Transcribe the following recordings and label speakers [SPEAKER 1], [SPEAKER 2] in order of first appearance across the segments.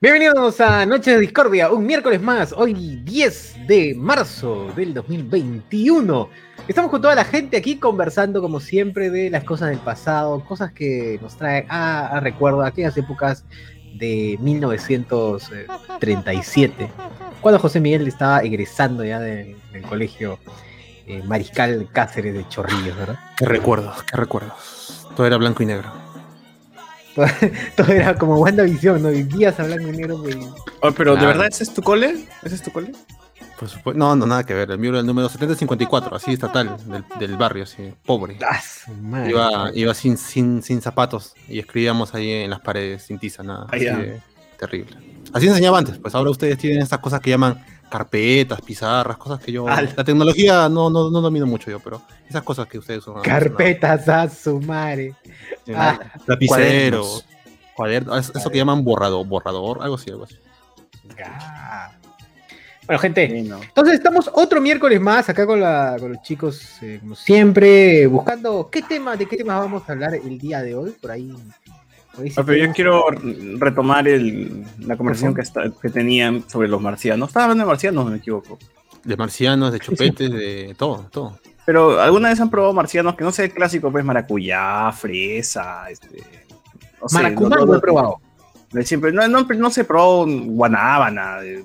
[SPEAKER 1] Bienvenidos a Noche de Discordia, un miércoles más, hoy 10 de marzo del 2021. Estamos con toda la gente aquí conversando como siempre de las cosas del pasado, cosas que nos traen a, a recuerdo a aquellas épocas de 1937, cuando José Miguel estaba egresando ya de- del colegio eh, Mariscal Cáceres de Chorrillos, ¿verdad?
[SPEAKER 2] Qué recuerdos, qué recuerdos. Todo era blanco y negro.
[SPEAKER 1] Todo era como WandaVision, ¿no? Vivías a blanco y negro, güey.
[SPEAKER 3] Oh, pero ¿de verdad ese es tu cole? ¿Ese es tu cole?
[SPEAKER 2] Por supuesto. No, no, nada que ver. El mío era el número 7054, así estatal, del, del barrio, así, pobre.
[SPEAKER 1] ¡Ah!
[SPEAKER 2] Iba, iba sin, sin, sin zapatos y escribíamos ahí en las paredes sin tiza, nada.
[SPEAKER 3] Ah,
[SPEAKER 2] así de terrible. Así enseñaba antes, pues ahora ustedes tienen estas cosas que llaman carpetas, pizarras, cosas que yo.
[SPEAKER 3] Al.
[SPEAKER 2] La tecnología no, no, no domino mucho yo, pero esas cosas que ustedes usan.
[SPEAKER 1] Carpetas a su madre. Ah,
[SPEAKER 2] lapicero,
[SPEAKER 3] Cuadernos.
[SPEAKER 2] cuaderno, es- eso que llaman borrador, borrador, algo así, algo así.
[SPEAKER 1] ah. Bueno, gente, entonces estamos otro miércoles más acá con, la- con los chicos, eh, como siempre, buscando qué tema, de qué temas vamos a hablar el día de hoy. Por ahí.
[SPEAKER 3] Ah, pero yo quiero retomar el, la conversación que, está- que tenían sobre los marcianos. Estaba hablando de marcianos, no me equivoco.
[SPEAKER 2] De marcianos, de chupetes, de todo, todo.
[SPEAKER 3] Pero ¿alguna vez han probado marcianos que no sé el clásico, pues maracuyá, fresa, este... No sé,
[SPEAKER 1] Maracumá
[SPEAKER 3] no-
[SPEAKER 1] lo
[SPEAKER 3] no-
[SPEAKER 1] he probado.
[SPEAKER 3] de siempre, no, no, no se probó guanábana, de, de-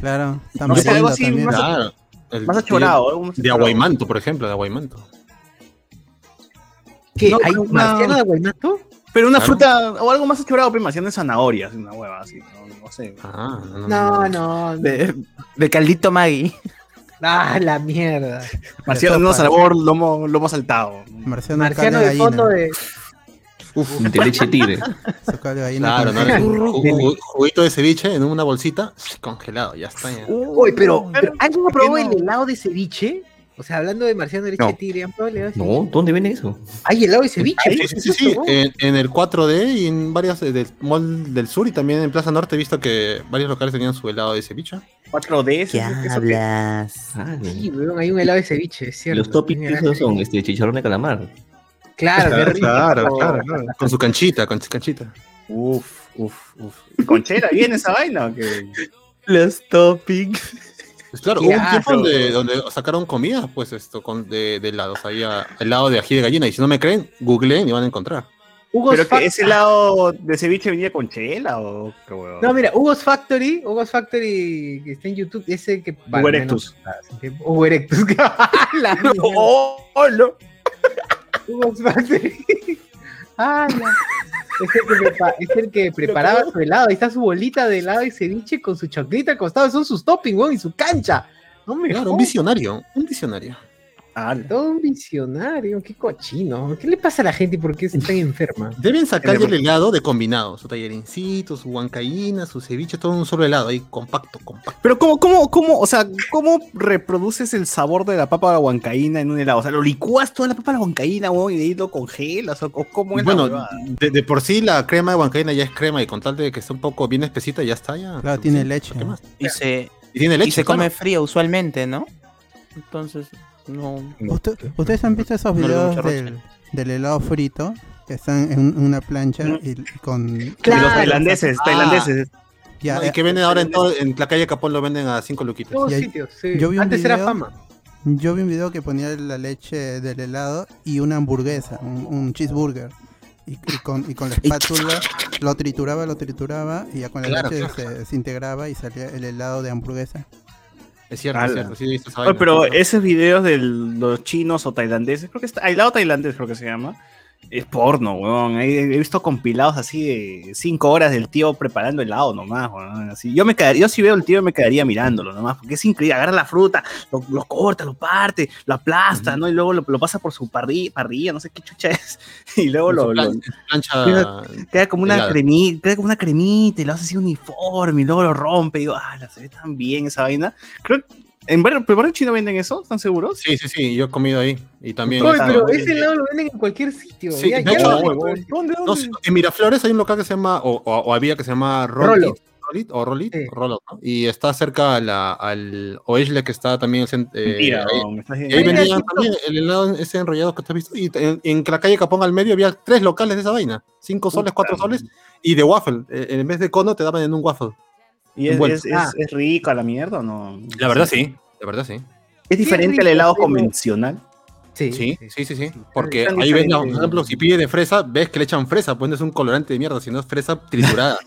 [SPEAKER 4] Claro, San
[SPEAKER 3] No sé, algo así
[SPEAKER 4] también.
[SPEAKER 3] más-
[SPEAKER 2] Claro. El-
[SPEAKER 3] más achorado.
[SPEAKER 2] De
[SPEAKER 3] achorado.
[SPEAKER 2] aguaymanto, por ejemplo, de aguaymanto.
[SPEAKER 1] ¿Qué?
[SPEAKER 3] No,
[SPEAKER 1] ¿Hay
[SPEAKER 3] no,
[SPEAKER 1] marciano
[SPEAKER 3] no.
[SPEAKER 1] de Guaymato?
[SPEAKER 3] Pero una
[SPEAKER 2] Claro.
[SPEAKER 3] fruta, o algo más achorado, pues marciano de zanahoria, así, una hueva así, no, no sé.
[SPEAKER 2] Ah, no,
[SPEAKER 1] No, no.
[SPEAKER 5] De, de caldito Maggi.
[SPEAKER 1] Ah, la mierda.
[SPEAKER 3] Marciano, no sabor, lomo, lomo saltado.
[SPEAKER 4] Marciano,
[SPEAKER 1] Marciano
[SPEAKER 4] caldo
[SPEAKER 1] de fondo de.
[SPEAKER 2] Uf,
[SPEAKER 6] De leche tigre.
[SPEAKER 4] De
[SPEAKER 2] Claro, ¿no? Ju- juguito de ceviche en una bolsita, congelado, ya está. ya.
[SPEAKER 1] Uy, pero, pero ¿alguien
[SPEAKER 3] ¿por qué
[SPEAKER 1] probó
[SPEAKER 3] no?
[SPEAKER 1] el helado de ceviche? O sea, hablando de marciano de leche
[SPEAKER 6] No.
[SPEAKER 1] tigre, ¿han probado el helado de
[SPEAKER 6] No? ¿dónde viene eso?
[SPEAKER 1] Hay helado de ceviche.
[SPEAKER 2] Sí,
[SPEAKER 1] por
[SPEAKER 2] sí, sí, sí. En, en el 4D y en varias eh, del Mall del Sur y también en Plaza Norte he visto que varios locales tenían su helado de ceviche.
[SPEAKER 3] 4D,
[SPEAKER 5] ¿Qué
[SPEAKER 3] ¿eso qué-
[SPEAKER 5] hablas?
[SPEAKER 6] Ah,
[SPEAKER 1] Sí, weón, hay un helado de ceviche, es
[SPEAKER 6] y
[SPEAKER 1] cierto.
[SPEAKER 6] los toppings son este chicharrón de calamar.
[SPEAKER 1] Claro, qué rico.
[SPEAKER 2] claro, claro. Con su canchita, con su canchita.
[SPEAKER 3] Uf, uf, uf. ¿Conchera viene esa vaina o qué?
[SPEAKER 5] Los toppings.
[SPEAKER 2] Pues claro, hubo un tiempo
[SPEAKER 1] asco.
[SPEAKER 2] donde, donde sacaron comida, pues esto, con, de, de helados. Había helado de ají de gallina. Y si no me creen, googleen y van a encontrar.
[SPEAKER 1] Hugo's
[SPEAKER 3] ¿Pero que ese lado de ceviche venía con chela o qué huevo?
[SPEAKER 1] No, mira, Hugo's Factory, Hugo's Factory que está en YouTube, ese que.
[SPEAKER 3] Hugo Erectus.
[SPEAKER 1] Hugo Erectus. La mierda.
[SPEAKER 3] ¡Oh, no!
[SPEAKER 1] Hugo's Factory. Ah, no. Es el, que prepa- es el que preparaba su helado. Ahí está su bolita de helado y ceviche con su choclita al costado. Son sus toppings, weón, y su cancha. No me
[SPEAKER 2] Claro, un visionario. Un visionario.
[SPEAKER 3] Ah,
[SPEAKER 1] Todo un visionario, qué cochino. ¿Qué le pasa a la gente y por qué es tan enferma?
[SPEAKER 2] Deben sacarle el helado de combinado. Su tallerincito, su huancaína, su ceviche, todo en un solo helado. Ahí compacto, compacto.
[SPEAKER 3] Pero ¿cómo, cómo, cómo, o sea, cómo reproduces el sabor de la papa a la huancaína en un helado? O sea, ¿lo licuas toda la papa a la huancaína, y de ahí lo congelas? ¿O, o cómo es la
[SPEAKER 2] Bueno,
[SPEAKER 3] huevada?
[SPEAKER 2] de, de por sí la crema de huancaína ya es crema y con tal de que esté un poco bien espesita, ya está ya.
[SPEAKER 4] Claro, tiene
[SPEAKER 2] Sí,
[SPEAKER 4] leche.
[SPEAKER 2] ¿qué más?
[SPEAKER 5] Y se,
[SPEAKER 2] Y tiene leche.
[SPEAKER 5] y se
[SPEAKER 2] claro.
[SPEAKER 5] come frío usualmente, ¿no? Entonces, no.
[SPEAKER 4] Usted- ¿Ustedes han visto esos videos del, del helado frito? Que están en una plancha
[SPEAKER 3] Mm.
[SPEAKER 4] y, con...
[SPEAKER 1] Claro.
[SPEAKER 3] los tailandeses,
[SPEAKER 2] Ah.
[SPEAKER 3] tailandeses.
[SPEAKER 4] Ya,
[SPEAKER 2] No, y que venden ahora en, todo, en la calle Capón lo venden a 5 luquitas.
[SPEAKER 1] Todos sitios, sí.
[SPEAKER 4] yo vi un
[SPEAKER 1] Antes era
[SPEAKER 4] video-
[SPEAKER 1] fama.
[SPEAKER 4] Yo vi un video que ponía la leche del helado y una hamburguesa, un, un cheeseburger. Y, y con, y con la espátula lo trituraba, lo trituraba y ya con la
[SPEAKER 2] Claro,
[SPEAKER 4] leche
[SPEAKER 2] claro.
[SPEAKER 4] Se, se integraba y salía el helado de hamburguesa.
[SPEAKER 2] Es cierto, es cierto. Sí,
[SPEAKER 3] Oye, pero esos videos de los chinos o tailandeses, creo que está, helado tailandés creo que se llama, es porno, weón. He, visto compilados así de cinco horas del tío preparando helado nomás, weón. Así. Yo me quedaría, yo si veo el tío me quedaría mirándolo nomás, porque es increíble. Agarra la fruta, lo, lo corta, lo parte, lo aplasta, ¿no? Y luego lo, lo pasa por su parrilla, parrilla, no sé qué chucha es. Y luego lo,
[SPEAKER 2] plancha.
[SPEAKER 3] queda como una cremita, queda como una cremita y lo hace así uniforme y luego lo rompe. Y digo, ah, la se ve tan bien esa vaina. Creo que en barrio, ¿pero barrio chino venden eso, ¿están seguros?
[SPEAKER 2] Sí, sí, sí. Yo he comido ahí. Y también.
[SPEAKER 1] Oye, pero ese
[SPEAKER 3] bien.
[SPEAKER 1] helado lo venden en cualquier sitio.
[SPEAKER 2] Sí,
[SPEAKER 1] ya,
[SPEAKER 2] de
[SPEAKER 1] ya
[SPEAKER 2] hecho,
[SPEAKER 1] lo-
[SPEAKER 3] huevón. ¿Dónde,
[SPEAKER 2] No, sí, en Miraflores hay un local que se llama, o, o- o había que se llama
[SPEAKER 1] Rolo.
[SPEAKER 2] Rolly. Rolit o Rolit,
[SPEAKER 1] Sí.
[SPEAKER 2] o Rollout, ¿no? Y está cerca a la, al Oesle, que está también el eh,
[SPEAKER 3] Mentira,
[SPEAKER 2] ahí-
[SPEAKER 3] estás
[SPEAKER 2] Y ahí
[SPEAKER 1] Mira,
[SPEAKER 2] vendían también el helado ese enrollado que te has visto. Y en, en la calle Capón al medio había tres locales de esa vaina. Cinco soles, cuatro soles. Y de waffle. Eh, En vez de cono te daban en un waffle.
[SPEAKER 3] ¿Y es, es, es,
[SPEAKER 1] Ah.
[SPEAKER 3] es rico a la mierda o no?
[SPEAKER 2] La verdad sí. La verdad sí.
[SPEAKER 3] ¿Es diferente al
[SPEAKER 1] rico,
[SPEAKER 3] helado
[SPEAKER 1] pero-
[SPEAKER 3] convencional?
[SPEAKER 1] Sí,
[SPEAKER 2] Sí, sí, sí, sí. Porque ahí ves, no, por ejemplo, si pide de fresa, ves que le echan fresa, pues no es un colorante de mierda, sino es fresa triturada.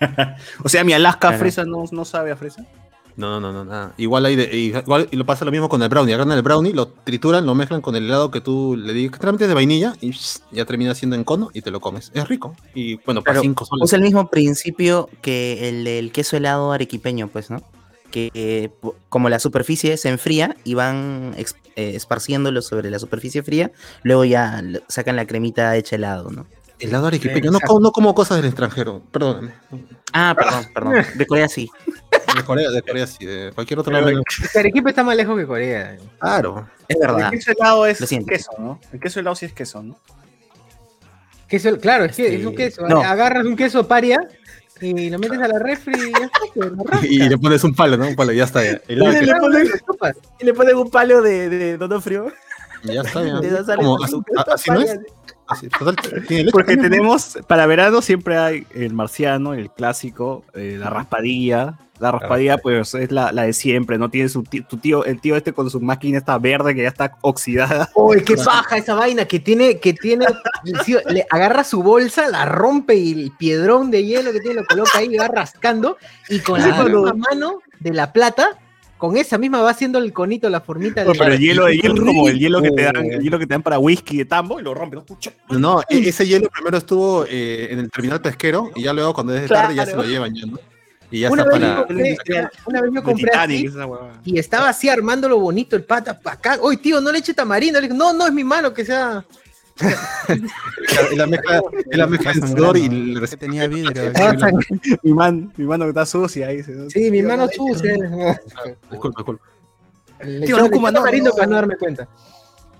[SPEAKER 3] O sea, mi Alaska
[SPEAKER 5] Claro.
[SPEAKER 3] fresa no, no sabe a fresa.
[SPEAKER 2] No, no, no, nada. Igual hay de, igual y lo pasa lo mismo con el brownie. Agarran el brownie, lo trituran, lo mezclan con el helado que tú le digas, que es de vainilla, y ya termina siendo en cono y te lo comes. Es rico. Y bueno, para
[SPEAKER 5] Pero
[SPEAKER 2] cinco soles.
[SPEAKER 5] Usa el mismo principio que el del queso helado arequipeño, pues, ¿no? Que eh, como la superficie se enfría y van eh, esparciéndolo sobre la superficie fría, luego ya sacan la cremita hecha helado, ¿no?
[SPEAKER 2] Helado arequipeño. No,
[SPEAKER 1] Exacto.
[SPEAKER 2] como- no como cosas del extranjero, perdóname.
[SPEAKER 5] Ah, perdón, perdón. De Corea sí.
[SPEAKER 2] De Corea, de Corea sí, de cualquier otro lado.
[SPEAKER 1] Arequipa está más lejos que Corea.
[SPEAKER 2] Claro.
[SPEAKER 5] Es
[SPEAKER 3] El
[SPEAKER 5] verdad.
[SPEAKER 3] queso helado es queso, ¿no? El queso helado sí es queso, ¿no?
[SPEAKER 1] Queso, claro, es que es un queso.
[SPEAKER 5] no.
[SPEAKER 1] Agarras un queso paria y lo metes a la refri y ya está, pues.
[SPEAKER 2] Y le pones un palo, ¿no? Un palo, ya está. Ya,
[SPEAKER 1] Y le.
[SPEAKER 5] Y le ponen un palo de, de Donofrio.
[SPEAKER 2] ya está. ya. Como, así, así no es. Así, total, tiene leche
[SPEAKER 3] Porque
[SPEAKER 2] también, ¿no?
[SPEAKER 3] tenemos, para verano siempre hay el marciano, el clásico, eh, la raspadilla. La raspadilla, pues, es la, la de siempre, ¿no? Tiene su tío, tu tío, el tío este con su máquina esta verde que ya está oxidada.
[SPEAKER 1] Uy, qué paja esa vaina que tiene, que tiene, le agarra su bolsa, la rompe y el piedrón de hielo que tiene lo coloca ahí y va rascando y con la
[SPEAKER 5] Claro.
[SPEAKER 1] mano de la plata, con esa misma va haciendo el conito, la formita
[SPEAKER 3] No,
[SPEAKER 1] de
[SPEAKER 3] pero el hielo, el hielo es como el hielo que te dan, el hielo que te dan para whisky de tambo y lo rompes. ¿no?
[SPEAKER 2] No, no, e- ese hielo primero estuvo eh, en el terminal pesquero y ya luego cuando es de tarde ya se lo llevan ya, ¿no? Y ya
[SPEAKER 1] Una
[SPEAKER 2] está
[SPEAKER 1] vez,
[SPEAKER 2] para...
[SPEAKER 1] compré, una vez yo
[SPEAKER 3] De
[SPEAKER 1] compré
[SPEAKER 3] Titanic,
[SPEAKER 1] así y estaba así armándolo bonito el pata acá. Oye, tío, no le eche tamarindo. Le dije, no, no es mi mano que sea.
[SPEAKER 2] Es la mezcla, la mezcla del sudor y el
[SPEAKER 4] que tenía vidrio.
[SPEAKER 1] Ah,
[SPEAKER 3] Mi, man, mi mano que está sucia ahí.
[SPEAKER 1] Sí, mi
[SPEAKER 3] Tío,
[SPEAKER 1] mano sucia.
[SPEAKER 2] Disculpa, disculpa.
[SPEAKER 1] Le
[SPEAKER 3] Tío,
[SPEAKER 1] echó- echó
[SPEAKER 3] no, no.
[SPEAKER 1] para no darme cuenta.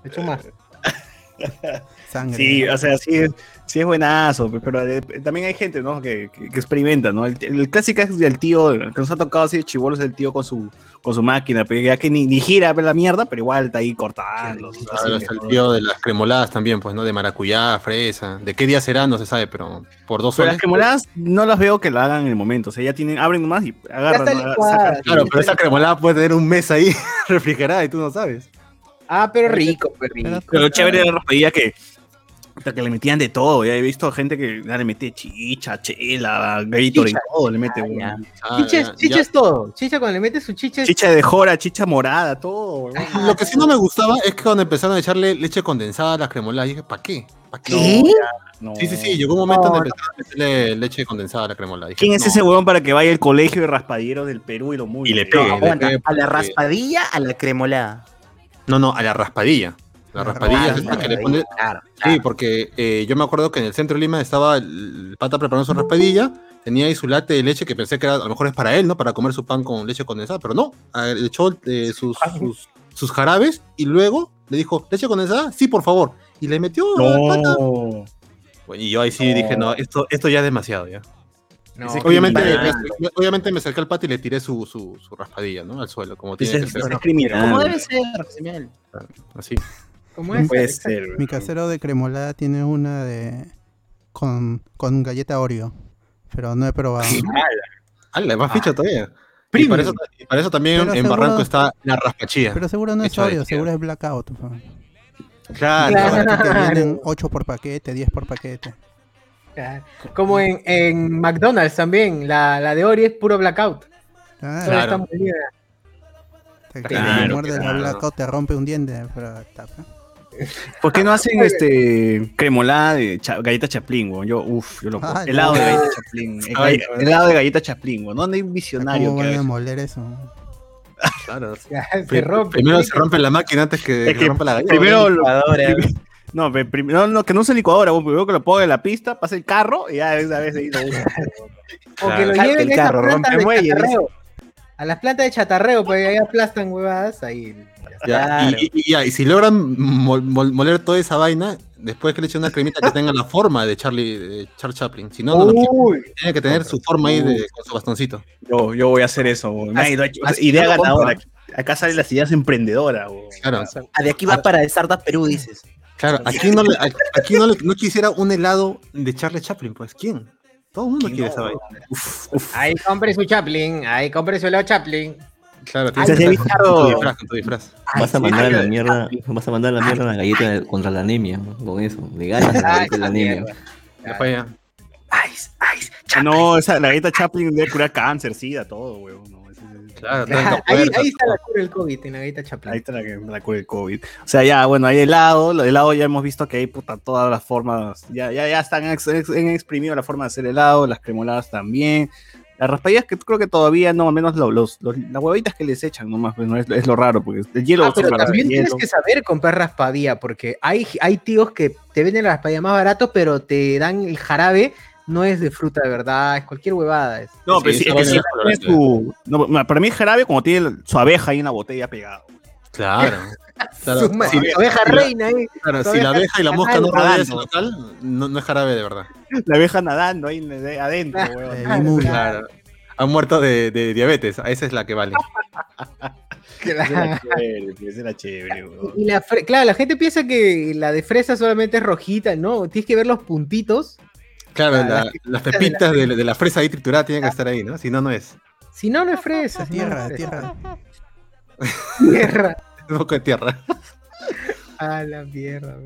[SPEAKER 1] Le echó más.
[SPEAKER 4] Sangre.
[SPEAKER 3] Sí, o sea, sí, es- sí es buenazo, pe- pero eh, también hay gente, ¿no? Que, que- que experimenta, ¿no? El, el clásico es del tío, el que nos ha tocado así de chibolos, el tío con su, con su máquina, pero ya que ni, ni gira la mierda, pero igual está ahí cortando.
[SPEAKER 2] Claro, está el tío de las cremoladas también, pues, ¿no? De maracuyá, fresa. ¿De qué día será? No se sabe, pero por dos
[SPEAKER 3] Pero
[SPEAKER 2] soles.
[SPEAKER 3] las cremoladas no las veo que lo hagan en el momento, o sea, ya tienen, abren nomás y agarran.
[SPEAKER 2] Claro, pero esa cremolada puede tener un mes ahí refrigerada y tú no sabes.
[SPEAKER 1] Ah, pero rico, pero rico.
[SPEAKER 4] Pero-
[SPEAKER 3] lo chévere de la raspadilla que, que le metían de todo, ya he visto gente que ya le mete chicha, chela, Gatorade,
[SPEAKER 1] Chicha.
[SPEAKER 3] todo le mete,
[SPEAKER 5] Ah.
[SPEAKER 2] Ah,
[SPEAKER 1] Chicha,
[SPEAKER 2] ya-
[SPEAKER 1] chicha
[SPEAKER 2] ya.
[SPEAKER 1] es todo. Chicha cuando le metes su chicha es
[SPEAKER 3] Chicha de jora, chicha morada, todo.
[SPEAKER 2] Lo que sí no me gustaba es que cuando empezaron a echarle leche condensada a las cremoladas, dije, ¿para qué? ¿Pa' qué?
[SPEAKER 5] ¿Qué?
[SPEAKER 3] No.
[SPEAKER 2] Sí, sí, sí, llegó un momento
[SPEAKER 1] No,
[SPEAKER 2] donde empezaron a meterle leche condensada a la cremolada. Dije,
[SPEAKER 3] ¿Quién es
[SPEAKER 2] no.
[SPEAKER 3] ese huevón para que vaya al colegio de raspadieros del Perú y lo muy
[SPEAKER 2] Y le
[SPEAKER 5] No,
[SPEAKER 2] pegue, le
[SPEAKER 5] aguanta,
[SPEAKER 2] pegue
[SPEAKER 5] a la raspadilla, a la cremolada.
[SPEAKER 2] No, no, a la raspadilla. La
[SPEAKER 4] La
[SPEAKER 2] raspadilla es esta que le pone...
[SPEAKER 5] Claro,
[SPEAKER 2] Sí, porque eh, yo me acuerdo que en el centro de Lima estaba el, pata preparando su raspadilla, tenía ahí su latte de leche que pensé que era, a lo mejor es para él, ¿no? Para comer su pan con leche condensada, pero no. Ah, Le echó eh, sus, sus, sus jarabes y luego le dijo, ¿leche condensada? Sí, por favor. Y le metió al pata.
[SPEAKER 3] No.
[SPEAKER 2] Bueno, y yo ahí sí dije, no, esto, esto ya es demasiado, ya.
[SPEAKER 1] No,
[SPEAKER 2] Obviamente, me, obviamente me acerqué al pata y le tiré su, su, su raspadilla, ¿no? Al suelo, como tiene que ser.
[SPEAKER 3] es criminal.
[SPEAKER 5] ¿Cómo debe ser, Josemiel?
[SPEAKER 2] Así.
[SPEAKER 1] ¿Cómo es?
[SPEAKER 3] Puede ser.
[SPEAKER 4] Mi casero de cremolada tiene una de con, con galleta Oreo, pero no he probado.
[SPEAKER 2] ¡Hala, más ficha todavía! Y para, eso, y para eso también
[SPEAKER 4] Pero
[SPEAKER 2] en
[SPEAKER 4] seguro-
[SPEAKER 2] Barranco está la raspachía.
[SPEAKER 4] Pero seguro no es Oreo, seguro es Blackout.
[SPEAKER 2] Claro.
[SPEAKER 1] Claro.
[SPEAKER 4] Te vienen 8 por paquete, 10 por paquete.
[SPEAKER 1] Claro. Como en, en McDonald's también, la, la de Ori es puro blackout.
[SPEAKER 4] Claro.
[SPEAKER 1] Solo
[SPEAKER 2] Claro.
[SPEAKER 1] está molida.
[SPEAKER 4] Te, te
[SPEAKER 2] Claro,
[SPEAKER 4] muerde la
[SPEAKER 2] claro.
[SPEAKER 4] Blackout, te rompe un diente, pero está.
[SPEAKER 3] ¿Por qué no hacen este cremolada de cha- galleta chaplín, weón? Yo, uff, yo lo puedo.
[SPEAKER 4] Ah,
[SPEAKER 3] Helado
[SPEAKER 4] no.
[SPEAKER 3] de galleta chaplín. eh,
[SPEAKER 2] Ay,
[SPEAKER 3] gall- helado de galleta chaplín, weón. ¿Dónde hay un visionario
[SPEAKER 4] ¿Cómo
[SPEAKER 3] que
[SPEAKER 4] van a moler eso?
[SPEAKER 2] Claro.
[SPEAKER 1] Se rompe.
[SPEAKER 2] Primero se rompe la máquina antes que,
[SPEAKER 3] Es
[SPEAKER 2] que
[SPEAKER 3] que
[SPEAKER 2] rompa la galleta.
[SPEAKER 3] Primero, lo- no, pe- prim- no, no, que no use licuadora, weón, primero que lo ponga en la pista, pase el carro y ya esa vez ahí lo usa.
[SPEAKER 1] O que lo lleven
[SPEAKER 5] El
[SPEAKER 1] a esas
[SPEAKER 5] carro,
[SPEAKER 1] plantas de chatarreo. A las plantas de chatarreo, pues ahí aplastan huevadas, ahí.
[SPEAKER 2] Ya,
[SPEAKER 5] Claro.
[SPEAKER 2] y, y- ya, y si logran mol- mol- moler toda esa vaina, después que le echen una cremita que tenga la forma de Charlie de Charles Chaplin. Si no, no lo quiero.
[SPEAKER 1] Uy,
[SPEAKER 2] tiene que tener su forma ahí de, con su bastoncito.
[SPEAKER 3] Yo, yo voy a hacer eso,
[SPEAKER 1] así
[SPEAKER 3] idea ganadora. Acá salen las ideas emprendedoras, güey.
[SPEAKER 2] Claro,
[SPEAKER 5] Ah, de aquí va para Startup Perú, dices.
[SPEAKER 2] claro. ¿A quién no, le, a, a quién no, le- no quisiera un helado de Charlie Chaplin? Pues, ¿quién? Todo el mundo quiere esa vaina.
[SPEAKER 1] ahí compre su Chaplin, ahí compre su helado Chaplin.
[SPEAKER 2] Claro, tienes que estar con tu disfraz, con tu disfraz.
[SPEAKER 6] Vas a mandar a la mierda, vas a mandar a la mierda a la galleta contra la anemia, ¿no? con eso, de ganas la galleta de la anemia.
[SPEAKER 2] allá.
[SPEAKER 5] Ice, ice,
[SPEAKER 3] Ah, No, esa, la galleta Chaplin debe curar cáncer, sida, todo, güey. No,
[SPEAKER 2] Claro,
[SPEAKER 1] Ahí, está la cura del COVID, en la galleta Chaplin.
[SPEAKER 3] Ahí está la, que- la cura del COVID. O sea, ya, bueno, hay helado. Lo helado ya hemos visto que hay puta, todas las formas. Ya, ya, ya están ex- ex- en exprimido la forma de hacer helado, las cremoladas también. Las raspadillas que creo que todavía no, al menos lo- los, los- las huevitas que les echan nomás, pues no es, es lo raro, porque el hielo
[SPEAKER 1] Ah, pero también tienes
[SPEAKER 3] hielo.
[SPEAKER 1] que saber comprar raspadilla, porque hay, hay tíos que te venden la raspadilla más barato, pero te dan el jarabe, no es de fruta de verdad, es cualquier huevada. es-
[SPEAKER 3] No, pero sí, es que
[SPEAKER 2] vaina
[SPEAKER 3] sí
[SPEAKER 2] es
[SPEAKER 3] tiene su. no, para mí es jarabe como tiene su abeja ahí en la botella pegada.
[SPEAKER 2] Claro. claro. Si-
[SPEAKER 1] su abeja
[SPEAKER 2] la-
[SPEAKER 1] reina ahí.
[SPEAKER 2] claro, si la
[SPEAKER 1] abeja
[SPEAKER 2] y la mosca no rodean ese local, no, no es jarabe de verdad.
[SPEAKER 3] La abeja nadando ahí de- adentro, weón.
[SPEAKER 4] Eh, mi muda.
[SPEAKER 2] Claro. Han muerto de, de diabetes, a esa es la que vale.
[SPEAKER 3] Esa era chévere, esa era chévere, weón.
[SPEAKER 1] Y la claro, la gente piensa que la de fresa solamente es rojita, no, tienes que ver los puntitos.
[SPEAKER 2] Claro,
[SPEAKER 1] Ah,
[SPEAKER 2] la-
[SPEAKER 1] la-
[SPEAKER 2] las pepitas de, de la fresa ahí triturada tienen que estar ahí, ¿no? Si no, no es.
[SPEAKER 1] Si no, no es fresa. si no, no
[SPEAKER 4] Tierra,
[SPEAKER 1] es fresa.
[SPEAKER 4] tierra.
[SPEAKER 1] Tierra.
[SPEAKER 2] Un poco de tierra.
[SPEAKER 1] A la mierda.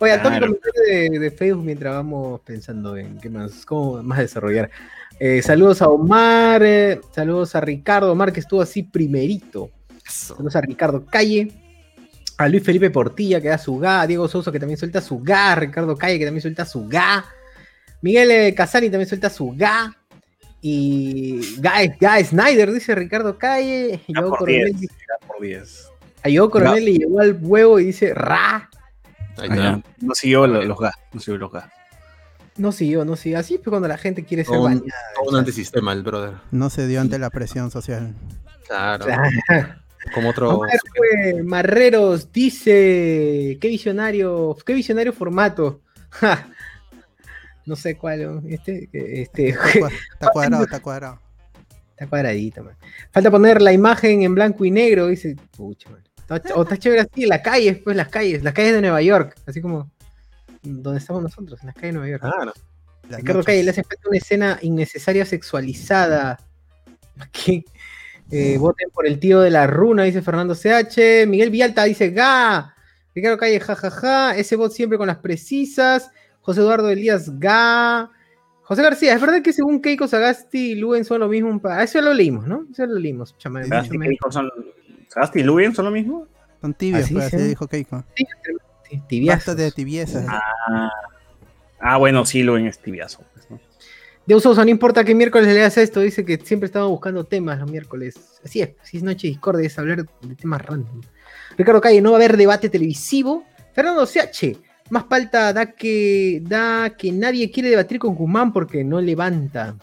[SPEAKER 1] Oye, Antonio,
[SPEAKER 3] Claro.
[SPEAKER 1] comentario de, de Facebook mientras vamos pensando en qué más, cómo más desarrollar. Eh, saludos a Omar, eh, saludos a Ricardo, Omar que estuvo así primerito. Saludos a Ricardo Calle, a Luis Felipe Portilla que da su ga, a Diego Sousa que también suelta su ga, Ricardo Calle que también suelta su ga, Miguel eh, Casani también suelta su ga. Y Guy, Guy Snyder, dice Ricardo Calle. Y yo
[SPEAKER 3] por
[SPEAKER 1] Coronel,
[SPEAKER 3] 10. Ya por 10.
[SPEAKER 1] a Yo Coronel le llegó al huevo y dice Ra.
[SPEAKER 2] Ahí está.
[SPEAKER 3] ya. No siguió lo- los gas. No siguió los gas.
[SPEAKER 1] No siguió, no siguió. Así pues cuando la gente quiere ser
[SPEAKER 2] un,
[SPEAKER 1] bañada.
[SPEAKER 2] todo un antisistema, el brother.
[SPEAKER 4] No se dio ante la presión social.
[SPEAKER 2] Claro.
[SPEAKER 1] Claro.
[SPEAKER 2] Como otro.
[SPEAKER 1] Pues, Marreros dice, qué visionario, qué visionario formato. Ja. No sé cuál, ¿no? este, este,
[SPEAKER 4] está cuadrado, está cuadrado.
[SPEAKER 1] está cuadradito, man. Falta poner la imagen en blanco y negro, dice, pucha, man. O está chévere así, en las calles, pues las calles, las calles de Nueva York, así como donde estamos nosotros, en las calles de Nueva York.
[SPEAKER 2] Claro.
[SPEAKER 4] Las
[SPEAKER 1] Ricardo. Calle le hace falta una escena innecesaria sexualizada. Aquí. Eh, voten por el tío de la runa, dice Fernando CH. Miguel Vialta dice ga. Ricardo Calle, jajaja. Ese bot siempre con las precisas. José Eduardo Elías, ga. José García, es verdad que según Keiko Sagasti y Luen son lo mismo. ah, Eso ya lo leímos, ¿no? Eso ya lo leímos. chama-
[SPEAKER 3] ¿Sagasti
[SPEAKER 1] mucho
[SPEAKER 3] y
[SPEAKER 1] menos.
[SPEAKER 3] Keiko son- ¿Sagasti y Luen son lo mismo?
[SPEAKER 4] Son tibios,
[SPEAKER 1] Así
[SPEAKER 4] pues,
[SPEAKER 1] se
[SPEAKER 4] así dijo Keiko.
[SPEAKER 1] Sí, tibiazos.
[SPEAKER 4] Basta de tibiezas.
[SPEAKER 3] Ah, ah bueno, sí, Luen es tibiazo. pues, ¿no?
[SPEAKER 1] Deus no importa que miércoles le leas esto, dice que siempre estamos buscando temas los miércoles. Así es, si es noche discordia, es hablar de temas random. Ricardo Calle, no va a haber debate televisivo. Fernando CH, más falta da que, da que nadie quiere debatir con Guzmán porque no levanta.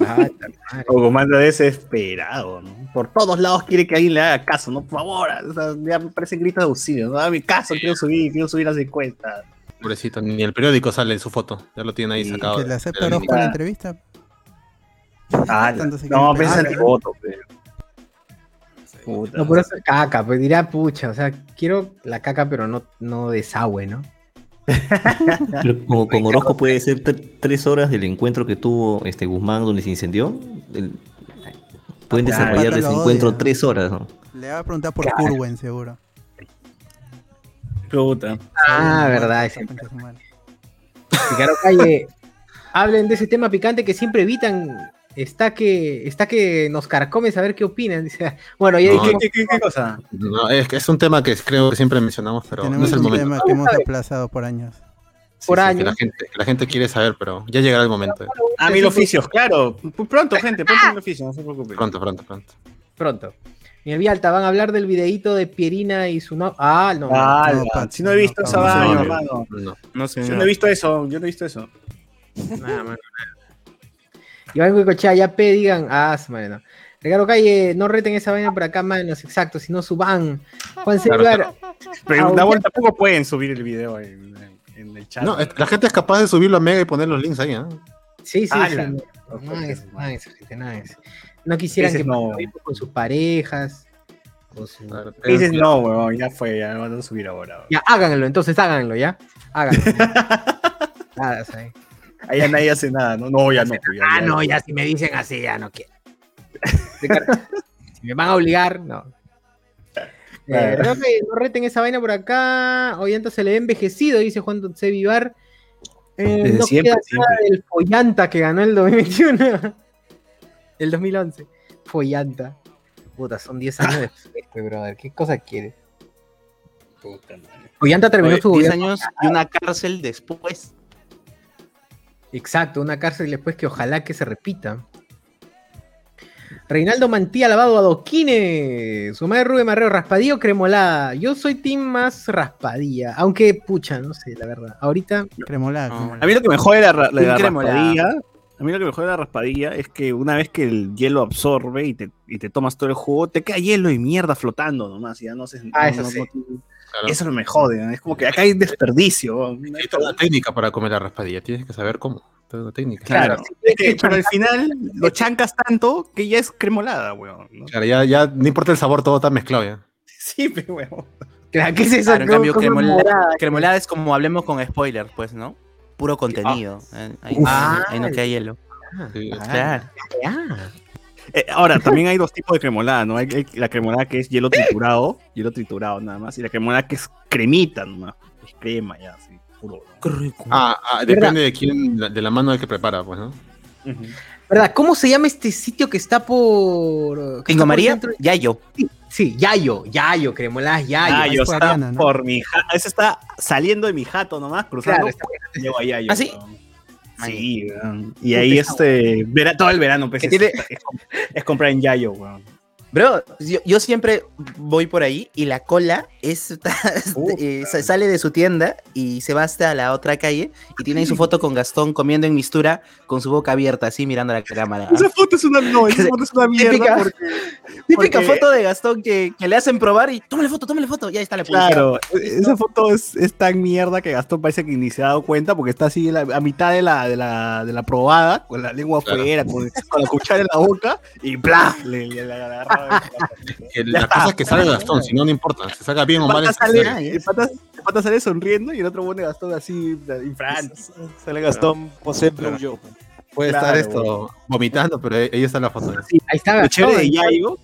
[SPEAKER 1] Ah, ta madre.
[SPEAKER 3] O comanda desesperado, ¿no? Por todos lados quiere que alguien le haga caso, ¿no? Por favor, o sea, ya me parecen gritos de auxilio, ¿no? Dame caso, quiero subir, quiero subir las encuestas.
[SPEAKER 2] Pobrecito, ni el periódico sale en su foto. Ya lo tiene ahí
[SPEAKER 3] Sí,
[SPEAKER 2] sacado.
[SPEAKER 4] Que le acepta
[SPEAKER 2] la
[SPEAKER 4] la entrevista.
[SPEAKER 3] Ah, no,
[SPEAKER 4] pegar.
[SPEAKER 3] antivoto, pero. Puta.
[SPEAKER 1] No, por eso caca, pues dirá pucha, o sea, quiero la caca, pero no, no desagüe, ¿no?
[SPEAKER 6] Pero como con Orozco puede ser tre- tres horas del encuentro que tuvo este Guzmán donde se incendió. el- pueden
[SPEAKER 3] Claro.
[SPEAKER 6] desarrollar ese encuentro
[SPEAKER 4] odia.
[SPEAKER 6] tres horas. ¿no?
[SPEAKER 4] Le va a preguntar por Curwen, seguro.
[SPEAKER 3] Puta.
[SPEAKER 1] Ah,
[SPEAKER 4] Muerto,
[SPEAKER 1] verdad, Calle, hablen de ese tema picante que siempre evitan. Está que, está que nos carcome saber qué opinan. Dice, bueno, ya
[SPEAKER 2] No,
[SPEAKER 1] dijimos,
[SPEAKER 3] ¿Qué, qué, qué cosa?
[SPEAKER 2] No, es, que es un tema que creo que siempre mencionamos, pero no es el
[SPEAKER 4] un
[SPEAKER 2] momento.
[SPEAKER 4] tema que hemos aplazado por años.
[SPEAKER 2] Sí,
[SPEAKER 1] por
[SPEAKER 2] sí,
[SPEAKER 1] años.
[SPEAKER 2] Que la, gente, que la gente quiere saber, pero ya llegará el momento.
[SPEAKER 3] Ah, mil oficios, claro. Pronto, gente, pronto mil oficios, no se preocupen.
[SPEAKER 2] Pronto, pronto, pronto.
[SPEAKER 1] pronto. Miguel Vialta, van a hablar del videíto de Pierina y su no. Ah, no.
[SPEAKER 3] Ah,
[SPEAKER 4] No,
[SPEAKER 3] si no he visto
[SPEAKER 4] no,
[SPEAKER 3] esa
[SPEAKER 4] no,
[SPEAKER 3] vaina,
[SPEAKER 2] no,
[SPEAKER 3] hermano.
[SPEAKER 2] No.
[SPEAKER 6] No sé.
[SPEAKER 3] Yo no he visto eso, yo no he visto eso.
[SPEAKER 1] Nada, mano. Iván Goicochea, ya P, digan. Ah, su madre, no. Ricardo Calle, no reten esa vaina por acá, manos, exacto, si no suban. Juan
[SPEAKER 2] Claro,
[SPEAKER 3] da
[SPEAKER 1] ok.
[SPEAKER 3] vuelta, tampoco pueden subir el video en, en- en el chat.
[SPEAKER 2] No, es- la gente es capaz de subirlo a Mega y poner los links ahí, ¿ah?
[SPEAKER 1] sí, sí, sí.
[SPEAKER 3] Ala.
[SPEAKER 1] No, no es, no es, gente, no es. No quisieran
[SPEAKER 3] Ese
[SPEAKER 1] que
[SPEAKER 3] no.
[SPEAKER 1] con sus parejas. con su-
[SPEAKER 3] Dices, no, weón, ya fue, ya lo van a subir ahora. weón.
[SPEAKER 1] Ya, háganlo, entonces háganlo, ¿ya? Háganlo. Nada, ¿sabes?
[SPEAKER 3] Ahí ya nadie hace nada, ¿no? No, ya no. ya-
[SPEAKER 1] Ah,
[SPEAKER 3] ya-
[SPEAKER 1] no, ya si me dicen así, ya no quiero. Si me van a obligar, no. Eh, no reten esa vaina por acá. Ollanta se le ve envejecido, dice Juan C. Vivar. Eh,
[SPEAKER 3] Desde
[SPEAKER 1] no
[SPEAKER 3] siempre,
[SPEAKER 1] queda
[SPEAKER 3] siempre.
[SPEAKER 1] nada del Follanta que ganó el 2021. el 2011. Follanta. Puta, son 10 años después, brother. ¿Qué cosa quiere?
[SPEAKER 3] Puta madre.
[SPEAKER 1] Follanta terminó
[SPEAKER 5] Oye,
[SPEAKER 1] su
[SPEAKER 5] 10
[SPEAKER 1] gobierno.
[SPEAKER 5] años y una cárcel después.
[SPEAKER 1] Exacto, una cárcel después que ojalá que se repita. Reinaldo Mantía lavado adoquines. Su madre Rubén Marrero, raspadilla o cremolada. Yo soy team más raspadilla. Aunque, pucha, no sé, la verdad. Ahorita,
[SPEAKER 4] Cremolada.
[SPEAKER 5] No,
[SPEAKER 4] cremolada.
[SPEAKER 3] A mí lo que me jode la, la, raspadilla. A mí lo que me jode la raspadilla es que una vez que el hielo absorbe y te, y te tomas todo el jugo, te queda hielo y mierda flotando nomás. y Ya no sé.
[SPEAKER 1] Ah,
[SPEAKER 3] no-
[SPEAKER 1] eso
[SPEAKER 3] no-
[SPEAKER 1] sí.
[SPEAKER 2] Claro.
[SPEAKER 3] eso no me jode. ¿no? Es como que acá hay desperdicio.
[SPEAKER 2] Hay toda una técnica para comer la raspadilla, tienes que saber cómo. Toda una técnica.
[SPEAKER 3] Claro.
[SPEAKER 1] Claro,
[SPEAKER 3] Es que, pero al final lo chancas tanto que ya es cremolada, weón. ¿no?
[SPEAKER 2] Claro, ya, ya no importa el sabor, todo está mezclado ya.
[SPEAKER 3] Sí, pero weón.
[SPEAKER 1] claro, ¿qué es eso?
[SPEAKER 5] Claro, en cambio, cremolada, cremolada es como hablemos con spoiler, pues, ¿no? Puro contenido. eh, Ahí,
[SPEAKER 1] Ah.
[SPEAKER 5] ahí no queda hielo.
[SPEAKER 2] Sí.
[SPEAKER 5] Claro.
[SPEAKER 1] Ah,
[SPEAKER 3] Eh, ahora, también hay dos tipos de cremolada, ¿no? Hay, hay la cremolada que es hielo triturado, hielo triturado nada más, y la cremolada que es cremita nomás. Es crema ya, así, puro. ¿no?
[SPEAKER 2] Ah, ah, depende de quién, de la mano del que prepara, pues, ¿no?
[SPEAKER 1] ¿Verdad? ¿Cómo se llama este sitio que está por.
[SPEAKER 5] Pingo
[SPEAKER 1] por
[SPEAKER 5] María,
[SPEAKER 1] dentro?
[SPEAKER 5] Yayo.
[SPEAKER 1] Sí, Yayo, Yayo, cremoladas Yayo.
[SPEAKER 3] Ah, yo
[SPEAKER 4] es
[SPEAKER 3] está
[SPEAKER 4] ¿no?
[SPEAKER 3] por mi jato. Ese está saliendo de mi jato nomás, cruzando.
[SPEAKER 1] Claro, está-
[SPEAKER 3] llego a Yayo,
[SPEAKER 5] ¿Ah, sí?
[SPEAKER 3] Sí, weón. Y ahí este. vera- todo el verano, pues. Es,
[SPEAKER 5] tiene-
[SPEAKER 3] es comp- es comprar en Yayo, weón.
[SPEAKER 5] Bro, yo, yo siempre voy por ahí y la cola es, eh, sa- sale de su tienda y se va hasta la otra calle y tiene ahí su foto con Gastón comiendo en mistura con su boca abierta, así mirando a la cámara.
[SPEAKER 3] Esa foto es una. No, esa foto es una mierda.
[SPEAKER 5] Típica-
[SPEAKER 3] porque-
[SPEAKER 5] Típica
[SPEAKER 3] porque-
[SPEAKER 5] foto de Gastón que, que le hacen probar y tómale foto, tómale foto, ya está la publicidad.
[SPEAKER 3] Claro, esa foto es, es tan mierda que Gastón parece que ni se ha dado cuenta porque está así la- a mitad de la, de la, de la probada, con la lengua
[SPEAKER 2] Claro.
[SPEAKER 3] afuera, con, con la cuchara en la boca y ¡plá! Le, le- le agarra.
[SPEAKER 2] La cosa es que sale Gastón, si no, no importa. Se saca bien o mal.
[SPEAKER 3] sale,
[SPEAKER 2] sale.
[SPEAKER 3] el pata- el pata sale sonriendo y el otro pone Gastón así infrante.
[SPEAKER 7] Sale Gastón José Blue Joe.
[SPEAKER 2] Puede
[SPEAKER 3] Claro,
[SPEAKER 2] estar esto vomitando, pero ahí ahí está la foto.
[SPEAKER 1] Ahí está
[SPEAKER 3] Lo chévere de. Yayo,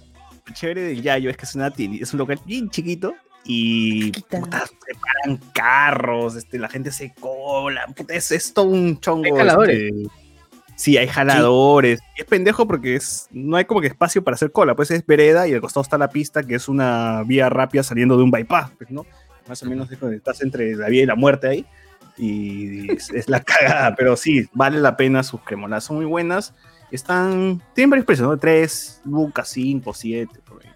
[SPEAKER 3] lo chévere de Yayo es que es, una tienda- es un local bien chiquito y puta, se paran carros, este, la gente se cola, puta, es, es todo un chongo.
[SPEAKER 1] Hay
[SPEAKER 3] este, sí, hay jaladores. Y es pendejo porque es, no hay como que espacio para hacer cola, pues es vereda y al costado está la pista que es una vía rápida saliendo de un bypass, pues, ¿no? Más o menos es cuando estás entre la vida y la muerte ahí. Y es, es la cagada, pero sí, vale la pena sus cremoladas, son muy buenas. Están, tienen varios precios, ¿no? 3, lucas, 5, 7, por ahí.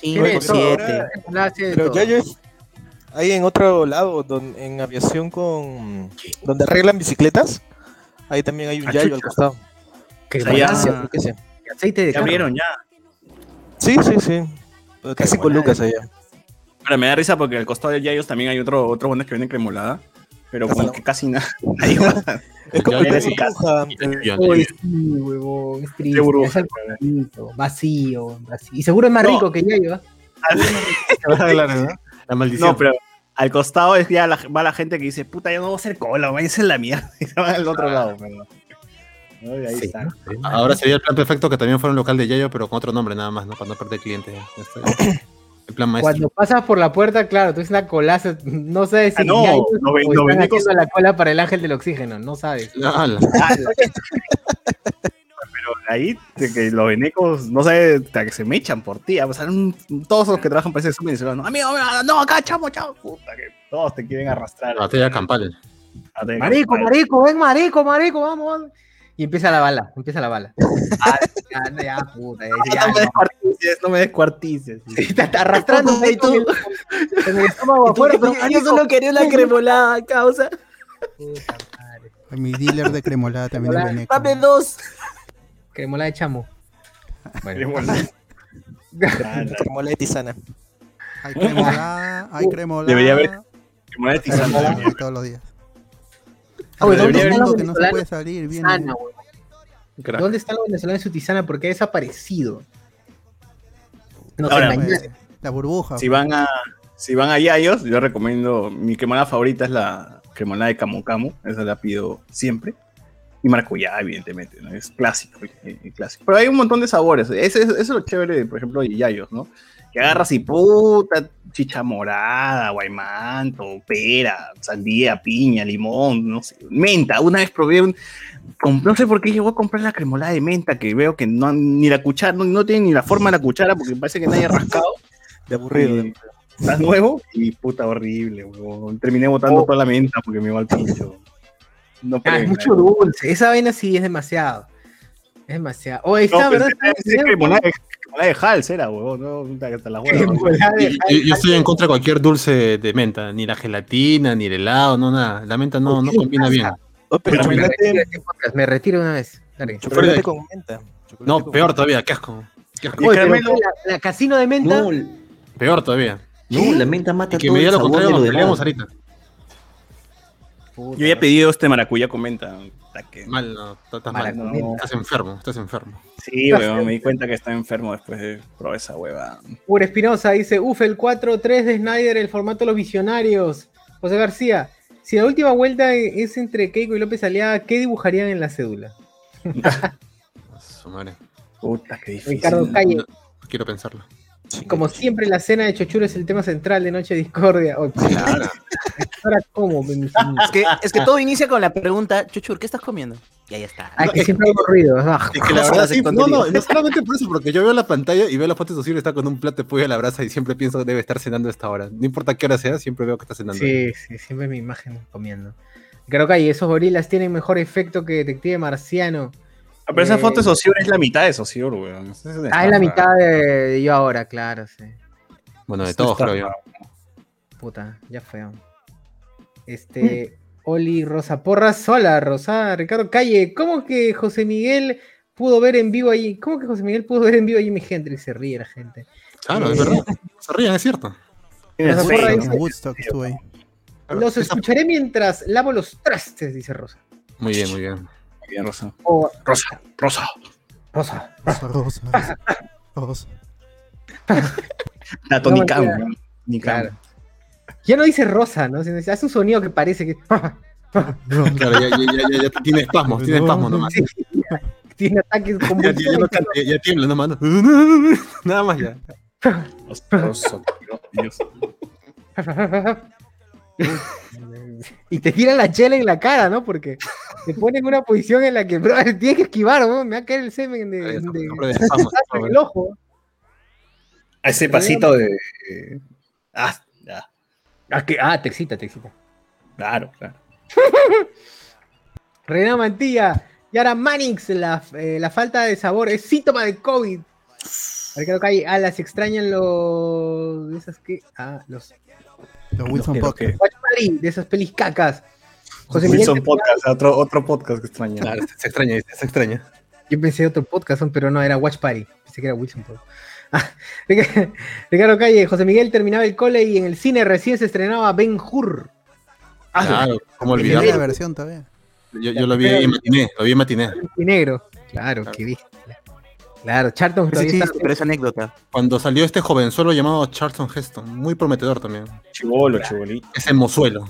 [SPEAKER 5] Cinco,
[SPEAKER 1] Tiene todo.
[SPEAKER 5] siete.
[SPEAKER 1] Cremoladas tiene
[SPEAKER 7] Pero
[SPEAKER 1] todo.
[SPEAKER 7] ya yo es- hay en otro lado, don- en aviación con donde arreglan bicicletas. Ahí también hay un yayo al costado.
[SPEAKER 3] Ya-
[SPEAKER 7] que sí.
[SPEAKER 1] de aceite de
[SPEAKER 3] Ya
[SPEAKER 1] carro.
[SPEAKER 3] abrieron, ya.
[SPEAKER 7] Sí, sí, sí. Casi con Lucas allá.
[SPEAKER 3] Ahora me da risa porque al costado de Yayos también hay otro, otro que venden cremolada, pero como que casi nada.
[SPEAKER 7] Es como
[SPEAKER 2] Ya
[SPEAKER 7] de
[SPEAKER 3] su casa.
[SPEAKER 2] Ya,
[SPEAKER 1] Uy, sí, huevón, es triste.
[SPEAKER 3] Burbuja,
[SPEAKER 1] es algo bonito, vacío, vacío. Y seguro es más
[SPEAKER 3] No.
[SPEAKER 1] rico que Yayo. ¿ah?
[SPEAKER 2] La maldición.
[SPEAKER 3] No, pero al costado es ya la, va la gente que dice, puta, ya no voy a hacer cola, váyanse en la mierda. Y se van al otro lado, pero. ¿no? Y ahí
[SPEAKER 1] Sí,
[SPEAKER 3] está.
[SPEAKER 1] ¿no?
[SPEAKER 2] Ahora sería el plan perfecto que también fuera un local de Yayo, pero con otro nombre nada más, ¿no? Para no perder clientes. Ya está. El plan maestro.
[SPEAKER 1] Cuando pasas por la puerta, claro, tú es una colaza, no sabes si
[SPEAKER 3] Ah, no,
[SPEAKER 1] Yayo
[SPEAKER 3] los ve-
[SPEAKER 1] o
[SPEAKER 3] los
[SPEAKER 1] están
[SPEAKER 3] venecos-
[SPEAKER 1] haciendo la cola para el ángel del oxígeno, no sabes.
[SPEAKER 2] Ah,
[SPEAKER 3] Pero ahí, de que los venecos, no sé, hasta que se me echan por ti. O sea, un- todos los que trabajan parece súper venezolanos. Amigo, amigo, no, acá, chamo, chamo. Puta, que todos te quieren arrastrar.
[SPEAKER 2] la batalla campal.
[SPEAKER 3] Ah, te-
[SPEAKER 1] Marico, marico, ven, marico, marico, vamos, vamos. Y empieza la bala, empieza la bala. Ah, ya, ya, puta, ya, dice, ya,
[SPEAKER 3] No me
[SPEAKER 1] no.
[SPEAKER 3] descuartices, no me descuartices.
[SPEAKER 1] Sí, está, está arrastrando
[SPEAKER 5] Y tú,
[SPEAKER 1] con el, estómago afuera, pero
[SPEAKER 5] Yo solo quería una cremolada, causa.
[SPEAKER 1] puta madre.
[SPEAKER 4] Mi dealer de cremolada también.
[SPEAKER 5] Dame dos.
[SPEAKER 1] Cremola de chamo. Bueno,
[SPEAKER 7] Cremola de tisana.
[SPEAKER 4] Hay cremolada, hay cremolada.
[SPEAKER 3] Debería haber Cremolada de tisana.
[SPEAKER 4] Todos los días.
[SPEAKER 1] Ah, bueno,
[SPEAKER 4] Al
[SPEAKER 1] ¿dónde están los
[SPEAKER 4] que no se
[SPEAKER 1] venezolanos?
[SPEAKER 4] puede salir.
[SPEAKER 1] Tisana, weón. ¿Dónde está el venezolano en su tisana? Porque ha desaparecido. No
[SPEAKER 3] Ahora.
[SPEAKER 4] Pues, la burbuja.
[SPEAKER 3] Si van a si van a Yayos, yo recomiendo mi cremolada favorita es la cremolada de Camu Camu, esa la pido siempre. Y maracuyá, evidentemente, ¿no? es clásico, clásico. Pero hay un montón de sabores. Ese es lo chévere, por ejemplo, de Yayos, ¿no? Que agarras y puta, chicha morada, guaymanto, pera, sandía, piña, limón, no sé, menta. Una vez probé un, no sé por qué llegó a comprar la cremolada de menta, que veo que no, ni la cuchara, no, no tiene ni la forma de la cuchara, porque parece que nadie ha rascado.
[SPEAKER 7] De aburrido.
[SPEAKER 3] Y Está nuevo y puta horrible, huevón. Terminé botando toda la menta porque me iba al pincho. No
[SPEAKER 1] Ah, es mucho
[SPEAKER 3] ¿no?
[SPEAKER 1] dulce. Esa vaina sí es demasiado. Es demasiado. Oh, ahí
[SPEAKER 3] No,
[SPEAKER 1] está,
[SPEAKER 3] pero
[SPEAKER 1] ¿verdad?
[SPEAKER 3] ese cremolada de- de Hals era, huevón. No, hasta
[SPEAKER 1] de
[SPEAKER 2] Yo, yo- estoy en contra de cualquier dulce de menta, ni la gelatina, ni el helado, no nada. La menta no, no combina bien.
[SPEAKER 7] Oh, pero
[SPEAKER 1] Me retiro de este me retiro de una vez. Dale.
[SPEAKER 7] chocolate con menta. Chocolate
[SPEAKER 2] No,
[SPEAKER 7] con
[SPEAKER 2] peor todavía, qué asco. Qué asco.
[SPEAKER 1] Oye,
[SPEAKER 3] caramelo.
[SPEAKER 1] la, la casino de menta.
[SPEAKER 6] No,
[SPEAKER 2] Peor todavía.
[SPEAKER 6] no, la menta mata
[SPEAKER 2] Y que
[SPEAKER 6] todo
[SPEAKER 2] me
[SPEAKER 6] el
[SPEAKER 2] diga lo
[SPEAKER 6] sabor de
[SPEAKER 2] contrario,
[SPEAKER 6] lo demás.
[SPEAKER 2] peleamos
[SPEAKER 3] Yo ya he pedido este maracuyá con menta. puta que-
[SPEAKER 2] Mal, no, estás mal.
[SPEAKER 3] no.
[SPEAKER 2] Estás enfermo, estás enfermo.
[SPEAKER 3] Sí, weón, me di cuenta que estaba enfermo después de probar esa hueva.
[SPEAKER 1] Pura Espinosa dice, uf, el 4-3 de Snyder, el formato de los visionarios. José García, si la última vuelta es entre Keiko y López Aliaga, ¿qué dibujarían en la cédula?
[SPEAKER 2] Su madre.
[SPEAKER 3] Puta, qué difícil.
[SPEAKER 1] Ricardo Calle,
[SPEAKER 2] No, no quiero pensarlo.
[SPEAKER 1] Como siempre, la cena de Chochuro es el tema central de Noche Discordia. Oh,
[SPEAKER 2] Claro.
[SPEAKER 1] Ahora, ¿cómo?
[SPEAKER 5] Es que, es que todo inicia con la pregunta, Chuchur, ¿qué estás comiendo? Y ahí está.
[SPEAKER 1] Ah, que siempre hago ruido. ah.
[SPEAKER 2] Es que la verdad, sí, no, no, no solamente por eso, porque yo veo la pantalla y veo la foto de su está con un plato de pollo a la brasa y siempre pienso que debe estar cenando a esta hora. No importa qué hora sea, siempre veo que está cenando.
[SPEAKER 1] Sí, sí, siempre mi imagen comiendo. Creo que ahí esos gorilas tienen mejor efecto que Detective Marciano.
[SPEAKER 3] Ah, pero esa
[SPEAKER 1] Eh,
[SPEAKER 3] foto de Socior es la mitad de Socior, weón.
[SPEAKER 1] Ah, es la mitad de, yo ahora, claro, sí.
[SPEAKER 2] Bueno, de todos, creo yo.
[SPEAKER 1] Puta, ya feo. Este, Oli Rosa Porras, hola Rosa, Ricardo Calle, ¿cómo que José Miguel pudo ver en vivo ahí? ¿Cómo que José Miguel pudo ver en vivo a Jimi Hendrix? Se ríe la gente.
[SPEAKER 2] Claro, es verdad. Se ríen, es cierto.
[SPEAKER 1] Rosa
[SPEAKER 3] fe,
[SPEAKER 1] Porra
[SPEAKER 3] ¿no?
[SPEAKER 1] dice-
[SPEAKER 4] Woodstock estuve ahí.
[SPEAKER 1] Los escucharé mientras lavo los trastes, dice Rosa.
[SPEAKER 2] Muy bien, muy bien.
[SPEAKER 3] Bien, Rosa.
[SPEAKER 1] O
[SPEAKER 3] Rosa, Rosa.
[SPEAKER 1] Rosa.
[SPEAKER 4] Rosa, rosa, rosa.
[SPEAKER 1] No, mentira.
[SPEAKER 3] weón. Tony Khan.
[SPEAKER 1] Claro. Ya no dice rosa, ¿no? Sino hace un sonido que parece que
[SPEAKER 2] Claro, ya, ya, ya, ya, ya tiene espasmos, tiene espasmos nomás.
[SPEAKER 1] Sí, tiene ataques
[SPEAKER 2] Ya, ya, ya, no canta, ya, ya tiembla nomás. ¿no? Nada más ya.
[SPEAKER 3] Rosa, Dios.
[SPEAKER 1] y te tiran la chela en la cara, ¿no? Porque te ponen en una posición en la que, bro, tienes que esquivar, ¿no? Me va a caer el semen de,
[SPEAKER 2] está,
[SPEAKER 1] de- en el ojo.
[SPEAKER 3] A ese pasito de. Ah, ya.
[SPEAKER 1] Ah, que- ah, te excita, te excita.
[SPEAKER 3] Claro, claro.
[SPEAKER 1] Reina Mantilla, Yara Mannix, la, eh, la falta de sabor es síntoma de COVID. Ricardo Calle, ah, las extrañan los. esas que. Ah, los.
[SPEAKER 4] Los Wilson Podcast.
[SPEAKER 3] que-
[SPEAKER 1] Watch Party, de esas pelis cacas. José Miguel,
[SPEAKER 3] Wilson Podcast, otro, otro podcast que extraña.
[SPEAKER 2] Claro, se extraña, dice, se extraña.
[SPEAKER 1] Yo pensé otro podcast, pero no, era Watch Party. Pensé que era Wilson Podcast. Ah, Ric- Ricardo Calle, José Miguel terminaba el cole y en el cine recién se estrenaba Ben Hur.
[SPEAKER 2] Claro, como olvidar.
[SPEAKER 4] la versión todavía.
[SPEAKER 2] Yo, yo lo vi en matiné, lo vi en matiné.
[SPEAKER 1] negro. Claro,
[SPEAKER 2] Claro.
[SPEAKER 1] qué bien. Claro, Charlton
[SPEAKER 5] chiste,
[SPEAKER 1] está-
[SPEAKER 5] pero es anécdota.
[SPEAKER 2] Cuando salió este jovenzuelo llamado Charlton Heston, muy prometedor también.
[SPEAKER 3] Chivolo, chibolito.
[SPEAKER 2] Ese mozuelo.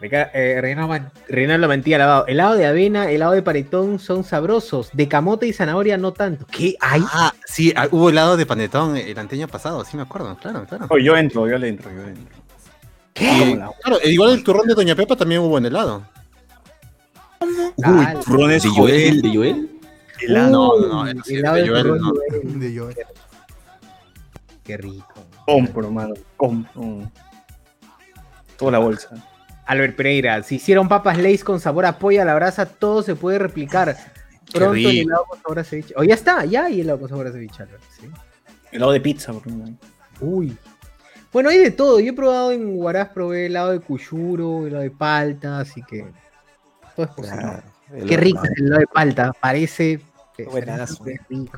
[SPEAKER 1] Eh, Reinaldo Man- Reinaldo Mantilla lavado. Helado de avena, helado de paretón son sabrosos. De camote y zanahoria no tanto. ¿Qué hay?
[SPEAKER 2] Ah, sí, ah, hubo helado de panetón el anteño pasado, sí me acuerdo, claro, claro.
[SPEAKER 3] Oh, yo entro, yo le entro, yo le entro.
[SPEAKER 2] Y, claro, igual el turrón de Doña Pepa también hubo en helado.
[SPEAKER 1] Ah,
[SPEAKER 3] turrones
[SPEAKER 6] ¿De Joel? ¿De Joel?
[SPEAKER 3] Helado.
[SPEAKER 2] No, no,
[SPEAKER 1] helado
[SPEAKER 2] de Joel, no.
[SPEAKER 1] de Joel. Qué rico.
[SPEAKER 3] Compro, mano. Compro. Toda la bolsa.
[SPEAKER 1] Albert Pereira, si hicieron papas Lays con sabor a pollo a la brasa, todo se puede replicar. Pronto el helado con sabor a ceviche. O ya está, ya hay helado con sabor a ceviche, Albert, ¿sí?
[SPEAKER 3] Helado de pizza, por ejemplo.
[SPEAKER 1] Uy. Bueno, hay de todo. Yo he probado en Huaraz, probé helado de cuyuro, helado de palta, así que todo es posible. Qué rico es el helado de palta. Parece
[SPEAKER 7] Buenazo.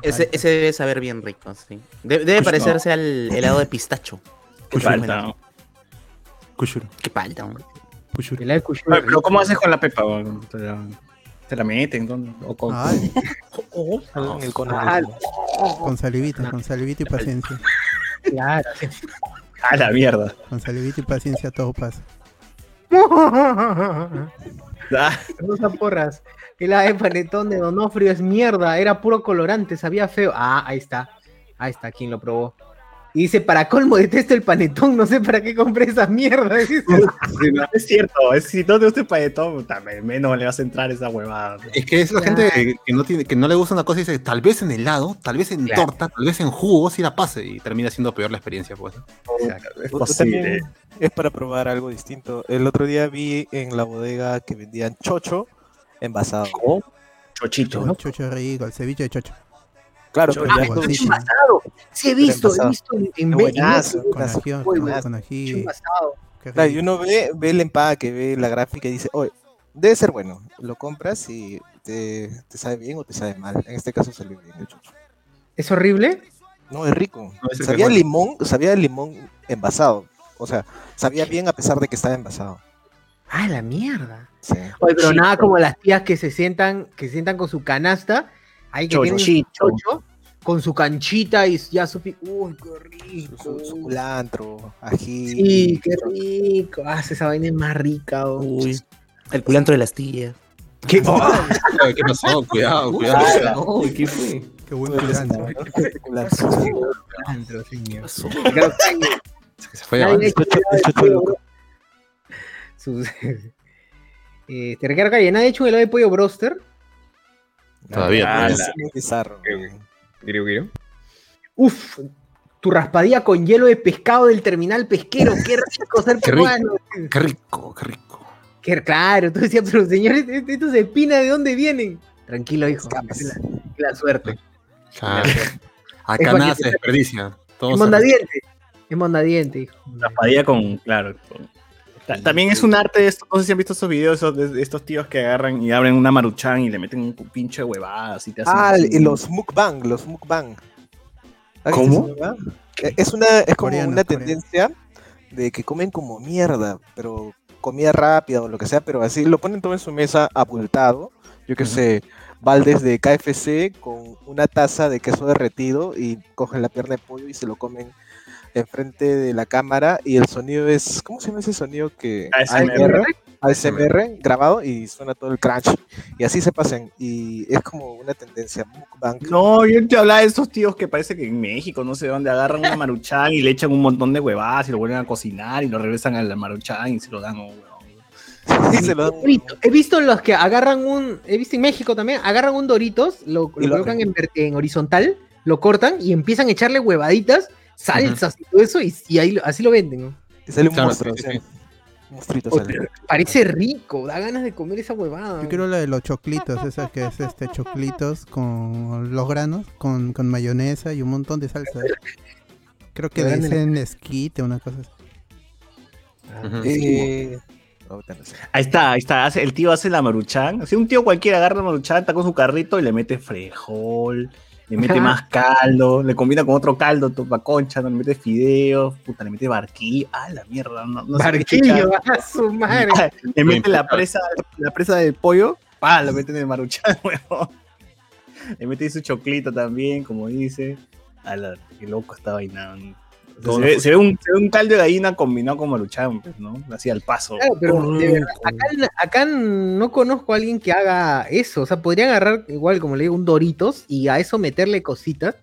[SPEAKER 5] Ese, ese debe saber bien rico, sí. De- debe parecerse al helado de pistacho.
[SPEAKER 3] Qué falta.
[SPEAKER 5] Qué palta, hombre.
[SPEAKER 3] Oye, Pero ¿cómo haces con la pepa? ¿Te la, te la meten? ¿O con...
[SPEAKER 7] En el cono.
[SPEAKER 1] Ah,
[SPEAKER 4] con salivita, con salivita y paciencia.
[SPEAKER 1] Claro.
[SPEAKER 3] A la mierda.
[SPEAKER 4] Con salivita y paciencia todo pasa.
[SPEAKER 3] Ah,
[SPEAKER 1] Rosa Porras. El de panetón de Donofrio es mierda. Era puro colorante, sabía feo. Ah, ahí está. Ahí está, quien lo probó. Y dice, para colmo detesto el panetón, no sé para qué compré esa mierda. Dice.
[SPEAKER 3] sí, no, es cierto. Es, si no te gusta el panetón, también menos le vas a entrar esa huevada.
[SPEAKER 2] Es que es la gente que, no tiene, que no le gusta una cosa y dice, tal vez en helado, tal vez en
[SPEAKER 1] Claro.
[SPEAKER 2] torta, tal vez en jugo, si la pase y termina siendo peor la experiencia, pues.
[SPEAKER 3] Es posible.
[SPEAKER 7] es para probar algo distinto. El otro día vi en la bodega que vendían chocho envasado.
[SPEAKER 3] Chochito.
[SPEAKER 4] Chocho, chocho rico, el ceviche de chocho.
[SPEAKER 7] Claro,
[SPEAKER 3] Chocho
[SPEAKER 7] pero ya con-
[SPEAKER 1] envasado. Sí, he visto, he visto en,
[SPEAKER 7] buenazo,
[SPEAKER 1] en-
[SPEAKER 4] Con ají, con, ají.
[SPEAKER 7] Claro, y uno ve, ve el empaque, ve la gráfica y dice, oye, debe ser bueno. Lo compras y te, te sabe bien o te sabe mal. En este caso salió bien el chocho.
[SPEAKER 1] ¿Es horrible?
[SPEAKER 7] No, es rico.
[SPEAKER 2] No,
[SPEAKER 7] sabía limón, sabía limón envasado. O sea, sabía bien a pesar de que estaba envasado.
[SPEAKER 1] Ah, la mierda.
[SPEAKER 7] Sí.
[SPEAKER 1] Oye, pero
[SPEAKER 3] Sí,
[SPEAKER 1] nada como las tías que se sientan, que se sientan con su canasta, ahí que tienen su
[SPEAKER 3] Chochito.
[SPEAKER 1] chocho, con su canchita y ya su pi- Uy, qué rico.
[SPEAKER 7] su- su culantro, ají.
[SPEAKER 1] Sí, qué rico. Ah, esa vaina es más rica. oh.
[SPEAKER 5] Uy, el culantro de las tías.
[SPEAKER 1] ¿Qué?
[SPEAKER 2] Ay, ¿Qué pasó? Cuidado, cuidado.
[SPEAKER 6] No, ¿qué fue?
[SPEAKER 4] Qué buen
[SPEAKER 7] Uy,
[SPEAKER 4] culantro.
[SPEAKER 7] este culantro.
[SPEAKER 1] Culantro, señor.
[SPEAKER 2] Se fue
[SPEAKER 1] Sus- Este, Ricardo Calle, ¿nadie ha hecho un helado de pollo broster?
[SPEAKER 2] Todavía.
[SPEAKER 3] Ah,
[SPEAKER 7] Es bizarro.
[SPEAKER 1] Uf, tu raspadilla con hielo de pescado del terminal pesquero. Qué rico ser
[SPEAKER 2] Qué rico.
[SPEAKER 1] peruano.
[SPEAKER 2] Qué rico, qué rico.
[SPEAKER 1] Qué claro, tú decías, pero señores, est- estos espinas, ¿de dónde vienen? Tranquilo, hijo. La, la suerte.
[SPEAKER 2] Acá nada se desperdicia. Todo
[SPEAKER 1] Es mondadiente. Es mondadiente, hijo.
[SPEAKER 3] Raspadilla con, claro. con- También es un arte, de esto, no sé si han visto estos videos esos de estos tíos que agarran y abren una maruchan y le meten un pinche huevadas y te hacen
[SPEAKER 7] Ah, y los mukbang, los mukbang. ¿Has visto
[SPEAKER 3] ¿Cómo?
[SPEAKER 7] Eh, Es una, es como
[SPEAKER 4] Coreano,
[SPEAKER 7] una
[SPEAKER 4] coreano.
[SPEAKER 7] tendencia de que comen como mierda, pero comida rápida o lo que sea, pero así lo ponen todo en su mesa abultado. Yo qué sé, baldes de KFC con una taza de queso derretido y cogen la pierna de pollo y se lo comen enfrente de la cámara y el sonido es, ¿cómo se llama ese sonido que
[SPEAKER 3] ASMR.
[SPEAKER 7] ASMR grabado y suena todo el crunch y así se pasan y es como una tendencia mukbang.
[SPEAKER 3] No, yo te hablaba de esos tíos que parece que en México, no sé dónde, agarran una maruchan y le echan un montón de huevadas y lo vuelven a cocinar y lo regresan a la maruchan y se lo dan. oh,
[SPEAKER 7] se lo dan-
[SPEAKER 1] He visto, he visto los que agarran un. He visto en México también, agarran un Doritos, lo,
[SPEAKER 7] Y
[SPEAKER 1] lo
[SPEAKER 7] lo
[SPEAKER 1] colocan en, en horizontal, lo cortan y empiezan a echarle huevaditas, salsas y todo eso, y, y ahí, lo- así lo venden. ¿no?
[SPEAKER 7] y sale un
[SPEAKER 2] Claro,
[SPEAKER 7] monstruo,
[SPEAKER 2] sí,
[SPEAKER 7] monstruito
[SPEAKER 1] Oye,
[SPEAKER 7] sale.
[SPEAKER 1] Parece rico, da ganas de comer esa huevada.
[SPEAKER 4] Yo quiero la de los choclitos, esa que es este choclitos con los granos, con, con mayonesa y un montón de salsa. Creo que le dicen esquite, una cosa así.
[SPEAKER 7] Eh, sé.
[SPEAKER 3] Ahí está, ahí está. el tío hace la maruchan. Así un tío cualquiera agarra la maruchan, está con su carrito y le mete frejol, le mete más caldo, le combina con otro caldo, topa concha, no le mete fideos, puta, le mete barquillo. Ah, la mierda, no, no sé qué
[SPEAKER 1] Barquillo, a su madre.
[SPEAKER 3] Le mete la presa, la presa del pollo, pa, lo mete en el maruchan, huevón. Le mete su choclito también, como dice. A la, qué loco esta vaina. Se, ve,
[SPEAKER 2] fu-
[SPEAKER 3] se ve un, se ve un caldo de gallina combinado con maruchan, pues, ¿no? Así al paso.
[SPEAKER 1] Claro, pero de verdad, acá, acá no conozco a alguien que haga eso. O sea, podrían agarrar igual, como le digo, un Doritos y a eso meterle cositas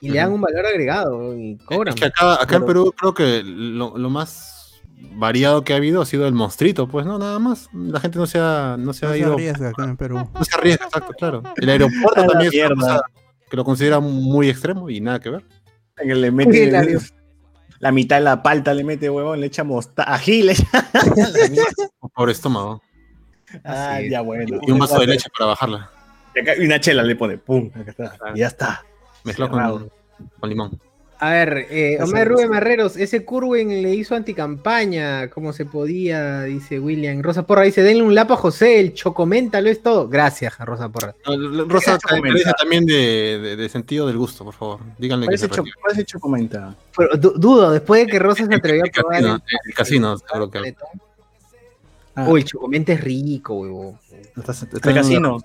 [SPEAKER 1] y le dan un valor agregado y cobran.
[SPEAKER 2] Es que acá, acá en. Perú creo que lo, lo más variado que ha habido ha sido el monstruito, pues no, nada más. La gente no se ha, no se
[SPEAKER 4] No
[SPEAKER 2] ha
[SPEAKER 4] se
[SPEAKER 2] ido.
[SPEAKER 4] arriesga acá en Perú.
[SPEAKER 2] No se arriesga, exacto, claro. El aeropuerto también es una cosa que lo considera muy extremo y nada que ver.
[SPEAKER 3] Que le mete
[SPEAKER 1] Claro.
[SPEAKER 3] La mitad de la palta, le mete huevón, le echa mostaza, ají, le echa.
[SPEAKER 2] Por estómago.
[SPEAKER 3] ah,
[SPEAKER 1] es.
[SPEAKER 3] ya bueno.
[SPEAKER 2] Y un vaso de leche para bajarla.
[SPEAKER 3] Y una chela le pone, pum, acá está. Y ya está.
[SPEAKER 2] Mezclado con, con limón.
[SPEAKER 1] A ver, eh, Omar. Rubén Marreros, ese Curwen le hizo anticampaña, como se podía, dice William. Rosa Porra dice, denle un lapo a José, el chocomenta lo es todo. Gracias, Rosa Porra.
[SPEAKER 2] No, Rosa, carece también de, de- de sentido del gusto, por favor. Díganle
[SPEAKER 3] ¿Cuál
[SPEAKER 2] que se
[SPEAKER 3] cho- cuál es chocomenta?
[SPEAKER 1] Pero dudo, después de que Rosa se atrevió a probar
[SPEAKER 2] casino,
[SPEAKER 1] el,
[SPEAKER 2] el casino, seguro que.
[SPEAKER 3] Ah.
[SPEAKER 1] Uy, el chocomenta es rico,
[SPEAKER 2] estás
[SPEAKER 3] El
[SPEAKER 2] una-
[SPEAKER 3] casino.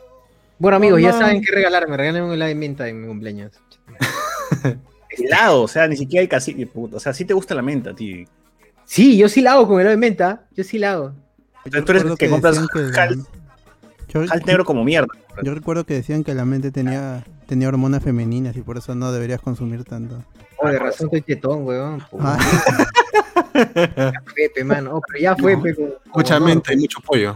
[SPEAKER 1] Bueno, amigos, ya
[SPEAKER 3] No.
[SPEAKER 1] saben qué regalarme. Regalen un helado de menta en mi cumpleaños.
[SPEAKER 3] Helado, o sea, ni siquiera hay casino. O sea, sí te gusta la menta, tío.
[SPEAKER 1] Sí, yo sí la hago con helado de menta. Yo sí la hago.
[SPEAKER 3] Entonces tú eres el que
[SPEAKER 4] que
[SPEAKER 3] compras
[SPEAKER 4] que Yo,
[SPEAKER 3] negro como mierda.
[SPEAKER 4] yo recuerdo que decían que la mente tenía, tenía hormonas femeninas y por eso no deberías consumir tanto.
[SPEAKER 1] Oh, de razón estoy tetón, weón.
[SPEAKER 4] Ah,
[SPEAKER 1] Ya fue, pe, mano. Oh, pero ya fue, pe, con-
[SPEAKER 2] Mucha
[SPEAKER 1] con-
[SPEAKER 2] mente y mucho pollo.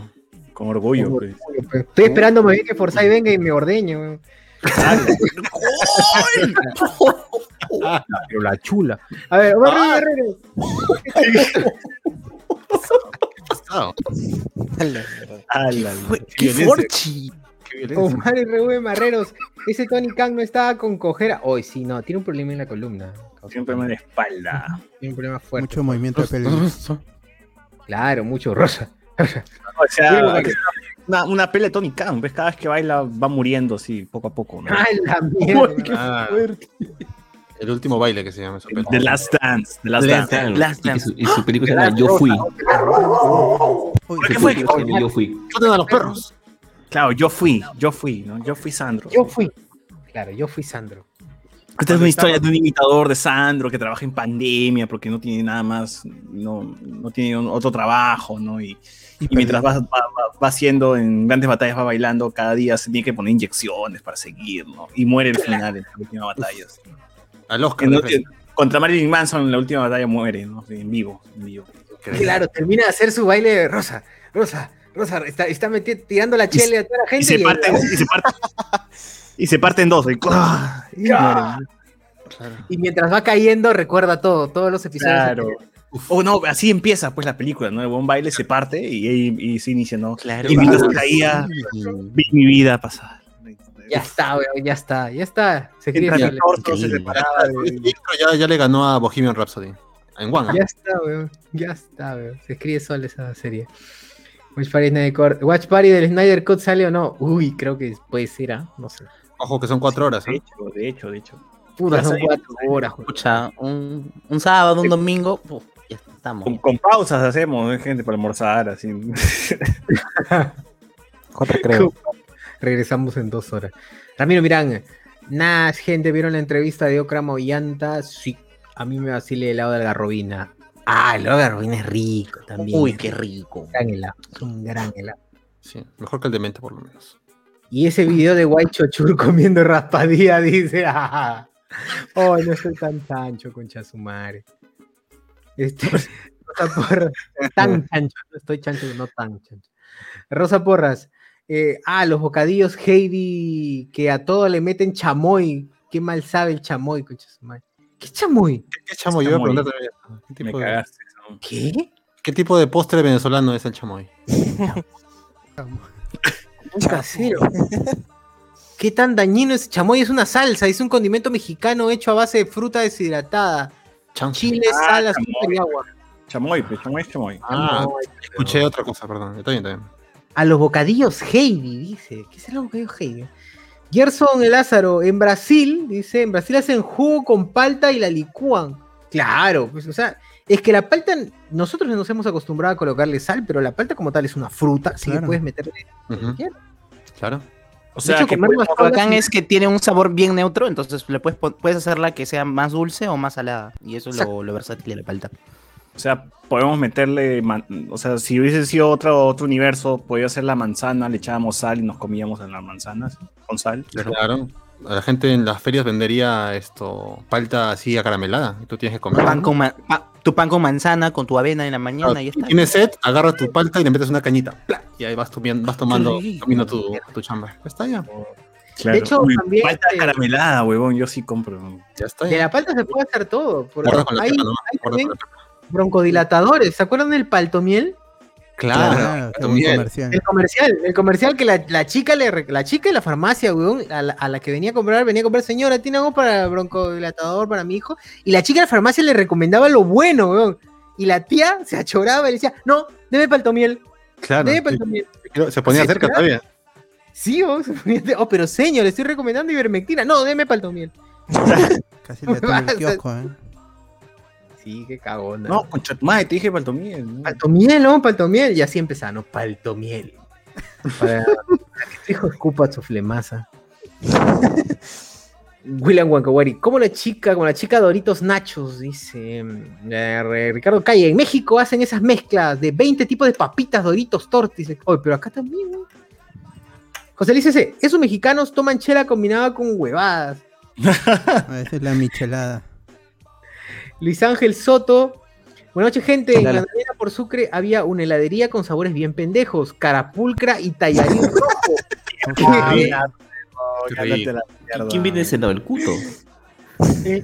[SPEAKER 3] Con orgullo.
[SPEAKER 1] con
[SPEAKER 3] pues.
[SPEAKER 1] orgullo, pe. Estoy esperando más bien que Forsyth venga y me ordeñe, weón. Pero la chula. A ver.
[SPEAKER 3] Ala,
[SPEAKER 5] ¡Qué forchi!
[SPEAKER 1] Omar Rubén Marreros. Ese Tony Khan no estaba con cojera. Hoy sí, no, tiene un problema en la columna.
[SPEAKER 3] Siempre me da la espalda.
[SPEAKER 1] Tiene un problema fuerte.
[SPEAKER 4] mucho movimiento de pelo.
[SPEAKER 1] Claro, mucho rosa.
[SPEAKER 3] O sea, una, una pelea de Tony Khan, ¿ves? Cada vez que baila va muriendo así, poco a poco, ¿no?
[SPEAKER 1] ¡Ay, la mierda!
[SPEAKER 2] Ah, el último baile que se llama eso.
[SPEAKER 3] The Last Dance, The Last Dance.
[SPEAKER 6] Dance.
[SPEAKER 5] Last
[SPEAKER 6] Y
[SPEAKER 5] Dance.
[SPEAKER 6] su, y su película se llama Yo Fui.
[SPEAKER 3] Qué fue?
[SPEAKER 6] película Yo Fui.
[SPEAKER 2] A los perros.
[SPEAKER 3] Claro, yo fui, yo fui, ¿no? Yo fui Sandro.
[SPEAKER 1] Yo fui. Claro, yo fui Sandro.
[SPEAKER 3] Esta es una historia de un imitador de Sandro que trabaja en pandemia porque no tiene nada más, no, no tiene un- otro trabajo, ¿no? Y, y mientras va, va, haciendo en grandes batallas, va bailando, cada día se tiene que poner inyecciones para seguir, ¿no? Y muere al final en la última batalla.
[SPEAKER 2] Al Oscar.
[SPEAKER 3] En- en- contra Marilyn Manson en la última batalla muere, ¿no? En vivo, en vivo.
[SPEAKER 1] Claro, termina de hacer su baile de Rosa, Rosa, Rosa, está, está meti- tirando la chele a toda la
[SPEAKER 3] Y
[SPEAKER 1] gente.
[SPEAKER 3] se
[SPEAKER 1] y-
[SPEAKER 3] parte, y se parte, y se parte en dos. y- y muere.
[SPEAKER 1] Y mientras va cayendo, recuerda todo, todos los episodios.
[SPEAKER 3] Claro. O no, así empieza pues la película, ¿no? El buen baile se parte y, y, y se inicia, ¿no?
[SPEAKER 5] Claro.
[SPEAKER 3] Y mientras caía, vi mi vida pasar.
[SPEAKER 1] Ya está, weón, ya está, ya está. Se así,
[SPEAKER 3] el se separaba de-
[SPEAKER 2] ya, ya le ganó a Bohemian Rhapsody. En One.
[SPEAKER 1] Ya está, weón. Ya está, weón. Se escribe sola esa serie. Watch Party, Snyder Watch Party del Snyder Cut sale o no. Uy, creo que puede ser, ¿ah? No sé.
[SPEAKER 2] Ojo que son cuatro horas.
[SPEAKER 3] De
[SPEAKER 2] ¿eh?
[SPEAKER 3] hecho, de hecho, de hecho.
[SPEAKER 1] Puta,
[SPEAKER 3] Ya
[SPEAKER 1] son cuatro horas.
[SPEAKER 5] Escucha, un, un sábado, un domingo, puf, ya estamos.
[SPEAKER 3] Con, con pausas hacemos, ¿eh, gente, para almorzar, así.
[SPEAKER 7] ¿Cuánto creo?
[SPEAKER 1] Regresamos en dos horas. Ramiro Mirán, Nah, gente, ¿vieron la entrevista de Ocramo y Anta? Sí, a mí me vacila el helado de algarrobina. Ah, el helado de algarrobina es rico también.
[SPEAKER 5] Uy,
[SPEAKER 1] es
[SPEAKER 5] qué
[SPEAKER 1] un
[SPEAKER 5] rico.
[SPEAKER 1] gran helado, es un gran helado.
[SPEAKER 2] Sí, mejor que el de mente, por lo menos.
[SPEAKER 1] Y ese video de Guaychochur comiendo raspadilla dice, ah, oh, no estoy tan chancho, concha su madre. Este, Rosa Porras, tan chancho, no estoy chancho, no tan chancho. Rosa Porras, eh, ah, los bocadillos Heidi, que a todo le meten chamoy. Qué mal sabe el chamoy, concha su madre. ¿Qué chamoy?
[SPEAKER 2] ¿Qué chamo? Yo iba a
[SPEAKER 3] Chamoy.
[SPEAKER 2] preguntar también. ¿Qué.
[SPEAKER 1] ¿Qué?
[SPEAKER 2] qué tipo de postre venezolano es el chamoy?
[SPEAKER 1] Un casero. ¿Qué tan dañino es? Chamoy es una salsa, es un condimento mexicano hecho a base de fruta deshidratada. Chile,
[SPEAKER 3] Ah,
[SPEAKER 1] sal,
[SPEAKER 3] chamoy.
[SPEAKER 1] azúcar y agua.
[SPEAKER 3] Chamoy, pues, chamoy es chamoy.
[SPEAKER 2] Ah,
[SPEAKER 1] Chamoy.
[SPEAKER 2] escuché otra cosa, perdón. Está bien, está bien.
[SPEAKER 1] A los bocadillos Heidi, dice. ¿Qué es los bocadillos Heidi? Gerson el Lázaro, en Brasil, dice, en Brasil hacen jugo con palta y la licúan. Claro, pues, o sea, es que la palta, nosotros nos hemos acostumbrado a colocarle sal, pero la palta como tal es una fruta, así que
[SPEAKER 4] Claro.
[SPEAKER 1] puedes meterle.
[SPEAKER 2] Ujú, Claro.
[SPEAKER 3] O
[SPEAKER 1] De
[SPEAKER 3] sea,
[SPEAKER 1] hecho,
[SPEAKER 3] que
[SPEAKER 5] Lo bacán es que tiene un sabor bien neutro, entonces le puedes, puedes hacerla que sea más dulce o más salada. Y eso es lo, lo versátil de la palta.
[SPEAKER 3] O sea, podemos meterle, man- o sea, si hubiese sido otro, otro universo, podría ser la manzana, le echábamos sal y nos comíamos en las manzanas con sal.
[SPEAKER 2] Claro. A la gente en las ferias vendería esto palta así acaramelada. Y tú tienes que comer.
[SPEAKER 5] Pan con ma- pa- tu pan con manzana, con tu avena en la mañana
[SPEAKER 2] Claro,
[SPEAKER 5] y ya está.
[SPEAKER 2] Tienes sed, agarra tu palta y le metes una cañita. Y ahí vas, tomiendo, vas tomando, comiendo tu, tu chamba. Ya está ya.
[SPEAKER 3] Claro.
[SPEAKER 1] hecho,
[SPEAKER 3] Uy,
[SPEAKER 1] también,
[SPEAKER 3] Falta
[SPEAKER 1] eh,
[SPEAKER 3] caramelada, huevón, yo sí compro.
[SPEAKER 2] Ya está
[SPEAKER 1] De
[SPEAKER 2] ya.
[SPEAKER 1] la palta se puede hacer todo. porque hay, hay broncodilatadores. ¿Se acuerdan del paltomiel?
[SPEAKER 2] Claro,
[SPEAKER 4] comercial.
[SPEAKER 1] El comercial, el comercial que la, la chica le la chica de la farmacia, weón, a la, a la que venía a comprar, venía a comprar, señora, ¿tiene algo para broncodilatador para mi hijo? Y la chica de la farmacia le recomendaba lo bueno, weón. Y la tía se achoraba y le decía, no, debe paltomiel,
[SPEAKER 2] Claro.
[SPEAKER 1] debe paltomiel.
[SPEAKER 2] Se ponía cerca todavía.
[SPEAKER 1] Sí, weón, se ponía de- oh, pero señor, le estoy recomendando ivermectina, no, deme paltomiel.
[SPEAKER 4] Casi le el kiosco, ¿eh?
[SPEAKER 1] Sí, qué cagona.
[SPEAKER 3] No, concha tu madre, te dije paltomiel. ¿no?
[SPEAKER 1] Paltomiel, ¿no? Paltomiel. Y así empezaba, ¿no? Paltomiel. Para, para que tu hijo escupa su flemaza. William Wankawari, como la chica, como la chica Doritos Nachos, dice eh, re- Ricardo Calle. En México hacen esas mezclas de 20 tipos de papitas Doritos Tortis. Oye, pero acá también, ¿no? José Luis dice, esos mexicanos toman chela combinada con huevadas.
[SPEAKER 4] Ah, Esa es la michelada.
[SPEAKER 1] Luis Ángel Soto. Buenas noches, gente. En la por Sucre había una heladería con sabores bien pendejos: carapulcra y tallarín rojo.
[SPEAKER 3] Ah,
[SPEAKER 1] Eh,
[SPEAKER 2] Qué.
[SPEAKER 6] ¿Quién viene sentado? ¿El cuto?
[SPEAKER 1] eh,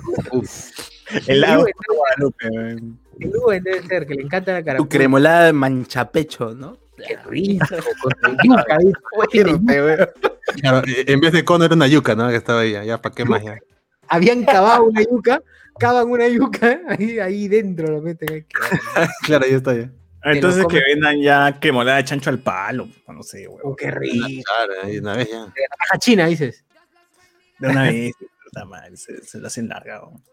[SPEAKER 3] El agua
[SPEAKER 1] El
[SPEAKER 3] de Guadalupe, weón.
[SPEAKER 1] el Luen debe ser, que le encanta la
[SPEAKER 5] Tu
[SPEAKER 1] carapulcra.
[SPEAKER 5] cremolada de manchapecho, ¿no?
[SPEAKER 1] Qué rico. Con yuca.
[SPEAKER 2] Claro, eh, en vez de cono era una yuca, ¿no? Que estaba ahí, ya, ¿para qué más? Ya?
[SPEAKER 1] Habían cavado una yuca, cavan una yuca, ahí, ahí dentro lo meten. ahí.
[SPEAKER 2] claro, ya está ya.
[SPEAKER 3] Entonces
[SPEAKER 1] lo
[SPEAKER 3] que vendan ya cremolada de chancho al palo. No sé,
[SPEAKER 1] Oh,
[SPEAKER 3] weón.
[SPEAKER 1] qué rico.
[SPEAKER 2] Claro, ahí una vez ya.
[SPEAKER 1] Raja china, dices.
[SPEAKER 3] De una vez. puta madre, se, se lo hacen larga. weón.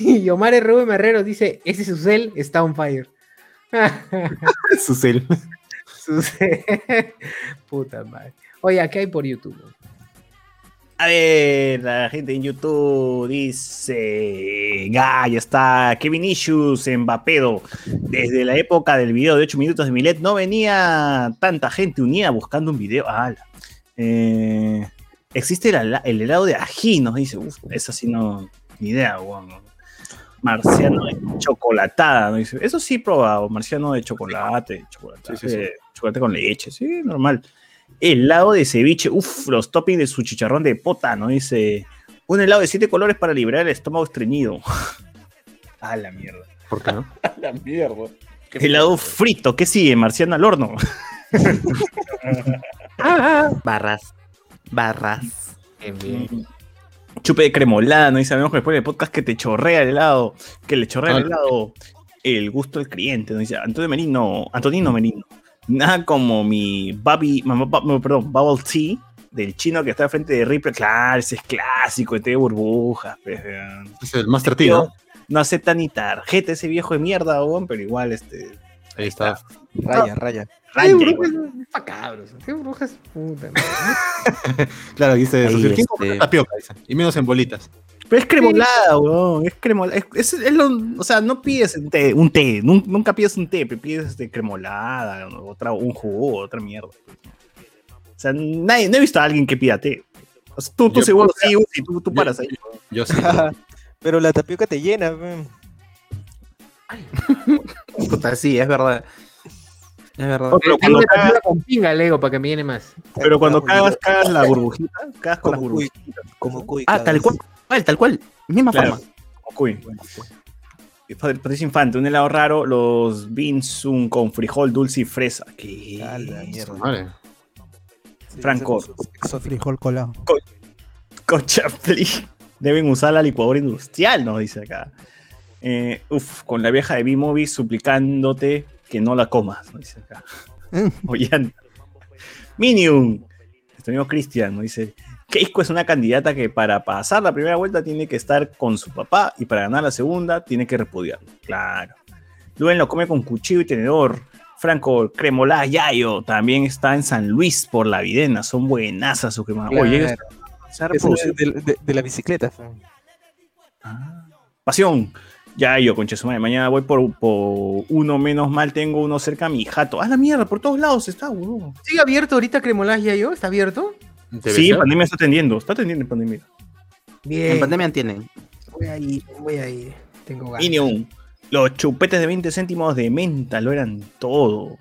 [SPEAKER 1] Y Omar R. Herrero dice: Ese su cel está on fire.
[SPEAKER 2] Su cel.
[SPEAKER 1] Su cel. Puta madre. Oye, ¿qué hay por YouTube?
[SPEAKER 3] A ver, la gente en YouTube dice. Ah, ya está. Kevin Issues en Vapedo. Desde la época del video de 8 minutos de Milet no venía tanta gente unida buscando un video. ¡Hala! Eh, existe el, helado de ají, nos dice. Uf, esa sí no. Ni idea, weón. Marciano de chocolatada, ¿no? Dice, eso sí he probado, marciano de chocolate, chocolate,
[SPEAKER 2] Sí, sí, sí.
[SPEAKER 3] eh, chocolate con leche, sí, normal. Helado de ceviche, uff, los toppings de su chicharrón de pota, ¿no? Dice, un helado de siete colores para liberar el estómago estreñido. A la mierda.
[SPEAKER 2] ¿Por qué no?
[SPEAKER 3] A la mierda. Helado frito, ¿qué sigue? Marciano al horno.
[SPEAKER 5] Barras. Barras.
[SPEAKER 1] Bien, bien.
[SPEAKER 3] Chupe de cremolada, ¿no? Y sabemos que después del podcast que te chorrea el helado, que le chorrea el
[SPEAKER 2] Ah.
[SPEAKER 3] helado, el gusto del cliente, ¿no? Dice Antonio Merino, Antonino Merino. Nada como mi Babi, perdón, Bubble Tea del chino que está al frente de Reaper. Claro, ese es clásico, el té de burbujas. pues.
[SPEAKER 2] Es el Master T, ¿no?
[SPEAKER 3] No acepta ni tarjeta ese viejo de mierda, weón, pero igual, este.
[SPEAKER 2] Ahí está.
[SPEAKER 7] Raya, raya.
[SPEAKER 1] Ay,
[SPEAKER 3] raya,
[SPEAKER 1] pa' cabros. Qué brujas, puta.
[SPEAKER 2] Claro, dice.
[SPEAKER 5] Ahí,
[SPEAKER 2] Susir, ¿quién
[SPEAKER 5] este-
[SPEAKER 2] compra tapioca? Dice, Y menos en bolitas.
[SPEAKER 3] Pero es cremolada, weón. Es cremolada. Es, es- es lo- o sea, no pides un té, un té, nun- nunca pides un té, pero pides este, cremolada, otra, un jugo, otra mierda. O sea, nadie, no he visto a alguien que pida té. O sea, tú, tú
[SPEAKER 2] Yo-
[SPEAKER 3] seguro sí, y tú, tú
[SPEAKER 2] yo-
[SPEAKER 3] paras ahí.
[SPEAKER 2] Yo sí.
[SPEAKER 7] Pero la tapioca te llena.
[SPEAKER 5] Puta, sí, es verdad. Es verdad.
[SPEAKER 3] Pero
[SPEAKER 1] Tengo
[SPEAKER 3] cuando cagas,
[SPEAKER 1] con pinga, Lego, para que me llene más.
[SPEAKER 3] pero cuando cagas, cagas la burbujita, cagas con burbujita.
[SPEAKER 7] Como cuy.
[SPEAKER 5] Ah, tal cual, tal, tal cual. Misma
[SPEAKER 3] Claro.
[SPEAKER 5] forma.
[SPEAKER 3] Como cuy. Y Padre- Patricia Infante, un helado raro, los Binsum con frijol dulce y fresa. ¿Qué?
[SPEAKER 2] Vale.
[SPEAKER 7] Sí,
[SPEAKER 3] Franco.
[SPEAKER 7] exótico.
[SPEAKER 4] Frijol colado.
[SPEAKER 3] Cochapli. Deben usar la licuadora industrial, nos dice acá. Eh, uf, con la vieja de B-Movie suplicándote que no la comas, nos dice acá. Ollanta. Minium. Nuestro amigo Cristian nos dice. Keiko es una candidata que para pasar la primera vuelta tiene que estar con su papá y para ganar la segunda tiene que repudiarlo. Claro. Luen lo come con cuchillo y tenedor. Franco Cremolá Yayo también está en San Luis por la Videna. Son buenazas su crema. Oye,
[SPEAKER 7] Claro.
[SPEAKER 3] reproducido.
[SPEAKER 7] de, de- de la bicicleta.
[SPEAKER 3] Ah. Pasión. Ya yo, concha su madre. Mañana voy por, por uno menos mal. Tengo uno cerca a mi jato. ¡Ah, la mierda! Por todos lados está, huevón.
[SPEAKER 1] ¿Sigue abierto ahorita Cremolás ya yo? ¿Está abierto?
[SPEAKER 3] Sí, en
[SPEAKER 2] ser.
[SPEAKER 3] pandemia está atendiendo. Está atendiendo en pandemia.
[SPEAKER 1] Bien.
[SPEAKER 5] En pandemia tienen.
[SPEAKER 1] Voy a ir, voy a ir. Tengo ganas.
[SPEAKER 3] Minion. Los chupetes de 20 céntimos de menta lo eran todo.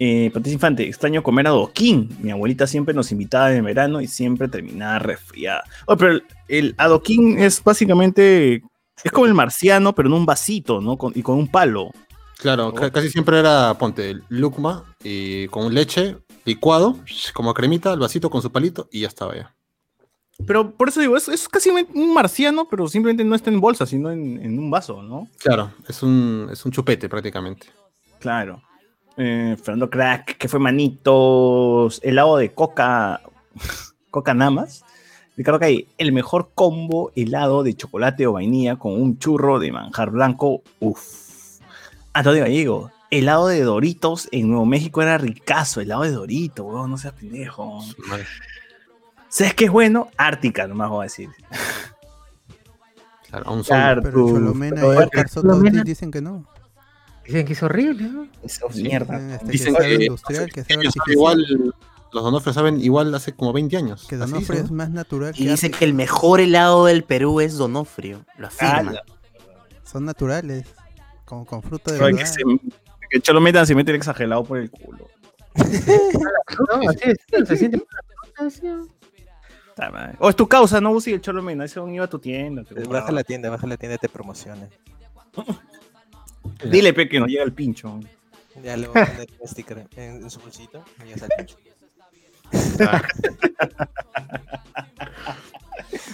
[SPEAKER 3] Eh, Patricia Infante, extraño comer adoquín. Mi abuelita siempre nos invitaba en verano y siempre terminaba resfriada. Oh, pero el, el adoquín es básicamente. Es como el marciano, pero en un vasito, ¿no? Con- y con un palo.
[SPEAKER 2] Claro, ca- casi siempre era, ponte, lucma y con leche, licuado, como cremita, el vasito con su palito y ya estaba ya.
[SPEAKER 3] Pero por eso digo, es, es casi un marciano, pero simplemente no está en bolsa, sino en, en un vaso, ¿no?
[SPEAKER 2] Claro, es un, es un chupete prácticamente.
[SPEAKER 3] Claro. Eh, Fernando Crack, que fue manitos, helado de coca, coca nada más. Ricardo Calle, el mejor combo helado de chocolate o vainilla con un churro de manjar blanco. Uf. Antonio Gallego, helado de Doritos en Nuevo México era ricazo. Helado de Doritos, weón, no seas pendejo.
[SPEAKER 2] Madre.
[SPEAKER 3] ¿Sabes qué es bueno? Ártica, nomás voy a decir.
[SPEAKER 2] Claro, a un.
[SPEAKER 3] Claro,
[SPEAKER 4] Pero Cholomena
[SPEAKER 1] pero
[SPEAKER 4] y
[SPEAKER 1] Cholomena-
[SPEAKER 4] todos dicen que no.
[SPEAKER 1] Dicen que es horrible, ¿no?
[SPEAKER 3] Eso,
[SPEAKER 2] Sí.
[SPEAKER 3] mierda.
[SPEAKER 4] Dicen, este,
[SPEAKER 2] Dicen
[SPEAKER 4] que sabe
[SPEAKER 2] que
[SPEAKER 4] industrial, que artificial.
[SPEAKER 2] igual, los Donofres saben igual hace como 20 años.
[SPEAKER 4] Que
[SPEAKER 2] Así
[SPEAKER 4] Donofrio es más natural
[SPEAKER 5] Y
[SPEAKER 4] que
[SPEAKER 5] dice que el mejor helado del Perú es Donofrio. Lo afirma.
[SPEAKER 3] Ah,
[SPEAKER 4] Son naturales. Con, con fruta de
[SPEAKER 3] que,
[SPEAKER 4] verdad.
[SPEAKER 3] se, que Cholometa se mete el exagerado por el culo.
[SPEAKER 1] No, así es, se siente.
[SPEAKER 3] O es tu causa, no uses el Cholomena. Ese un iba a tu tienda.
[SPEAKER 7] Eh. Baja la tienda, baja la tienda, te promociona.
[SPEAKER 3] Dile, pe, que nos llega el pincho.
[SPEAKER 7] Ya le voy a poner un sticker en, en su bolsito y ya está el pincho.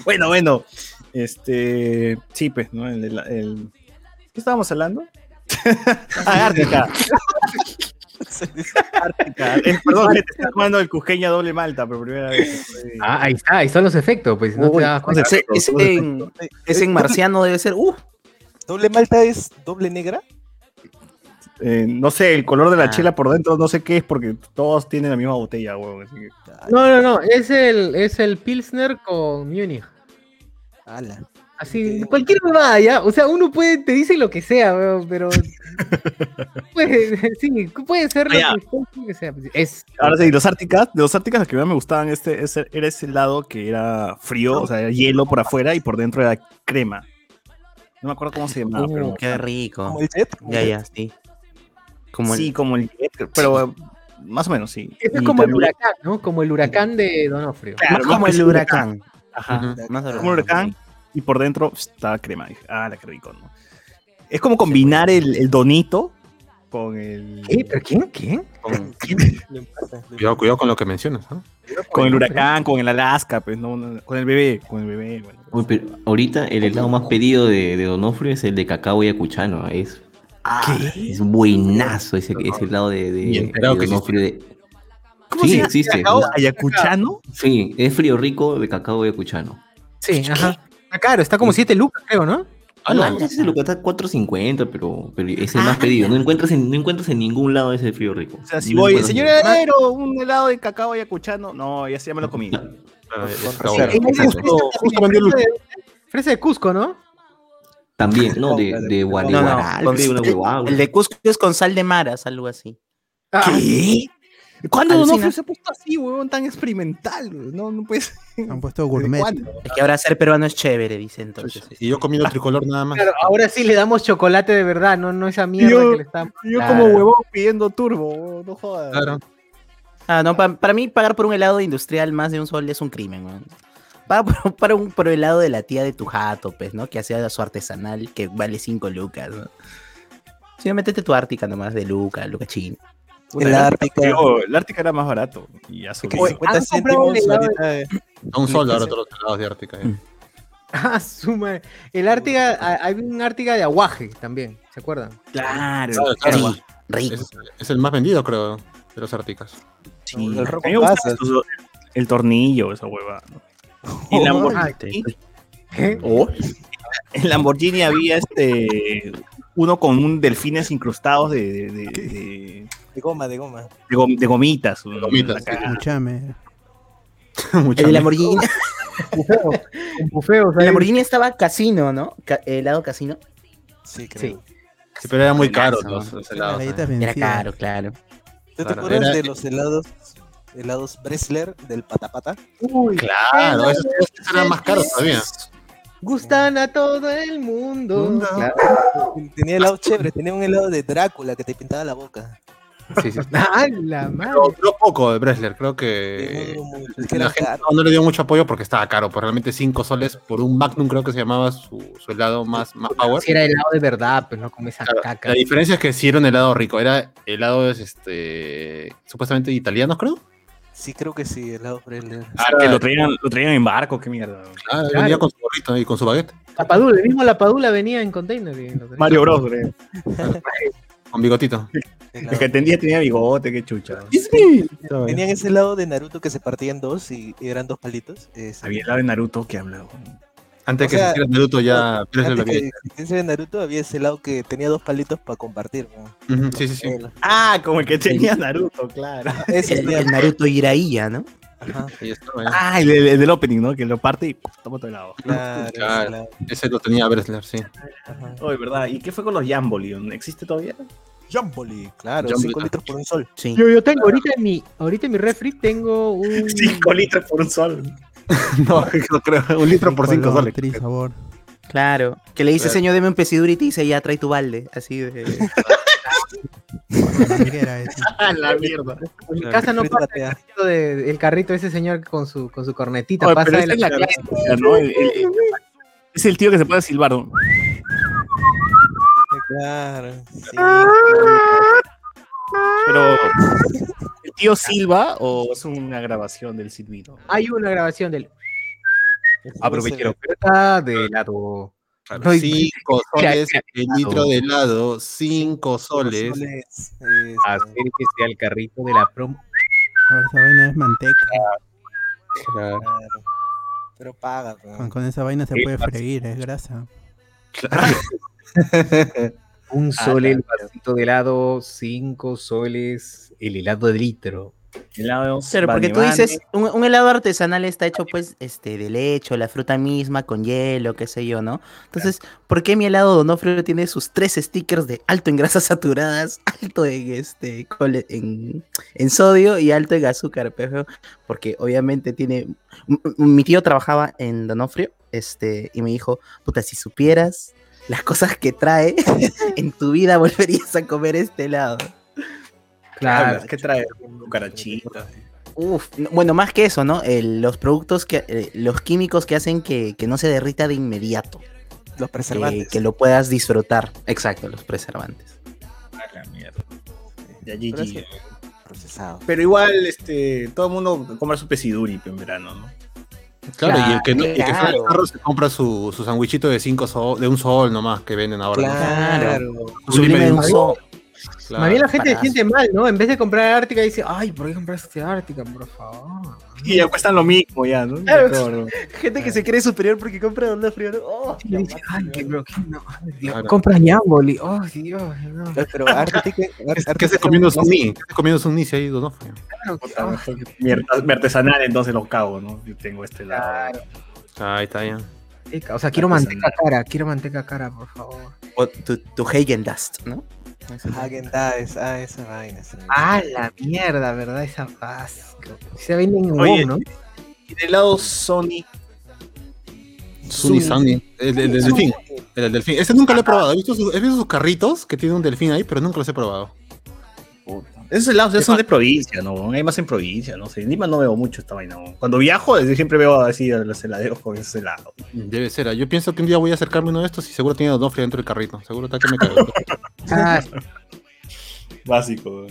[SPEAKER 3] Bueno, bueno. Este. Sí, pues, ¿no? El, el- el- ¿Qué estábamos hablando? ah, Ártica. Eh, perdón, te está tomando el cusqueña doble malta por primera vez.
[SPEAKER 1] Ah, ahí está, ahí son los efectos, pues. No te das cuenta.
[SPEAKER 5] Ese, ese en, ese en marciano debe ser. Uh,
[SPEAKER 7] ¿Doble malta es doble negra?
[SPEAKER 3] Eh, no sé, el color de la
[SPEAKER 5] Ah.
[SPEAKER 3] chela por dentro, no sé qué es, porque todos tienen la misma botella, huevón. que-
[SPEAKER 1] No, no, no, es el, es el Pilsner con Munich.
[SPEAKER 7] Ala.
[SPEAKER 1] Así, cualquier huevada, ya. O sea, uno puede, te dice lo que sea, weón, pero. puede, sí, puede ser lo,
[SPEAKER 3] Ah,
[SPEAKER 1] que, lo que sea. pues, Es.
[SPEAKER 3] Ahora sí, los Árticas, de los Árticas, los que más me gustaban, este, ese- era ese lado que era frío, o sea, era hielo por afuera y por dentro era crema. No me acuerdo cómo se llamaba,
[SPEAKER 5] uh,
[SPEAKER 3] pero.
[SPEAKER 5] qué rico.
[SPEAKER 7] Como el jet. como
[SPEAKER 5] Ya,
[SPEAKER 7] el
[SPEAKER 5] ya,
[SPEAKER 7] jet.
[SPEAKER 5] sí. Como el-
[SPEAKER 3] Sí, como el pero eh, más o menos, sí.
[SPEAKER 1] Ese es como el huracán, ¿no? Como el huracán de Donofrio.
[SPEAKER 3] Claro,
[SPEAKER 5] más como el
[SPEAKER 3] que
[SPEAKER 5] huracán.
[SPEAKER 3] Ajá.
[SPEAKER 2] Ujú.
[SPEAKER 5] Más
[SPEAKER 3] Como un huracán y por dentro pss, estaba crema. Dije, ah, la que rico, ¿no? Es como combinar el, el donito con el,
[SPEAKER 1] ¿Qué? ¿Pero quién? ¿Quién?
[SPEAKER 3] con,
[SPEAKER 2] Cuidado, cuidado con lo que mencionas. ¿no?
[SPEAKER 3] con el huracán, con el Alaska, pues, no, no, con el bebé, con el bebé. Bueno.
[SPEAKER 6] Uy, pero ahorita el helado más pedido de, de Donofrio es el de cacao y acuchano. Es, es buenazo ese, ese helado de, de, de
[SPEAKER 2] que
[SPEAKER 6] Donofrio. de-
[SPEAKER 3] ¿Cómo
[SPEAKER 6] Sí,
[SPEAKER 3] se llama?
[SPEAKER 6] existe.
[SPEAKER 3] ¿Cacao ayacuchano?
[SPEAKER 6] Sí, es frío rico de cacao y acuchano.
[SPEAKER 1] Sí, ajá. Está caro, está como 7 lucas, creo, ¿no?
[SPEAKER 6] Ah, no, ese es lo que está 4.50, pero, pero es el más pedido. No encuentras, en, no encuentras en ningún lado ese frío rico.
[SPEAKER 3] O sea, si
[SPEAKER 6] No
[SPEAKER 3] voy, señor heladero, un helado de cacao ayacuchano. No, ya se ya me lo comí.
[SPEAKER 1] Fresa de Cusco, ¿no?
[SPEAKER 6] También, no, de, de
[SPEAKER 5] No,
[SPEAKER 6] Guari-
[SPEAKER 5] no,
[SPEAKER 6] Guaral,
[SPEAKER 5] con-
[SPEAKER 6] creo, una
[SPEAKER 5] el,
[SPEAKER 6] huevada.
[SPEAKER 5] el de Cusco es con sal de maras, algo así.
[SPEAKER 1] Ah,
[SPEAKER 3] ¿Qué? ¿Cuándo
[SPEAKER 5] Alucina.
[SPEAKER 3] Donofrio se ha puesto así, huevón, tan experimental? No, no puedes.
[SPEAKER 4] Han puesto gourmet.
[SPEAKER 5] Es que ahora ser peruano es chévere, dice entonces.
[SPEAKER 2] Y yo comiendo tricolor nada más.
[SPEAKER 1] Claro, ahora sí le damos chocolate de verdad, no, no esa mierda
[SPEAKER 3] Yo-
[SPEAKER 1] que le estamos.
[SPEAKER 3] Yo
[SPEAKER 5] Claro.
[SPEAKER 3] como huevón pidiendo turbo, huevón, no jodas.
[SPEAKER 2] Claro.
[SPEAKER 5] Ah, no, pa- para mí pagar por un helado industrial más de un sol es un crimen, weón. Paga por, para un por helado de la tía de tu jato, pues, ¿no? Que hacía su artesanal, que vale 5 lucas, ¿no? Si no, métete tu ártica nomás de Luca, Luca Chino.
[SPEAKER 3] Puta,
[SPEAKER 7] El
[SPEAKER 3] el
[SPEAKER 7] Ártica.
[SPEAKER 3] Ártica- el Ártica era más barato. Y ya subió.
[SPEAKER 7] 50
[SPEAKER 1] ¿han comprado
[SPEAKER 7] céntimos
[SPEAKER 1] el
[SPEAKER 7] ahorita. eh,
[SPEAKER 2] A un sol ahora todos los helados de Ártica. eh.
[SPEAKER 5] Mm.
[SPEAKER 1] Ah, su madre. El Ártiga, ah, hay un Ártiga de aguaje también, ¿se acuerdan?
[SPEAKER 3] Claro,
[SPEAKER 2] Claro, claro.
[SPEAKER 5] Sí, rico.
[SPEAKER 2] Es, es el más vendido, creo, de los Árticas.
[SPEAKER 5] Sí.
[SPEAKER 7] El
[SPEAKER 3] gusta
[SPEAKER 7] pasas.
[SPEAKER 3] eso, el tornillo, esa hueva. Y el Lamborghini,
[SPEAKER 1] ¿Qué?
[SPEAKER 3] Oh. en Lamborghini había este uno con un delfines incrustados de, de, de, de-
[SPEAKER 7] De goma, de goma.
[SPEAKER 3] de gom- de gomitas.
[SPEAKER 2] gomitas.
[SPEAKER 4] Escúchame.
[SPEAKER 2] Mucha
[SPEAKER 5] El Lamborghini,
[SPEAKER 1] Con bufeos
[SPEAKER 5] el. Lamborghini estaba casino, ¿no? Ca- helado casino.
[SPEAKER 7] Sí, creo.
[SPEAKER 2] Sí, pero era muy caro los, los helados. Eh.
[SPEAKER 5] Era caro, claro.
[SPEAKER 7] ¿Tú te
[SPEAKER 2] Claro,
[SPEAKER 7] acuerdas
[SPEAKER 2] era-
[SPEAKER 7] de los helados, helados Bresler del Patapata?
[SPEAKER 1] Uy,
[SPEAKER 2] Claro, esos, esos eran más caros todavía.
[SPEAKER 1] gustan a todo el mundo.
[SPEAKER 2] Mundo.
[SPEAKER 1] Claro.
[SPEAKER 7] Tenía helado chévere, tenía un helado de Drácula que te pintaba la boca.
[SPEAKER 2] Sí, sí.
[SPEAKER 1] ¡Ah, la madre!
[SPEAKER 2] Pero duró poco de Bresler, creo que
[SPEAKER 7] duró mucho, es que
[SPEAKER 2] la
[SPEAKER 7] era
[SPEAKER 2] gente
[SPEAKER 7] caro.
[SPEAKER 2] no, no le dio mucho apoyo porque estaba caro, pues realmente 5 soles por un Magnum creo que se llamaba su, su helado más, más power.
[SPEAKER 1] Si era helado de verdad, pues no como esa
[SPEAKER 2] Claro,
[SPEAKER 1] caca.
[SPEAKER 2] La diferencia es que sí era un helado rico, era helados este, supuestamente italianos, creo.
[SPEAKER 7] Sí, creo que sí, helado Bresler.
[SPEAKER 3] Ah, que lo traían, lo traían en barco, qué mierda.
[SPEAKER 2] Ah,
[SPEAKER 1] Claro.
[SPEAKER 2] venía con su gorrito y con su baguette,
[SPEAKER 1] La Padula, el mismo la Padula venía en container.
[SPEAKER 3] Mario Bros, creo.
[SPEAKER 2] con bigotito.
[SPEAKER 3] El que tenía tenía bigote, qué chucha.
[SPEAKER 7] Tenían ese helado de Naruto que se partía en dos y, y eran dos palitos. Ese.
[SPEAKER 3] Había el lado de Naruto que hablaba.
[SPEAKER 2] Antes
[SPEAKER 7] O
[SPEAKER 2] que
[SPEAKER 7] sea,
[SPEAKER 2] se hiciera Naruto ya
[SPEAKER 7] Antes
[SPEAKER 2] había
[SPEAKER 7] que Naruto había ese helado que tenía dos palitos para compartir. ¿no?
[SPEAKER 2] Sí, sí, sí.
[SPEAKER 7] El-
[SPEAKER 3] Ah, como el que tenía Naruto, claro.
[SPEAKER 7] Ese
[SPEAKER 5] El, el Naruto Iraía, ¿no?
[SPEAKER 7] Ajá.
[SPEAKER 3] Ah, el, el- el del opening, ¿no? Que lo parte y toma todo el lado.
[SPEAKER 7] claro,
[SPEAKER 2] Claro.
[SPEAKER 7] ese
[SPEAKER 2] lo tenía Bresler, sí.
[SPEAKER 7] ajá.
[SPEAKER 3] Oh, verdad. ¿Y qué fue con los Jamboli? ¿Existe todavía?
[SPEAKER 7] Jamboli, claro,
[SPEAKER 2] Jamboli,
[SPEAKER 7] 5
[SPEAKER 2] ah.
[SPEAKER 7] litros por un sol.
[SPEAKER 5] Sí.
[SPEAKER 1] Yo, yo tengo ahorita en mi, ahorita en mi refri tengo un
[SPEAKER 3] 5 litros por un sol.
[SPEAKER 2] No, no creo. Un litro por 5
[SPEAKER 4] Color,
[SPEAKER 2] soles.
[SPEAKER 4] Trisabor.
[SPEAKER 5] Claro. Que le dice,
[SPEAKER 2] Claro.
[SPEAKER 5] señor, deme un pesiduro y te dice, ya trae tu balde. Así de.
[SPEAKER 3] Ah, la mierda.
[SPEAKER 1] en mi casa no pasa el carrito, de- el carrito de ese señor con su con su cornetita,
[SPEAKER 3] Oye,
[SPEAKER 1] pasa
[SPEAKER 3] pero esa es la clásica, ¿no? El- el- el- es el tío que se puede silbar. ¿no?
[SPEAKER 7] Claro, sí.
[SPEAKER 3] Pero. ¿El tío silba o es una grabación del silbido?
[SPEAKER 1] Hay una grabación del. Está de lado.
[SPEAKER 2] Claro,
[SPEAKER 1] No, y-
[SPEAKER 2] 5
[SPEAKER 1] Mira,
[SPEAKER 2] soles el litro de helado, 5 soles.
[SPEAKER 7] Soles, este,
[SPEAKER 1] Acérquese al carrito de la promo.
[SPEAKER 4] Ahora esa vaina es manteca.
[SPEAKER 2] Claro.
[SPEAKER 7] claro. Pero paga.
[SPEAKER 4] Con, con esa vaina se puede freír, es grasa.
[SPEAKER 1] Un
[SPEAKER 3] Ah,
[SPEAKER 1] sol el
[SPEAKER 3] claro.
[SPEAKER 1] vasito de helado, cinco soles el helado de litro.
[SPEAKER 3] Helados,
[SPEAKER 5] Claro, porque tú dices, un, un helado artesanal está hecho pues este de leche, o la fruta misma, con hielo, qué sé yo, ¿no? Entonces, ¿por qué mi helado Donofrio tiene sus tres stickers de alto en grasas saturadas, alto en este en, en sodio y alto en azúcar? Pero porque obviamente tiene. Mi tío trabajaba en Donofrio, este, y me dijo, puta, si supieras las cosas que trae, en tu vida volverías a comer este helado.
[SPEAKER 3] Claro, ¿qué trae? Cucarachita.
[SPEAKER 5] Uf, no- bueno, más que eso, ¿no? El- los productos que, eh, los químicos que hacen que, que no se derrita de inmediato,
[SPEAKER 7] Los
[SPEAKER 5] que,
[SPEAKER 7] preservantes.
[SPEAKER 5] que lo puedas disfrutar. Exacto, los preservantes.
[SPEAKER 3] Ah, la mierda. Ya, GG.
[SPEAKER 7] Pero es procesado.
[SPEAKER 3] Pero igual, este, todo el mundo compra su pesiduri en verano, ¿no?
[SPEAKER 2] Claro, y el que, no, y el que fuera
[SPEAKER 5] Claro.
[SPEAKER 2] al carro se compra su, su sandwichito de cinco sol, de un sol nomás que venden ahora. ¿no?
[SPEAKER 7] Claro.
[SPEAKER 5] Sublime de un so-
[SPEAKER 2] Claro.
[SPEAKER 1] Más bien la gente se siente mal, ¿no? En vez de comprar Ártica dice, ay, ¿por qué compraste Ártica, por favor?
[SPEAKER 3] Y ya cuestan lo mismo, ya, ¿no?
[SPEAKER 1] Claro.
[SPEAKER 5] Gente que se cree superior porque compra Onda Frío. ¿no? Oh,
[SPEAKER 1] Y dice, ay, qué bro, qué no, ay, Dios,
[SPEAKER 2] Claro.
[SPEAKER 1] compras Yamboli, oh, Dios, no.
[SPEAKER 7] Pero que.
[SPEAKER 2] ¿Qué hace comiendo un ni? ¿Qué hace comiendo un ni si?
[SPEAKER 1] Claro, que-
[SPEAKER 3] Puta,
[SPEAKER 1] oh,
[SPEAKER 3] mejor que Mi, art- mi artesanal, entonces los cago, ¿no? Yo tengo este lado.
[SPEAKER 2] Ahí está ya.
[SPEAKER 1] O sea, quiero manteca cara, quiero manteca cara, por favor.
[SPEAKER 5] O tu, tu Hagen Dust, ¿no?
[SPEAKER 7] Hagen Dazs, ah, esa vaina.
[SPEAKER 1] Ah, la mierda, ¿verdad? Esa paz. Se venden en
[SPEAKER 3] Oye,
[SPEAKER 1] ¿no?
[SPEAKER 3] Y del lado Sony.
[SPEAKER 2] Sunny Sunny. El, el del delfín. El del delfín. Ese nunca lo he probado. He visto, sus, he visto sus carritos que tienen un delfín ahí, pero nunca los he probado.
[SPEAKER 3] Esos helados ya son de provincia, ¿no? Hay más en provincia, no sé. En Lima no veo mucho esta vaina. ¿no? Cuando viajo, desde siempre veo así a los heladeros con esos helados.
[SPEAKER 2] Debe ser. ah. Yo pienso que un día voy a acercarme a uno de estos y seguro tiene Donofrio dentro del carrito. Seguro está que me cago.
[SPEAKER 1] Ah,
[SPEAKER 3] Básico.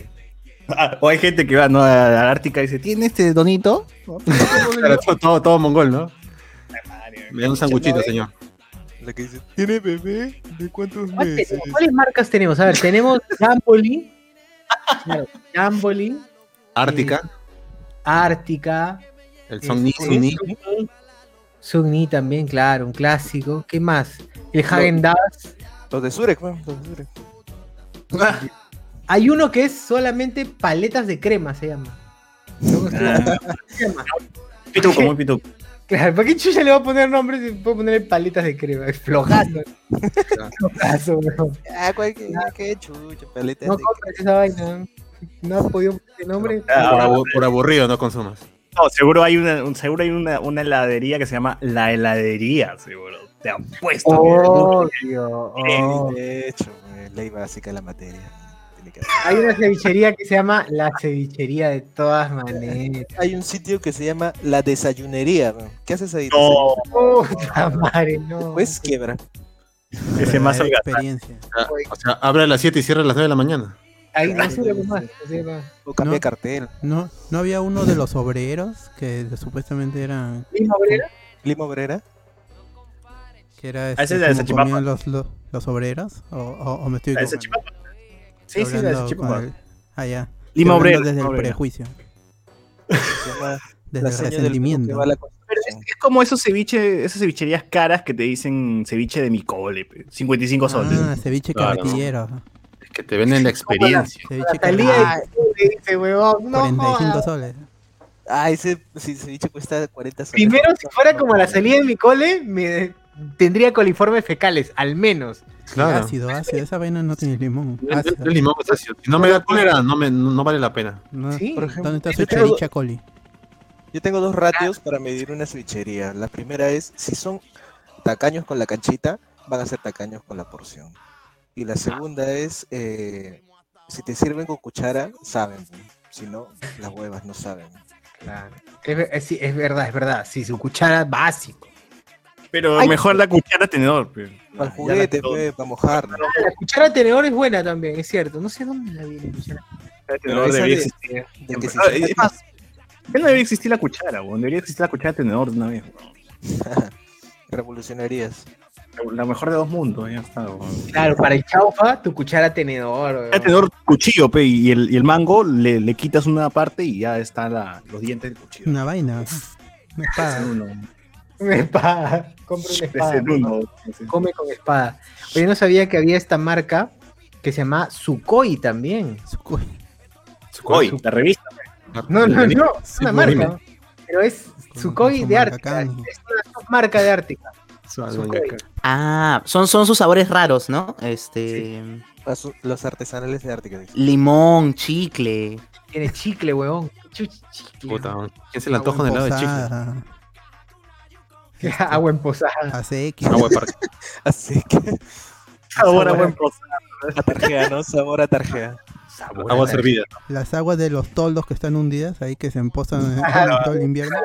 [SPEAKER 3] Ah, o hay gente que va ¿no? a la Ártica y dice, ¿tiene este donito? No,
[SPEAKER 2] todo, todo, todo mongol, ¿no? Me da un sanguchito, señor.
[SPEAKER 7] La que dice, ¿tiene bebé? ¿De cuántos
[SPEAKER 1] ¿cuál
[SPEAKER 7] meses?
[SPEAKER 1] ¿Cuáles marcas tenemos? A ver, tenemos Jamboli, claro, Jamboli,
[SPEAKER 2] Ártica,
[SPEAKER 1] Ártica,
[SPEAKER 2] el Sunny
[SPEAKER 1] este,
[SPEAKER 2] Sunny
[SPEAKER 1] también, claro, un clásico. ¿Qué más? El Hagen Dazs.
[SPEAKER 7] Los de Surek, weón, los de Surek.
[SPEAKER 1] Hay uno que es solamente paletas de crema, se llama.
[SPEAKER 3] Pituco, muy pituco.
[SPEAKER 1] Claro, ¿para qué chucha le va a poner nombre si puedo ponerle paletas de crema? Flojazo. flojazo, bro.
[SPEAKER 7] Ah, cualquier, qué chucha, paleta
[SPEAKER 1] No
[SPEAKER 7] de-
[SPEAKER 1] compres esa vaina. No has podido poner nombre.
[SPEAKER 2] Por,
[SPEAKER 3] Ah,
[SPEAKER 2] abu- por aburrido no consumas.
[SPEAKER 3] No, seguro hay una, un- seguro hay una, una heladería que se llama La Heladería, seguro. Te han puesto.
[SPEAKER 1] Obvio. oh.
[SPEAKER 7] De hecho, weón, ley básica de la materia.
[SPEAKER 1] Hay una cevichería que se llama La Cevichería de todas maneras.
[SPEAKER 7] Hay un sitio que se llama La Desayunería. ¿Qué haces ahí?
[SPEAKER 3] No,
[SPEAKER 1] Puta madre, no.
[SPEAKER 7] Pues quiebra.
[SPEAKER 3] ese más
[SPEAKER 4] experiencia.
[SPEAKER 2] O sea, abre a las 7 y cierra a las 9 de la mañana.
[SPEAKER 1] Ahí no sirve más.
[SPEAKER 7] O cambia
[SPEAKER 4] No.
[SPEAKER 7] de cartel.
[SPEAKER 4] ¿No, ¿No había uno de los obreros que supuestamente eran
[SPEAKER 1] ¿Lima Obrera?
[SPEAKER 7] Lima Obrera.
[SPEAKER 4] que era
[SPEAKER 3] ese
[SPEAKER 4] este,
[SPEAKER 3] es de
[SPEAKER 4] como
[SPEAKER 3] Salchipapa.
[SPEAKER 4] comían los, los, los obreros o, o, o me estoy
[SPEAKER 3] ¿La de
[SPEAKER 4] equivocando?
[SPEAKER 3] Sí, sí, la de
[SPEAKER 4] Hablando
[SPEAKER 3] Salchipapa.
[SPEAKER 4] con el- Ah, ya.
[SPEAKER 3] Lima Obrera.
[SPEAKER 4] desde el
[SPEAKER 3] Obrera.
[SPEAKER 4] prejuicio, desde
[SPEAKER 7] La
[SPEAKER 4] el resentimiento.
[SPEAKER 7] la
[SPEAKER 3] Pero es, es como esos ceviche, esas cevicherías caras que te dicen ceviche de mi cole, pe, 55 soles.
[SPEAKER 4] Ah, ceviche
[SPEAKER 2] Claro.
[SPEAKER 4] carretillero.
[SPEAKER 2] Es que te venden la experiencia.
[SPEAKER 4] Ceviche
[SPEAKER 1] La salida
[SPEAKER 4] carretillero.
[SPEAKER 1] de dice, huevón. No,
[SPEAKER 4] 45
[SPEAKER 1] jodas.
[SPEAKER 4] soles.
[SPEAKER 7] Ah, ese si ceviche cuesta 40 soles.
[SPEAKER 1] Primero, si fuera como la salida de mi cole, me tendría coliformes fecales, al menos.
[SPEAKER 2] Claro.
[SPEAKER 4] Ácido, ácido. Esa vaina no tiene limón.
[SPEAKER 2] El,
[SPEAKER 4] Ácido.
[SPEAKER 2] el limón es ácido. Si no me da cólera, no, me, no vale la pena.
[SPEAKER 4] No,
[SPEAKER 1] Sí,
[SPEAKER 7] Por ejemplo,
[SPEAKER 4] ¿Dónde está su
[SPEAKER 7] yo tengo-
[SPEAKER 4] chericha coli?
[SPEAKER 7] Yo tengo dos ratios para medir una cevichería. La primera es, si son tacaños con la canchita, van a ser tacaños con la porción. Y la segunda es, eh, si te sirven con cuchara, saben. Si no, las huevas no saben.
[SPEAKER 1] Claro. Es, ver- es- sí, es verdad, es verdad. Si su cuchara básico.
[SPEAKER 3] Pero
[SPEAKER 1] Ay.
[SPEAKER 3] mejor la cuchara tenedor. pe.
[SPEAKER 7] Para el juguete, pues, para mojar. ¿no?
[SPEAKER 1] La cuchara tenedor es buena también, es cierto. No sé dónde la vi la cuchara.
[SPEAKER 3] la
[SPEAKER 7] Pero
[SPEAKER 3] tenedor debería
[SPEAKER 7] de-
[SPEAKER 3] existir.
[SPEAKER 7] de
[SPEAKER 3] Ah, es más, ya no debería existir la cuchara, weón. debería existir la cuchara tenedor de una vez.
[SPEAKER 7] Revolucionarías.
[SPEAKER 3] La mejor de dos mundos, ya está. weón.
[SPEAKER 1] Claro, para el chaufa, tu cuchara tenedor. weón.
[SPEAKER 3] Ya tenedor cuchillo, pe, y el, y el mango le, le quitas una parte y ya están los dientes del cuchillo.
[SPEAKER 4] Una vaina. Una espada.
[SPEAKER 3] Uno.
[SPEAKER 1] Una espada. Compra una espada.
[SPEAKER 3] uno.
[SPEAKER 1] Come con espada. Oye, no sabía que había esta marca que se llama Sukhoi también.
[SPEAKER 4] Suco-
[SPEAKER 3] Hoy, la revista.
[SPEAKER 1] No, no, no, es una marca. Pero es
[SPEAKER 4] Con-
[SPEAKER 1] Sukhoi
[SPEAKER 4] con su
[SPEAKER 1] de Ártica. Es una marca de Ártica. Sukhoi.
[SPEAKER 5] Ah, son, son sus sabores raros, ¿no? Este.
[SPEAKER 7] Los artesanales de Ártica.
[SPEAKER 5] Limón, chicle.
[SPEAKER 1] Tiene chicle, huevón. Chuch, chicle.
[SPEAKER 2] Puta, ¿quién se le antoja un helado de chicle?
[SPEAKER 4] Posada,
[SPEAKER 1] Agua en posada.
[SPEAKER 4] ACX.
[SPEAKER 2] Agua de parque.
[SPEAKER 7] Así que,
[SPEAKER 1] Sabor a-
[SPEAKER 3] buen proceso.
[SPEAKER 7] a tarjea, ¿no? Sabor a tarjea.
[SPEAKER 1] Sabor
[SPEAKER 2] Agua
[SPEAKER 1] a-
[SPEAKER 2] servida.
[SPEAKER 4] Las aguas de los toldos que están hundidas ahí que se emposan en,
[SPEAKER 1] Claro.
[SPEAKER 4] en todo el invierno.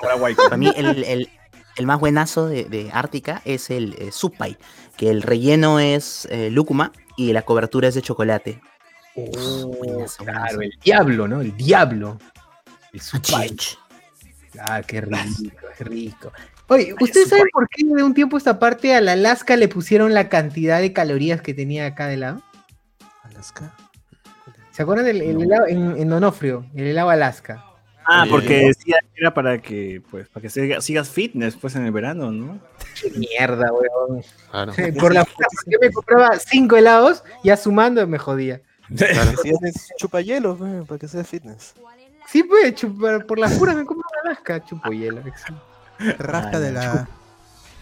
[SPEAKER 5] Para mí, el, el- el más buenazo de, de Ártica es el eh, supai, que el relleno es eh, lúcuma y la cobertura es de chocolate.
[SPEAKER 1] Oh,
[SPEAKER 5] Buenazo,
[SPEAKER 1] claro,
[SPEAKER 5] buenazo.
[SPEAKER 1] el diablo, ¿no? El diablo. El Sukhoi.
[SPEAKER 5] Chich.
[SPEAKER 1] Ah, qué rico, qué rico. Oye, ¿ustedes saben por qué de un tiempo a esta parte al Alaska le pusieron la cantidad de calorías que tenía acá de lado?
[SPEAKER 7] Alaska.
[SPEAKER 1] ¿Se acuerdan del el helado en, en Donofrio? El helado Alaska.
[SPEAKER 3] Ah, porque decía que era para que, pues, para que siga- sigas fitness pues en el verano, ¿no?
[SPEAKER 1] Qué mierda, weón.
[SPEAKER 2] Claro.
[SPEAKER 1] Por la puta, yo me compraba cinco helados, ya sumando me jodía.
[SPEAKER 2] claro.
[SPEAKER 7] Si haces chupa hielo, pues, para que sea fitness.
[SPEAKER 1] Sí, pues, chupar, por las puras me compro un Alaska, chupo hielo.
[SPEAKER 4] Rasca de la,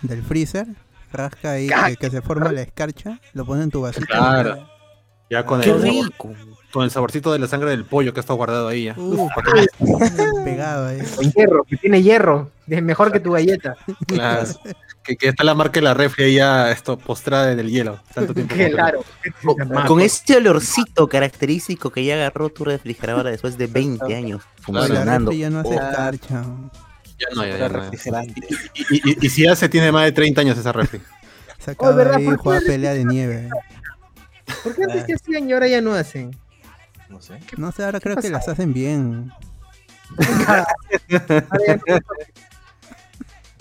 [SPEAKER 4] del freezer. Rasca ahí que, que se forma la escarcha. Lo pones en tu vasito.
[SPEAKER 2] Claro. Ya con
[SPEAKER 5] ¡Qué
[SPEAKER 2] el, con el saborcito de la sangre del pollo que está guardado ahí ya.
[SPEAKER 4] Uh, pegado ahí.
[SPEAKER 1] Con hierro, que tiene hierro. Es mejor que tu galleta.
[SPEAKER 2] Claro. Que, que está la marca de la refri ahí ya esto postrada en el hielo. Tanto tiempo.
[SPEAKER 1] Claro.
[SPEAKER 5] Con este olorcito característico que ya agarró tu refrigeradora después de 20 años funcionando.
[SPEAKER 4] ya no hace
[SPEAKER 7] Oh.
[SPEAKER 4] escarcha.
[SPEAKER 2] Ya no, ya, ya no.
[SPEAKER 7] refrigerante.
[SPEAKER 2] Y, y- y si hace tiene más de 30 años esa refri.
[SPEAKER 4] Se acaba
[SPEAKER 1] ¿verdad?
[SPEAKER 4] ahí
[SPEAKER 1] ¿Por qué?
[SPEAKER 4] juega pelea de nieve.
[SPEAKER 1] ¿Por qué antes se hacían y ahora ya no hacen?
[SPEAKER 7] No sé.
[SPEAKER 4] No sé, ahora creo que las hacen bien.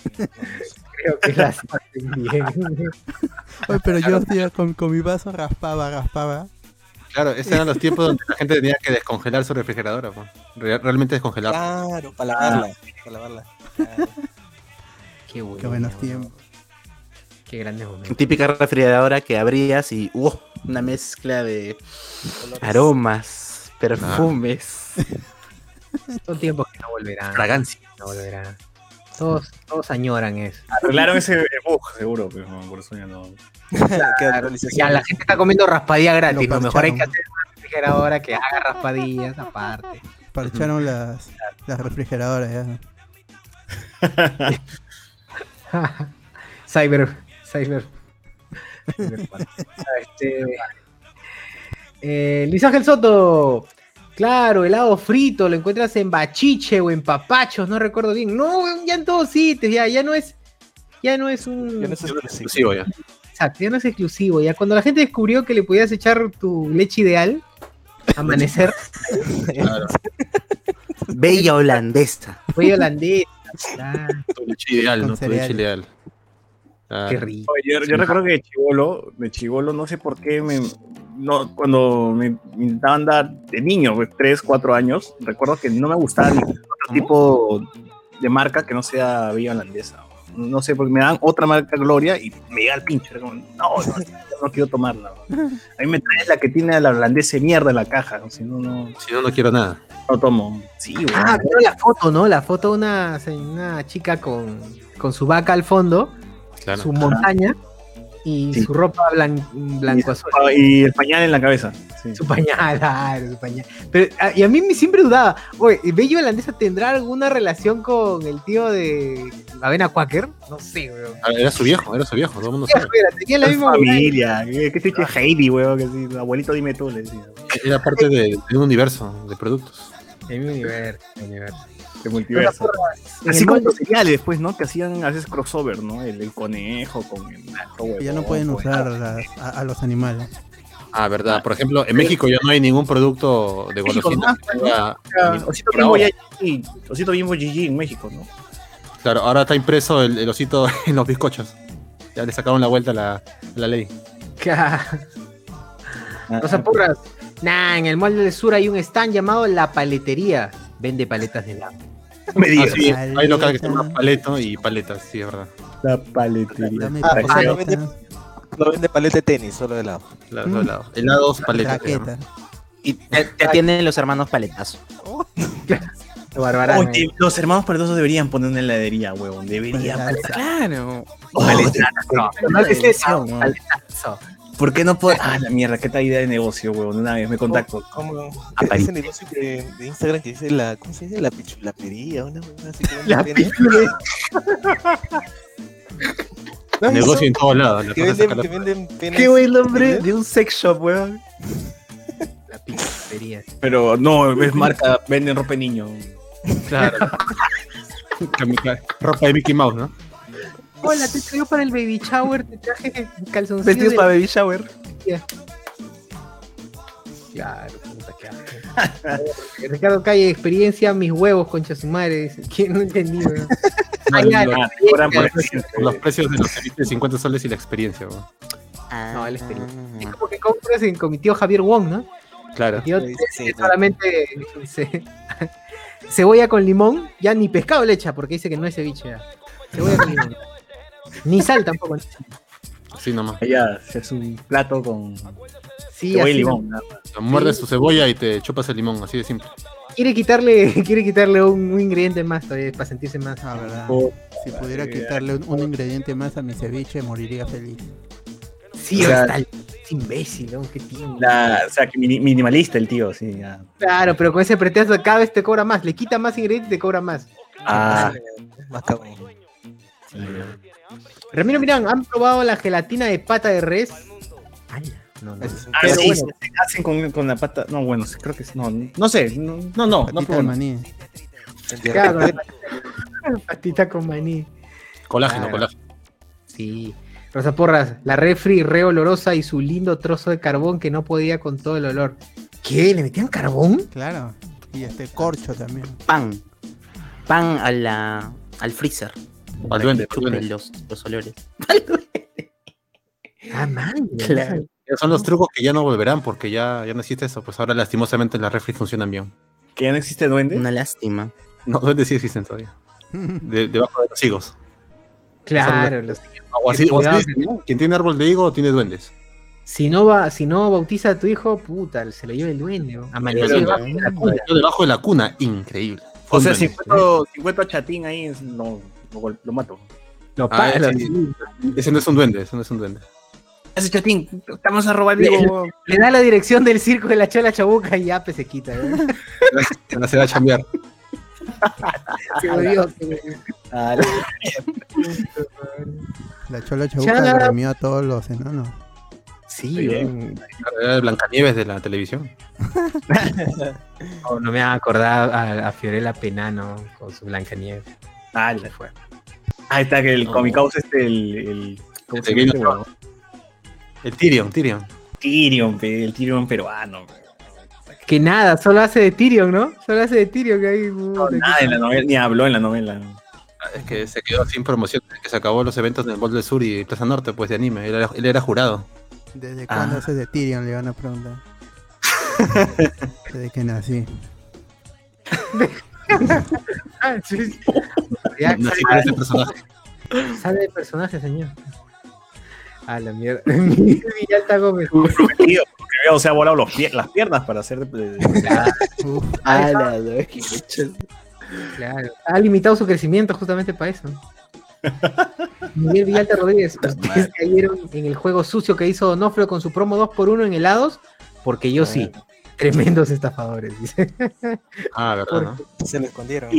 [SPEAKER 1] Creo que las hacen bien.
[SPEAKER 4] Oye, pero yo hacía con, con mi vaso raspaba, raspaba.
[SPEAKER 2] Claro, esos eran los tiempos donde la gente tenía que descongelar su refrigeradora. pues. Re- realmente descongelar.
[SPEAKER 7] Claro, para lavarla. Para lavarla. Claro.
[SPEAKER 1] Qué bueno.
[SPEAKER 4] Qué buenos tiempos.
[SPEAKER 1] Qué grandes momentos.
[SPEAKER 5] Típica refrigeradora que abrías y ¡uh! una mezcla de
[SPEAKER 7] Olores.
[SPEAKER 5] aromas, perfumes,
[SPEAKER 1] Son tiempos que no volverán.
[SPEAKER 5] fragancia.
[SPEAKER 1] No volverán. Todos, todos añoran eso.
[SPEAKER 3] Arreglaron ese bug, seguro, pero no, por eso ya no.
[SPEAKER 1] Ya, la gente está comiendo raspadilla gratis.
[SPEAKER 4] Lo
[SPEAKER 1] Lo mejor hay que hacer una refrigeradora que haga raspadillas aparte.
[SPEAKER 4] Parcharon las, las refrigeradoras ya.
[SPEAKER 1] Cyber. Cyber. Cyberpunk. este, Eh, Luis Ángel Soto. Claro, helado frito, lo encuentras en bachiche o en papachos, no recuerdo bien. No, ya en todos sitios, ya, ya no es, ya no es un.
[SPEAKER 7] Ya no es exclusivo.
[SPEAKER 2] Ya.
[SPEAKER 1] Exacto, ya no es exclusivo. Ya cuando la gente descubrió que le podías echar tu leche ideal, amanecer,
[SPEAKER 2] Claro.
[SPEAKER 5] Bella holandesa.
[SPEAKER 1] holandés. claro,
[SPEAKER 2] Tu leche ideal,
[SPEAKER 4] Con
[SPEAKER 2] ¿no? Tu leche ideal. Claro.
[SPEAKER 1] qué rico.
[SPEAKER 3] Yo recuerdo que de chivolo, de chivolo, no sé por qué me, no, cuando me me intentaban dar de niño, pues, 3, 4 años, recuerdo que no me gustaba ningún otro tipo de marca que no sea Villa Holandesa. No sé, porque me dan otra marca Gloria y me llega el pinche. era como, no, no, no quiero tomarla. A mí me trae la que tiene la holandesa de mierda en la caja, ¿no? si no, no,
[SPEAKER 2] Si no, no quiero nada.
[SPEAKER 3] no tomo. Sí.
[SPEAKER 1] Ah, pero la foto, ¿no? La foto de una, una chica con, con su vaca al fondo,
[SPEAKER 2] Claro.
[SPEAKER 1] su montaña y
[SPEAKER 3] Sí.
[SPEAKER 1] su ropa blan- blanco azul.
[SPEAKER 3] y el pañal en la cabeza. Sí.
[SPEAKER 1] Su pañal, claro, su pañal. Pero, ah, y a mí me siempre dudaba, oye, ¿Bello Holandesa tendrá alguna relación con el tío de Avena Quaker? No sé, weón.
[SPEAKER 2] Ah, Era su viejo, era su viejo, todo el mundo sabe.
[SPEAKER 1] Tenía la misma
[SPEAKER 3] familia. ¿Qué qué te dice Heidi, weón? Que sí, abuelito, dime tú, le decía.
[SPEAKER 2] Era parte de, de un universo de productos.
[SPEAKER 1] En mi universo, mi universo.
[SPEAKER 3] De multiverso. Así como los cereales después, ¿no? Que hacían a veces crossover, ¿no? El, el conejo con el
[SPEAKER 4] Que ya no pueden usar las- a, a los animales.
[SPEAKER 2] Ah, verdad. Por ejemplo, en México ya no hay ningún producto de
[SPEAKER 3] Ah,
[SPEAKER 2] animal.
[SPEAKER 3] Osito Bimbo GG, Osito Bimbo GG en México, ¿no?
[SPEAKER 2] Claro, ahora está impreso el, el osito en los bizcochos. Ya le sacaron la vuelta a la, la ley.
[SPEAKER 1] Rosa Porras. Nah, en el molde del sur hay un stand llamado La Paletería. Vende paletas de helado.
[SPEAKER 3] Me
[SPEAKER 2] Ah,
[SPEAKER 3] digas.
[SPEAKER 2] sí, hay local que se llama
[SPEAKER 4] Paleta.
[SPEAKER 2] Paleto y Paletas, sí, es verdad.
[SPEAKER 3] La paletería.
[SPEAKER 7] Ah, o sea, no vende- No vende paleta de tenis, solo de helado.
[SPEAKER 2] Claro,
[SPEAKER 4] Mm.
[SPEAKER 2] helado. Helados, paletas.
[SPEAKER 5] Y te, te atienden los hermanos paletazo.
[SPEAKER 1] Eh.
[SPEAKER 3] Oye, los hermanos perdosos deberían poner una heladería, huevón. Deberían.
[SPEAKER 4] Paletazo.
[SPEAKER 5] Claro.
[SPEAKER 3] Paletazo.
[SPEAKER 1] No, ¿qué es eso?
[SPEAKER 3] huevón.
[SPEAKER 1] Paletazo.
[SPEAKER 3] ¿Por qué no puedo? Ah, la mierda, qué tal idea de negocio, huevón. Una vez me contacto.
[SPEAKER 7] Como
[SPEAKER 5] Aparicio.
[SPEAKER 7] ese negocio de, de Instagram que dice la, ¿cómo se dice? La pichulapería, una huevada así que vende
[SPEAKER 1] La
[SPEAKER 7] penes.
[SPEAKER 1] pichule-
[SPEAKER 7] ¿No has
[SPEAKER 2] Negocio en todos lados. la
[SPEAKER 7] Que venden,
[SPEAKER 2] sacarla-
[SPEAKER 7] que venden penes.
[SPEAKER 3] Qué buen nombre de un sex shop, weón.
[SPEAKER 1] La pichulería.
[SPEAKER 3] Pero no, es marca, venden ropa de niño.
[SPEAKER 2] Claro. Ropa de Mickey Mouse, ¿no?
[SPEAKER 1] Hola, te traigo para el baby shower, te traje calzoncillos.
[SPEAKER 3] Vestidos
[SPEAKER 1] de-
[SPEAKER 3] para baby shower.
[SPEAKER 1] Claro, puta, asco. Ricardo Calle, experiencia, mis huevos, concha su madre. dice. ¿Quién no? Ah,
[SPEAKER 2] los,
[SPEAKER 1] la
[SPEAKER 3] Ah, cobran por
[SPEAKER 2] los precios de los de 50 soles y la experiencia, weón.
[SPEAKER 1] No, la experiencia. Es como que compras en- con mi tío Javier Wong, ¿no?
[SPEAKER 2] Claro.
[SPEAKER 1] Mi tío
[SPEAKER 7] Sí,
[SPEAKER 1] que
[SPEAKER 7] sí, no.
[SPEAKER 1] solamente ce- cebolla con limón, ya ni pescado le echa porque dice que no es ceviche. ya. Cebolla con limón. Ni sal tampoco.
[SPEAKER 2] Así nomás.
[SPEAKER 3] Allá, es un plato con
[SPEAKER 1] Sí,
[SPEAKER 3] cebolla y
[SPEAKER 1] así,
[SPEAKER 3] limón.
[SPEAKER 2] Muerdes tu cebolla y te chupas el limón, así de simple.
[SPEAKER 1] Quiere quitarle, quiere quitarle un, un ingrediente más todavía para sentirse más.
[SPEAKER 4] Ah, verdad.
[SPEAKER 3] Oh,
[SPEAKER 4] Si pudiera quitarle un, un ingrediente más a mi ceviche, moriría feliz.
[SPEAKER 1] Sí,
[SPEAKER 3] O sea,
[SPEAKER 1] está es imbécil, ¿no? Qué tío.
[SPEAKER 3] La, o sea, que mini- minimalista el tío, sí. ya.
[SPEAKER 1] Claro, pero con ese pretexto cada vez te cobra más. Le quita más ingredientes y te cobra más.
[SPEAKER 3] Ah,
[SPEAKER 7] Más cabrón.
[SPEAKER 1] Ramiro, miran, ¿han probado la gelatina de pata de res? No, no.
[SPEAKER 7] Es
[SPEAKER 3] ah,
[SPEAKER 1] Pero
[SPEAKER 3] sí,
[SPEAKER 1] bueno.
[SPEAKER 3] se hacen con, con la pata. No, bueno, creo que no, no sé, no, no, no, no,
[SPEAKER 4] Patita
[SPEAKER 3] bueno.
[SPEAKER 4] maní.
[SPEAKER 1] Claro, patita con maní.
[SPEAKER 2] Colágeno,
[SPEAKER 1] Claro.
[SPEAKER 2] colágeno.
[SPEAKER 1] Sí. Rosa Porras, la refri re olorosa y su lindo trozo de carbón que no podía con todo el olor. ¿Qué? ¿Le metían carbón?
[SPEAKER 4] Claro. Y este corcho también.
[SPEAKER 5] Pan. Pan a la, al freezer.
[SPEAKER 2] Al duende,
[SPEAKER 5] los, los olores.
[SPEAKER 1] Ah, man.
[SPEAKER 5] Claro.
[SPEAKER 2] Son los trucos que ya no volverán porque ya, ya no existe eso. Pues ahora lastimosamente las refri funcionan bien.
[SPEAKER 3] Que ya no existe duende.
[SPEAKER 5] Una lástima.
[SPEAKER 2] No, duendes sí existen todavía. De- debajo de los higos.
[SPEAKER 1] Claro, los-
[SPEAKER 2] O así, o así. Quien tiene árbol de higo tiene duendes.
[SPEAKER 1] si, no va, si no bautiza a tu hijo, puta, se lo lleva el duende. Amaneció debajo de la cuna.
[SPEAKER 2] Yo debajo de la cuna, increíble.
[SPEAKER 3] o sea, si encuentro, si encuentro a Chatín ahí, no, lo, mato.
[SPEAKER 1] Lo
[SPEAKER 2] Ah. Ese no es un duende, ese no es un duende.
[SPEAKER 3] Ese Chatín, estamos a robar
[SPEAKER 1] Le-
[SPEAKER 3] vivo.
[SPEAKER 1] Le da la dirección del circo de la chola chabuca y ya pues, se quita. ¿no?
[SPEAKER 2] Ya se va a chambear.
[SPEAKER 1] Se volvió.
[SPEAKER 3] Ah,
[SPEAKER 4] La chola chabuca
[SPEAKER 1] Chala.
[SPEAKER 4] gremió a todos los enanos.
[SPEAKER 1] Sí.
[SPEAKER 2] Era el Blancanieves de la televisión.
[SPEAKER 1] No, no me ha acordado a, a Fiorella Penano con su Blancanieves.
[SPEAKER 3] Ah, la fue. Ahí está que el Comic House este, el. el ¿Cómo
[SPEAKER 2] El
[SPEAKER 3] se llama? Este huevón?
[SPEAKER 2] El Tyrion, Tyrion.
[SPEAKER 3] Tyrion, el Tyrion peruano. pe.
[SPEAKER 1] Que nada, solo hace de Tyrion, ¿no? Solo hace de Tyrion que hay.
[SPEAKER 3] No, nada en la novela, ni habló en la novela.
[SPEAKER 2] Es que se quedó sin promoción, que se acabó los eventos del Bol del Sur y Plaza Norte, pues de anime. Él era, él era jurado.
[SPEAKER 4] ¿Desde
[SPEAKER 3] Ah.
[SPEAKER 4] cuándo haces de Tyrion? Le van a preguntar. Desde que nací.
[SPEAKER 1] Ah, sí, sí. Ya
[SPEAKER 2] Nací con ese personaje.
[SPEAKER 1] sale el personaje, señor. A la mierda. Miguel Villalta Gómez.
[SPEAKER 3] O sea, volado los pie- las piernas para hacer. de- de-
[SPEAKER 5] Ah, la- la-
[SPEAKER 1] Claro. Ha limitado su crecimiento justamente para eso. Miguel Villalta Rodríguez, ¿ustedes cayeron en el juego sucio que hizo Donofrio con su promo 2x1 en helados? Porque yo sí. Tremendos estafadores, dice.
[SPEAKER 2] Ah, verdad, ¿no?
[SPEAKER 7] Se lo escondieron.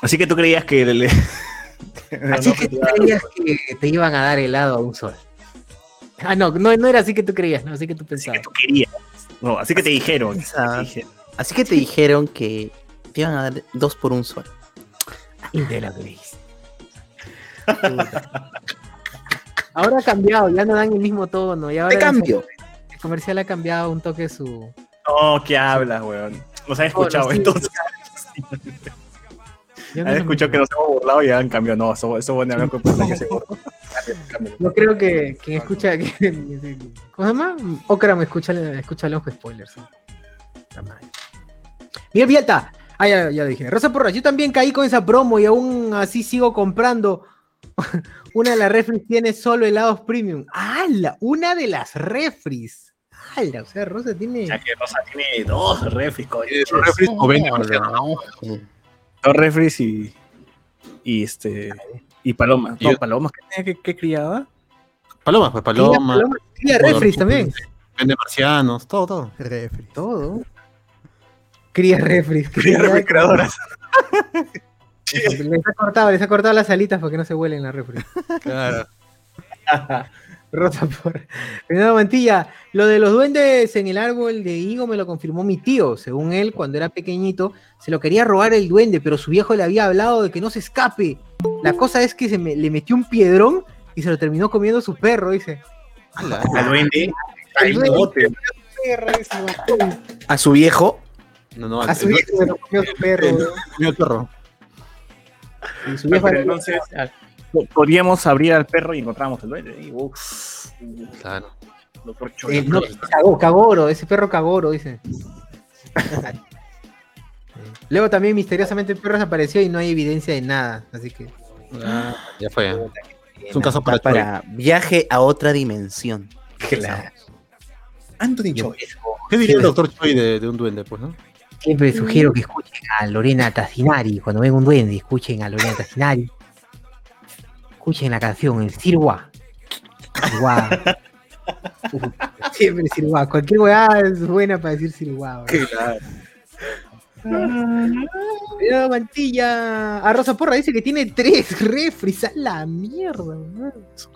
[SPEAKER 3] Así que tú creías que. le-
[SPEAKER 1] Así que tú creías que te iban a dar helado a un sol. Ah, no, no, no era así que tú creías, no, así que tú
[SPEAKER 3] Así
[SPEAKER 1] pensabas.
[SPEAKER 3] que tú querías. No, así que te dijeron.
[SPEAKER 5] Ah.
[SPEAKER 3] te dijeron.
[SPEAKER 5] Así que te dijeron que te iban a dar dos por un sol.
[SPEAKER 1] Y de la Blaze. Ahora ha cambiado, ya no dan el mismo tono. Y ahora
[SPEAKER 5] ¿Qué cambio?
[SPEAKER 1] El comercial ha cambiado un toque su.
[SPEAKER 3] No, ¿qué hablas, weón? Nos han escuchado,
[SPEAKER 1] No, no, sí.
[SPEAKER 3] entonces.
[SPEAKER 1] No,
[SPEAKER 3] Han escuchado que nos hemos burlado y han cambiado. No, eso, eso bueno hablar con personas que se burlan.
[SPEAKER 1] Yo creo que quien escucha. que- ¿Cómo se llama? Okra me escucha, escucha los spoilers. Miguel Vialta. Ah, ya, ya dije. Rosa Porras, yo también caí con esa promo y aún así sigo comprando. Una de las refris tiene solo helados premium. ¡Hala! Una de las refris. O sea, Rosa tiene.
[SPEAKER 3] Ya que Rosa tiene dos refris, coño.
[SPEAKER 2] Y de sus refris o vende marciano.
[SPEAKER 3] Dos refris y. Y este. Y Paloma.
[SPEAKER 2] Y
[SPEAKER 3] No,
[SPEAKER 2] yo-
[SPEAKER 3] Paloma, ¿qué, qué, qué criaba?
[SPEAKER 2] Palomas, pues
[SPEAKER 1] Cría
[SPEAKER 2] Paloma.
[SPEAKER 1] paloma, cría
[SPEAKER 2] Mono
[SPEAKER 1] refris
[SPEAKER 2] Refri,
[SPEAKER 1] también.
[SPEAKER 2] Vende marcianos, todo, todo.
[SPEAKER 4] refri.
[SPEAKER 1] Todo. Cría refris.
[SPEAKER 3] Cría refri creadoras.
[SPEAKER 1] Les ha cortado, les ha cortado las alitas para que no se huelen las refri.
[SPEAKER 2] Claro.
[SPEAKER 1] Rosa por. Fernando Mantilla, lo de los duendes en el árbol de higo me lo confirmó mi tío. Según él, cuando era pequeñito, se lo quería robar el duende, pero su viejo le había hablado de que no se escape. La cosa es que se me, le metió un piedrón y se lo terminó comiendo su perro, dice.
[SPEAKER 3] Al duende. Al.
[SPEAKER 5] A su viejo.
[SPEAKER 2] No, no,
[SPEAKER 1] A su viejo se lo comió su perro.
[SPEAKER 2] perro.
[SPEAKER 1] Y su viejo
[SPEAKER 3] Pero
[SPEAKER 1] le-
[SPEAKER 3] entonces, podríamos abrir al perro y encontramos el duende. Y, uf,
[SPEAKER 2] Claro.
[SPEAKER 3] doctor
[SPEAKER 1] Eh,
[SPEAKER 3] Choi.
[SPEAKER 1] no, cagó, cagoro, ese perro cagoro, dice. Luego también misteriosamente el perro desapareció y no hay evidencia de nada, así que.
[SPEAKER 2] Ya fue. Es un caso para,
[SPEAKER 5] Para viaje a otra dimensión.
[SPEAKER 1] Claro.
[SPEAKER 3] Anthony Choi.
[SPEAKER 2] ¿Qué diría el doctor Choi de, de un duende, pues, no?
[SPEAKER 1] siempre sugiero que escuchen a Lorena Tassinari. Cuando ven un duende, escuchen a Lorena Tassinari. Escuchen la canción en Sirwa. Sirwa. Siempre Sirwa. Cualquier weá es buena para decir Sirwa. Pero Mantilla. A Rosa Porra dice que tiene tres refris. A la mierda. weón.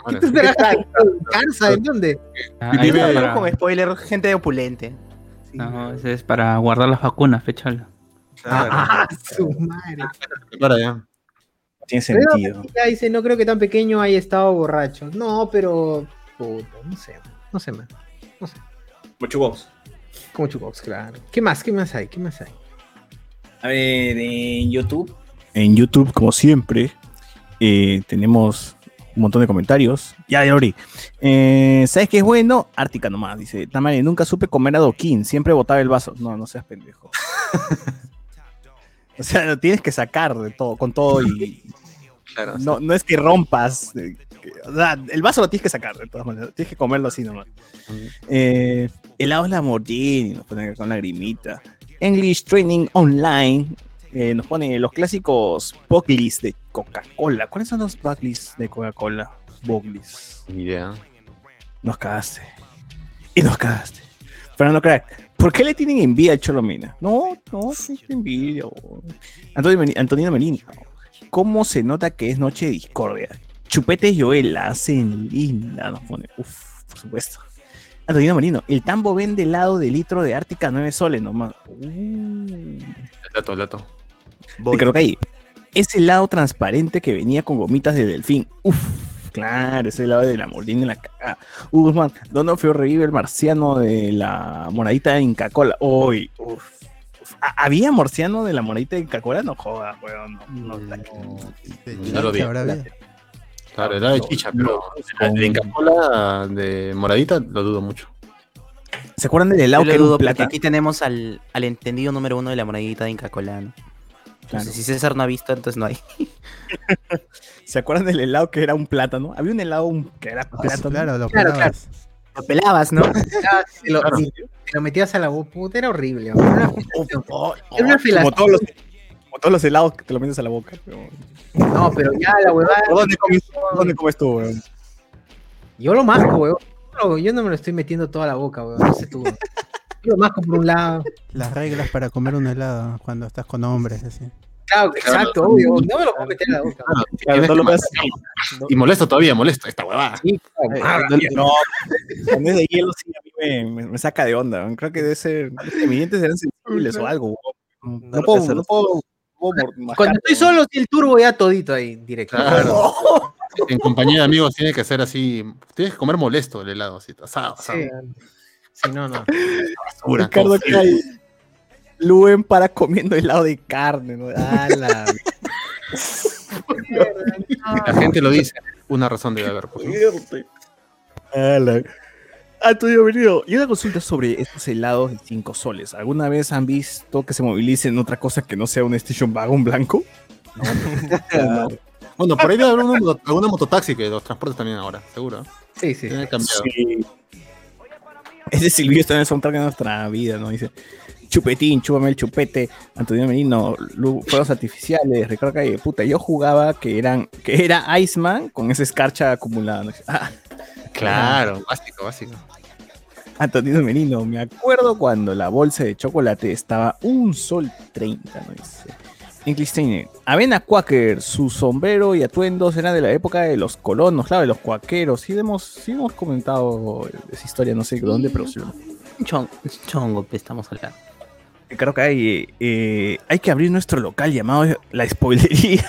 [SPEAKER 1] ¿Qué te en casa? ¿En dónde?
[SPEAKER 8] Ah,
[SPEAKER 5] Con spoiler, gente opulente.
[SPEAKER 8] no, ese es para guardar las vacunas, fechala.
[SPEAKER 1] Ah, su madre.
[SPEAKER 2] Para allá.
[SPEAKER 3] No tiene sentido.
[SPEAKER 1] Dice, no creo que tan pequeño haya estado borracho. No, pero. Puta, no sé. No sé más.
[SPEAKER 3] Mucho voz.
[SPEAKER 1] Como Chubox, claro. ¿Qué más? ¿Qué más hay? ¿Qué más hay?
[SPEAKER 3] A ver, en YouTube. En YouTube, como siempre, eh, tenemos un montón de comentarios. Ya, ya abrí. Eh, ¿Sabes qué es bueno? Ártica nomás, dice. Tamari, nunca supe comer adoquín, siempre botaba el vaso. No, no seas pendejo. o sea, lo tienes que sacar de todo, con todo y.
[SPEAKER 2] Claro.
[SPEAKER 3] No, no es que rompas. eh, que- o sea, el vaso lo tienes que sacar de todas maneras. Tienes que comerlo así nomás. Eh, helados Lamborghini, nos ponen con lagrimita. English Training Online eh, nos pone los clásicos Boglis de Coca-Cola. ¿Cuáles son los Boglis de Coca-Cola? Boglis.
[SPEAKER 2] Ni idea.
[SPEAKER 3] Nos cagaste. Y nos cagaste. Fernando Crack, ¿por qué le tienen envidia al Cholomina? No, no, no es envidia. Antonio Antonino Melini, ¿cómo se nota que es noche de discordia? Chupete y Joel la hacen linda, nos pone. Uf, por supuesto. Antonino Marino, el tambo vende helado de litro de Ártica a 9 soles nomás. Uh.
[SPEAKER 2] El dato, el dato.
[SPEAKER 3] Y creo que ahí. Ese helado transparente que venía con gomitas de delfín. Uf, claro, ese helado de la mordina en la caga. Uh, Guzmán, ¿dónde fue revive el marciano de la moradita de Inca Cola? Uy, uf. Uf. ¿Ha- ¿Había marciano de la moradita de Inca Cola? No jodas, weón. No, no,
[SPEAKER 2] lo vi. Claro, era de chicha, pero de Inca-Cola, de moradita, lo dudo mucho.
[SPEAKER 3] ¿Se acuerdan del helado
[SPEAKER 5] Yo
[SPEAKER 3] que
[SPEAKER 5] dudo
[SPEAKER 3] plata?
[SPEAKER 5] aquí tenemos al, al entendido número uno de la monedita de Inca Cola. ¿no?
[SPEAKER 3] Claro.
[SPEAKER 5] Entonces, si César no ha visto, entonces no hay.
[SPEAKER 3] ¿Se acuerdan del helado que era un plátano? Había un helado que era plátano.
[SPEAKER 4] Claro, lo
[SPEAKER 1] Claro,
[SPEAKER 4] pelabas.
[SPEAKER 5] Lo pelabas, ¿no?
[SPEAKER 1] Ah, te, lo, te lo metías a la boca, puta, era horrible. weón. Era una. Era una
[SPEAKER 3] como, todos los, como todos los helados que te lo metes a la boca. pero-
[SPEAKER 1] No, pero ya la huevada.
[SPEAKER 3] ¿Por ¿Dónde comes, dónde comes tú, weón?
[SPEAKER 1] Yo lo masco, weón. No, Yo no me lo estoy metiendo toda la boca, weón. No sé tú. Yo lo masco por un lado.
[SPEAKER 4] Las reglas para comer un helado cuando estás con hombres, así.
[SPEAKER 1] Claro, exacto, obvio. No me lo puedo meter en la boca.
[SPEAKER 2] Claro,
[SPEAKER 3] Claro,
[SPEAKER 2] tienes
[SPEAKER 3] no lo.
[SPEAKER 2] Y molesto todavía, molesto esta huevada.
[SPEAKER 1] Sí, claro.
[SPEAKER 3] Eh,
[SPEAKER 1] Ah,
[SPEAKER 3] no, es de hielo sí a mí me, me- me saca de onda. Creo que debe ser, no sé, mis dientes serán sensibles o algo. No,
[SPEAKER 7] No,
[SPEAKER 3] puedo, no
[SPEAKER 7] no-
[SPEAKER 3] puedo, no
[SPEAKER 1] Cuando estoy solo, sí, el turbo ya todito ahí, directo.
[SPEAKER 2] Claro. En compañía de amigos tiene que ser así. Tienes que comer molesto el helado, así, asado, asado.
[SPEAKER 1] Sí. Sí, no, no.
[SPEAKER 2] basura,
[SPEAKER 3] Ricardo
[SPEAKER 2] todo frío.
[SPEAKER 3] Luen para comiendo helado de carne. ¿no? Ala,
[SPEAKER 2] La gente lo dice. Una razón debe haber. pues, ¿no?
[SPEAKER 3] Antonio Venido, y una consulta sobre estos helados de 5 soles. ¿Alguna vez han visto que se movilicen otra cosa que no sea un station wagon blanco?
[SPEAKER 2] Bueno, por ahí debe haber una, moto- alguna mototaxi que los transporte también ahora, seguro.
[SPEAKER 1] Sí, sí.
[SPEAKER 3] Sí. Ese Silvio está en el soundtrack de nuestra vida, ¿no? Dice, chupetín, chúpame el chupete, Antonio Merino, lu- fuegos artificiales, Ricardo Calle, puta, yo jugaba que eran, que era Iceman con esa escarcha acumulada. ¿no? Ah,
[SPEAKER 2] Claro, básico, básico.
[SPEAKER 3] Antonio Merino, me acuerdo cuando la bolsa de chocolate estaba un sol 30, ¿no? Dice. Avena Quaker, su sombrero y atuendos eran de la época de los colonos, claro, de los cuaqueros. Sí hemos, sí hemos comentado esa historia, no sé dónde, pero sí.
[SPEAKER 5] Un chongo, chongo que estamos hablando.
[SPEAKER 3] Creo que hay, eh, hay que abrir nuestro local llamado La Spoilería.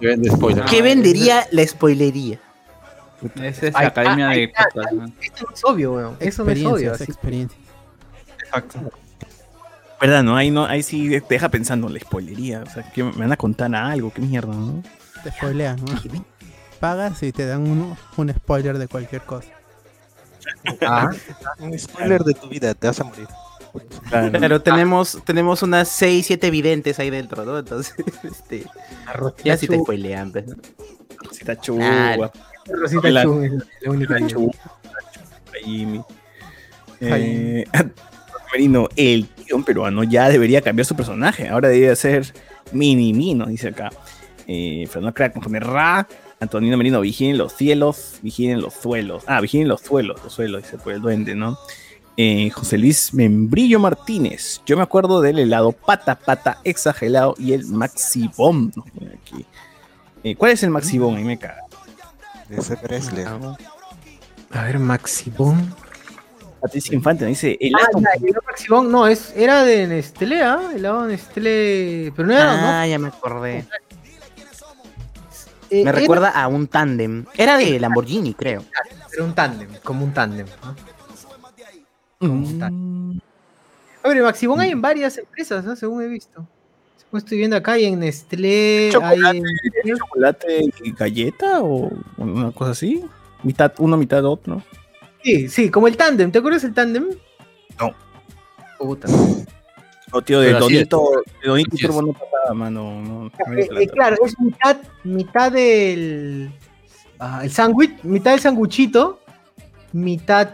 [SPEAKER 2] Que vende spoiler.
[SPEAKER 5] ¿Qué vendería la spoilería?
[SPEAKER 8] Esa es la academia de podcast, ¿no?
[SPEAKER 1] Esto no es obvio, weón. Eso no es obvio.
[SPEAKER 4] Experiencias,
[SPEAKER 1] así.
[SPEAKER 4] experiencias.
[SPEAKER 3] ¿Verdad? No, ahí no, ahí sí te deja pensando la spoilería. O sea, que me van a contar algo, qué mierda, ¿no?
[SPEAKER 4] Te spoilean, ¿no? Pagas y te dan un, un spoiler de cualquier cosa.
[SPEAKER 7] Un spoiler de tu vida, te vas a morir.
[SPEAKER 5] Pero tenemos, tenemos unas 6, 7 videntes ahí dentro, ¿no? Entonces, este, ya si te spoilean, pues, ¿no?
[SPEAKER 3] Rosita Chu,
[SPEAKER 5] Claro.
[SPEAKER 1] Rosita
[SPEAKER 3] La-
[SPEAKER 1] Chu es la única.
[SPEAKER 3] Chu. Eh, Merino, el tío peruano ya debería cambiar su personaje. Ahora debería ser Mini Mino, dice acá. Eh, Fernando Crack nos pone Ra. Antonino Merino, vigilen los cielos, vigilen los suelos. Ah, vigilen los suelos, los suelos, dice por el duende, ¿no? Eh, José Luis Membrillo Martínez. Yo me acuerdo del helado pata pata exagerado y el Maxi Bomb. nos pone aquí. Eh, ¿Cuál es el Maxi Bomb? Ahí me caga.
[SPEAKER 7] De ese Presley.
[SPEAKER 1] A ver, Maximón.
[SPEAKER 3] Patricia Infante nos dice
[SPEAKER 1] Ah,
[SPEAKER 3] helado.
[SPEAKER 1] ya, el Maximón, no, es, era de Nestlé, ¿ah? El helado de Nestlé. Pero no era,
[SPEAKER 5] Ah, ya me acordé.
[SPEAKER 1] Eh,
[SPEAKER 5] Me
[SPEAKER 1] era-
[SPEAKER 5] recuerda a un tándem. Era de Lamborghini, creo.
[SPEAKER 1] Era un tándem, como un tándem. ¿no?
[SPEAKER 3] Mm,
[SPEAKER 1] A ver, Maximón hay en varias empresas, ¿no? Según he visto. Según estoy viendo acá, hay en Nestlé,
[SPEAKER 3] Chocolate.
[SPEAKER 1] hay en...
[SPEAKER 3] ¿Chocolate y galleta o una cosa así? Mitad uno, mitad otro.
[SPEAKER 1] Sí, sí, como el tándem. ¿Te acuerdas el tándem?
[SPEAKER 3] No.
[SPEAKER 1] Puta.
[SPEAKER 3] O tío, de. Donito, de Donito. Turbo no pasaba, mano. No, no
[SPEAKER 1] Eh, eh, claro, es mitad, mitad del. ah, el sándwich, mitad del sanguchito, mitad.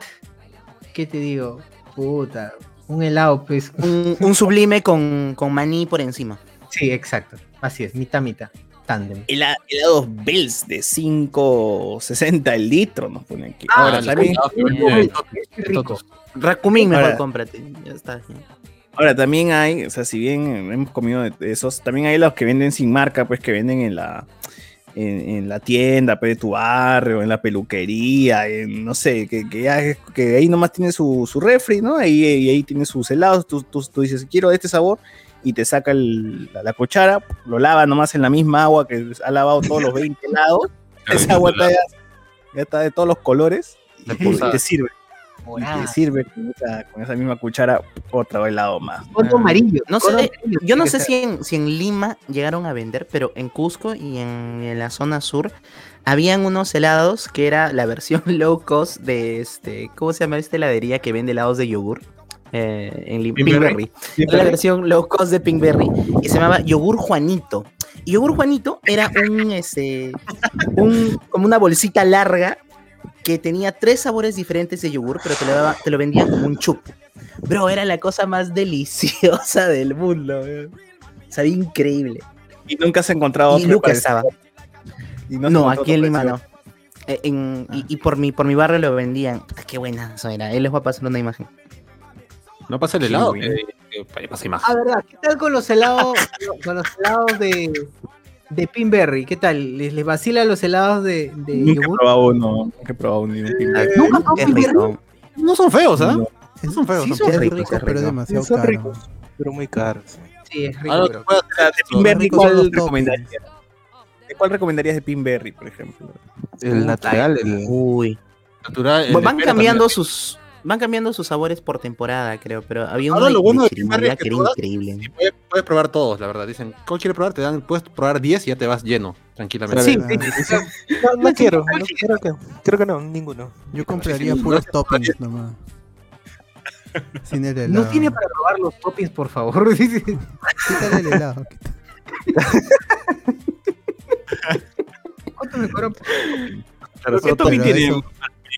[SPEAKER 1] ¿Qué te digo? Puta. Un helado, pues.
[SPEAKER 5] Un, un sublime con, con maní por encima.
[SPEAKER 1] Sí, exacto. Así es, mitad, mitad. Tándem.
[SPEAKER 3] Hela- Helados Bells de 5.60 el litro nos pone aquí.
[SPEAKER 1] Ah,
[SPEAKER 3] ahora, también.
[SPEAKER 2] Totos.
[SPEAKER 5] Rakumin mejor
[SPEAKER 3] Ahora-
[SPEAKER 5] cómprate. Ya está.
[SPEAKER 3] Ahora también hay, o sea, si bien hemos comido de esos, también hay los que venden sin marca, pues que venden en la en, en la tienda pues, de tu barrio, en la peluquería, en no sé, que, que, ya que ahí nomás tiene su, su refri, ¿no? Ahí, ahí tiene sus helados, tú, tú, tú dices, quiero este sabor, y te saca el- la, la cuchara, lo lava nomás en la misma agua que ha lavado todos los 20 helados, esa agua está ya, ya está de todos los colores, y te sirve. Y
[SPEAKER 1] Morada.
[SPEAKER 3] te sirve con esa, con esa misma cuchara otro helado más.
[SPEAKER 1] Cono amarillo.
[SPEAKER 5] No sé,
[SPEAKER 1] amarillo
[SPEAKER 5] yo no sé si en, si en Lima llegaron a vender, pero en Cusco y en, en la zona sur habían unos helados que era la versión low cost de este, ¿cómo se llama esta heladería que vende helados de yogur? Eh, en Lima,
[SPEAKER 2] Pinkberry.
[SPEAKER 5] Pinkberry. Era la versión low cost de Pinkberry y se llamaba yogur Juanito. Y yogur Juanito era un, este, un, como una bolsita larga que tenía tres sabores diferentes de yogur, pero te lo, daba- te lo vendían como un chup. Bro, era la cosa más deliciosa del mundo. Sabía increíble.
[SPEAKER 3] Y nunca has encontrado
[SPEAKER 5] Y
[SPEAKER 3] otro
[SPEAKER 5] Luca
[SPEAKER 3] parecido.
[SPEAKER 5] estaba.
[SPEAKER 3] Y
[SPEAKER 5] No, aquí en Lima no. Eh, en- y, y por mi, por mi barrio lo vendían. Puta, Qué buena eso era. Él les voy a pasar una imagen.
[SPEAKER 2] No pasa el helado.
[SPEAKER 3] Sí,
[SPEAKER 2] que- que pasa imagen.
[SPEAKER 1] Ah, verdad. ¿Qué tal con los helados, con los helados de, de Pinberry? ¿Qué tal? ¿Les, les vacila los helados de, de
[SPEAKER 3] Nunca he
[SPEAKER 1] yogur?
[SPEAKER 3] probado uno. Nunca he probado uno.
[SPEAKER 1] ¿Nunca Pinberry?
[SPEAKER 5] rico.
[SPEAKER 2] No son feos, ¿ah?
[SPEAKER 3] No.
[SPEAKER 2] No son feos.
[SPEAKER 1] Sí,
[SPEAKER 2] son
[SPEAKER 5] Es rico,
[SPEAKER 4] pero
[SPEAKER 5] rico.
[SPEAKER 4] demasiado
[SPEAKER 7] Son
[SPEAKER 4] caro.
[SPEAKER 7] ricos, pero muy caros.
[SPEAKER 1] Sí, es rico,
[SPEAKER 2] Ahora
[SPEAKER 1] pero...
[SPEAKER 2] puedes hacer
[SPEAKER 3] De. Pinberry,
[SPEAKER 4] ricos
[SPEAKER 3] ¿cuál
[SPEAKER 4] los
[SPEAKER 3] recomendarías? ¿De cuál recomendarías de Pinberry, por ejemplo?
[SPEAKER 7] El natural, el,
[SPEAKER 5] Uy.
[SPEAKER 2] Natural, el
[SPEAKER 5] Van cambiando
[SPEAKER 2] también.
[SPEAKER 5] sus. Van cambiando sus sabores por temporada, creo, pero había
[SPEAKER 2] Ahora
[SPEAKER 5] uno
[SPEAKER 2] lo bueno
[SPEAKER 5] de chirimoya
[SPEAKER 2] es que
[SPEAKER 5] que era
[SPEAKER 2] todas-
[SPEAKER 5] increíble.
[SPEAKER 2] Sí, puedes, puedes probar todos, la verdad. Dicen, ¿cuál quieres probar? Te dan, puedes probar 10 y ya te vas lleno, tranquilamente.
[SPEAKER 1] Sí.
[SPEAKER 7] No, no quiero, no, creo, que, creo que no, ninguno.
[SPEAKER 4] Yo compraría puros toppings nomás. Sin el helado.
[SPEAKER 1] No tiene para probar los toppings, por favor.
[SPEAKER 4] Quítale el helado.
[SPEAKER 1] ¿Cuánto me cobran?
[SPEAKER 2] Claro,
[SPEAKER 3] ¿Qué
[SPEAKER 2] solo
[SPEAKER 3] topping
[SPEAKER 4] pero
[SPEAKER 3] tiene?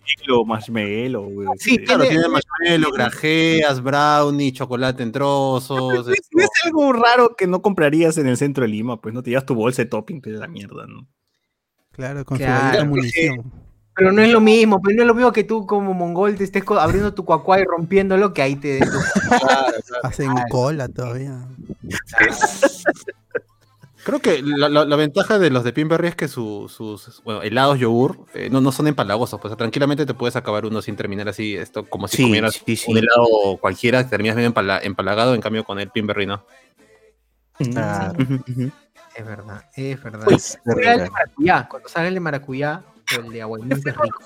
[SPEAKER 3] Marshmallow, marshmallow, güey.
[SPEAKER 1] Sí,
[SPEAKER 2] Claro,
[SPEAKER 1] tiene-
[SPEAKER 2] tiene marshmallow, grajeas, brownie, chocolate en trozos.
[SPEAKER 3] ¿Es,
[SPEAKER 2] esto.
[SPEAKER 3] es algo raro que no comprarías en el centro de Lima, pues no te llevas tu bolsa de topping, es la mierda, ¿no?
[SPEAKER 4] Claro, con
[SPEAKER 1] Claro,
[SPEAKER 4] su munición.
[SPEAKER 1] Pero no es lo mismo, pero no es lo mismo que tú como mongol te estés abriendo tu cuacuá y rompiéndolo que ahí te tu...
[SPEAKER 4] Hacen cola todavía.
[SPEAKER 2] Creo que la, la- la ventaja de los de Pinberry es que su- sus bueno, helados yogur eh, no, no son empalagosos. Pues tranquilamente te puedes acabar uno sin terminar así, esto como si
[SPEAKER 5] Sí,
[SPEAKER 2] comieras
[SPEAKER 5] sí, sí.
[SPEAKER 2] un helado cualquiera, terminas medio empala- empalagado, en cambio con el Pinberry no.
[SPEAKER 7] Ah.
[SPEAKER 1] Es verdad, es verdad.
[SPEAKER 7] pues,
[SPEAKER 1] Era el de
[SPEAKER 7] verdad.
[SPEAKER 1] maracuyá, cuando sale el de maracuyá o el de es rico.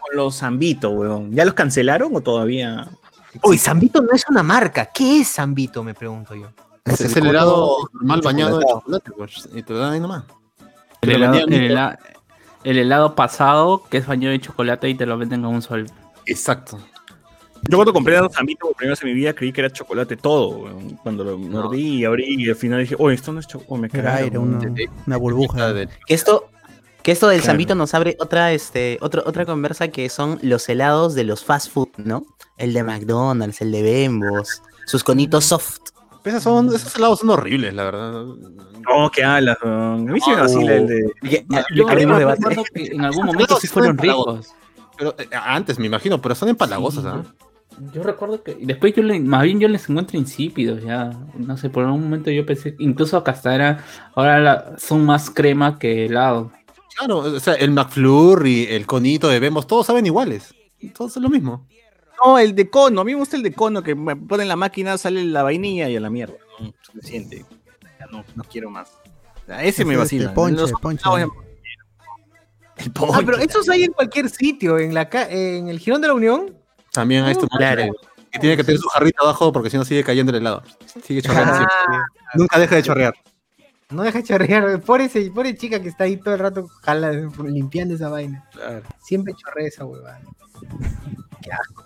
[SPEAKER 3] Con los Zambito, weón. ¿Ya los cancelaron o todavía?
[SPEAKER 1] Uy, Zambito no es una marca. ¿Qué es Zambito? Me pregunto yo.
[SPEAKER 2] Es,
[SPEAKER 7] el
[SPEAKER 2] es el
[SPEAKER 7] cono
[SPEAKER 2] helado normal bañado
[SPEAKER 7] chocolatado.
[SPEAKER 2] chocolate, pues, y te lo dan ahí nomás.
[SPEAKER 8] El helado, el, el pasado, que es bañado de chocolate y te lo venden con un sol.
[SPEAKER 2] Exacto.
[SPEAKER 3] Yo cuando compré los Zambito por primera vez en mi vida creí que era chocolate todo. Cuando lo mordí y abrí y al final dije, oye, esto no es chocolate. me
[SPEAKER 4] Era
[SPEAKER 3] cagaron,
[SPEAKER 4] aire,
[SPEAKER 3] weón".
[SPEAKER 4] una, una burbuja.
[SPEAKER 2] De-
[SPEAKER 5] Que esto, que esto del
[SPEAKER 3] Claro.
[SPEAKER 5] Zambito nos abre otra, este, otra, otra conversa que son los helados de los fast food, ¿no? El de McDonald's, el de Bembos, sus conitos soft.
[SPEAKER 2] Esos, son, esos helados son horribles, la verdad.
[SPEAKER 3] No, que hablas, weón. A mí sí me vacila el de.
[SPEAKER 5] Que-
[SPEAKER 2] Ah,
[SPEAKER 8] Yo acuerdo que en algún momento sí fueron ricos.
[SPEAKER 2] Pero eh, antes me imagino, pero son empalagosos, ¿ah?
[SPEAKER 8] Yo recuerdo que después yo le, más bien yo les encuentro insípidos ya. No sé, por un momento yo pensé, incluso hasta era, ahora la- son más crema que helado.
[SPEAKER 2] Claro, o sea, el McFlurry, el conito de Bembos, todos saben iguales. Todos son lo mismo.
[SPEAKER 3] No, el de cono. A mí me gusta el de cono que me pone en la máquina, sale la vainilla y a la mierda. ¿no? Suficiente. Ya no, no quiero más. Ese
[SPEAKER 4] Ese
[SPEAKER 3] me vacila.
[SPEAKER 4] el ponche,
[SPEAKER 3] Los
[SPEAKER 4] el ponche.
[SPEAKER 3] El
[SPEAKER 1] Ah,
[SPEAKER 3] ponche.
[SPEAKER 1] pero esos hay en cualquier sitio, en la ca- en el Girón de la Unión.
[SPEAKER 2] También hay esto
[SPEAKER 5] Claro.
[SPEAKER 2] que tiene que tener su jarrita abajo porque si no sigue cayendo el helado. Sigue chorreando.
[SPEAKER 1] Ah,
[SPEAKER 2] siempre. Nunca deja de chorrear.
[SPEAKER 1] no deja de chorrear. Pobre, ese- pobre chica que está ahí todo el rato jala, limpiando esa vaina. Siempre chorrea esa huevada. Qué asco.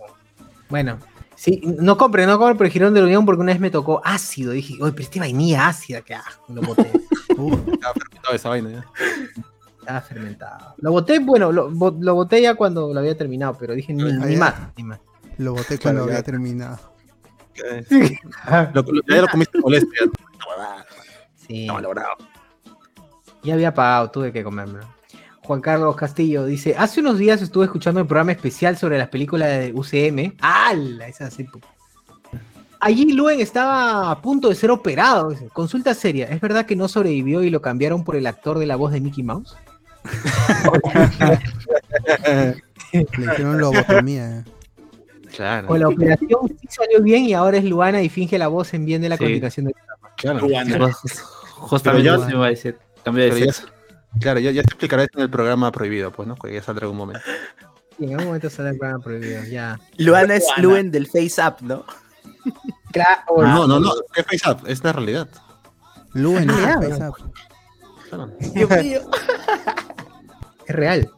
[SPEAKER 1] Bueno, sí, no compre, no compre por el Girón de la Unión porque una vez me tocó ácido. Dije, oye, pero este vainilla ácida, qué asco. Lo boté.
[SPEAKER 4] Uf,
[SPEAKER 2] Estaba fermentado esa vaina ya.
[SPEAKER 1] Estaba fermentado. Lo boté, bueno, lo, lo boté ya cuando lo había terminado, pero dije, ni,
[SPEAKER 4] Ah,
[SPEAKER 1] ni más, ni más.
[SPEAKER 4] lo boté cuando
[SPEAKER 2] Claro,
[SPEAKER 4] había terminado.
[SPEAKER 2] Lo, lo- ya lo comiste molestia.
[SPEAKER 1] Sí.
[SPEAKER 2] No, logrado.
[SPEAKER 1] Ya había pagado, tuve que comérmelo. Juan Carlos Castillo dice, hace unos días estuve escuchando el programa especial sobre las películas de UCM. ¡Hala! Esa sí, pu- Allí Luen estaba a punto de ser operado. dice. Consulta seria, ¿es verdad que no sobrevivió y lo cambiaron por el actor de la voz de Mickey Mouse?
[SPEAKER 4] Le hicieron lobotomía.
[SPEAKER 2] Claro.
[SPEAKER 1] O la operación sí salió bien y ahora es Luana y finge la voz en bien de la
[SPEAKER 8] Sí.
[SPEAKER 1] continuación del
[SPEAKER 2] claro.
[SPEAKER 8] Justamente
[SPEAKER 2] Pero ya-
[SPEAKER 8] eso me iba a decir. Cambio de sexo.
[SPEAKER 2] Claro, ya, ya te explicaré esto en el programa prohibido, pues, ¿no? Que ya saldrá algún momento.
[SPEAKER 1] En algún momento sale el programa prohibido, ya.
[SPEAKER 5] Luana es Luen del Face Up, ¿no?
[SPEAKER 1] Cla- o-
[SPEAKER 2] no, no, no, ¿qué face up? Es la realidad.
[SPEAKER 4] Luen,
[SPEAKER 1] Ah,
[SPEAKER 4] Face
[SPEAKER 1] ya.
[SPEAKER 4] Up.
[SPEAKER 2] Claro.
[SPEAKER 5] Dios mío.
[SPEAKER 1] Es real.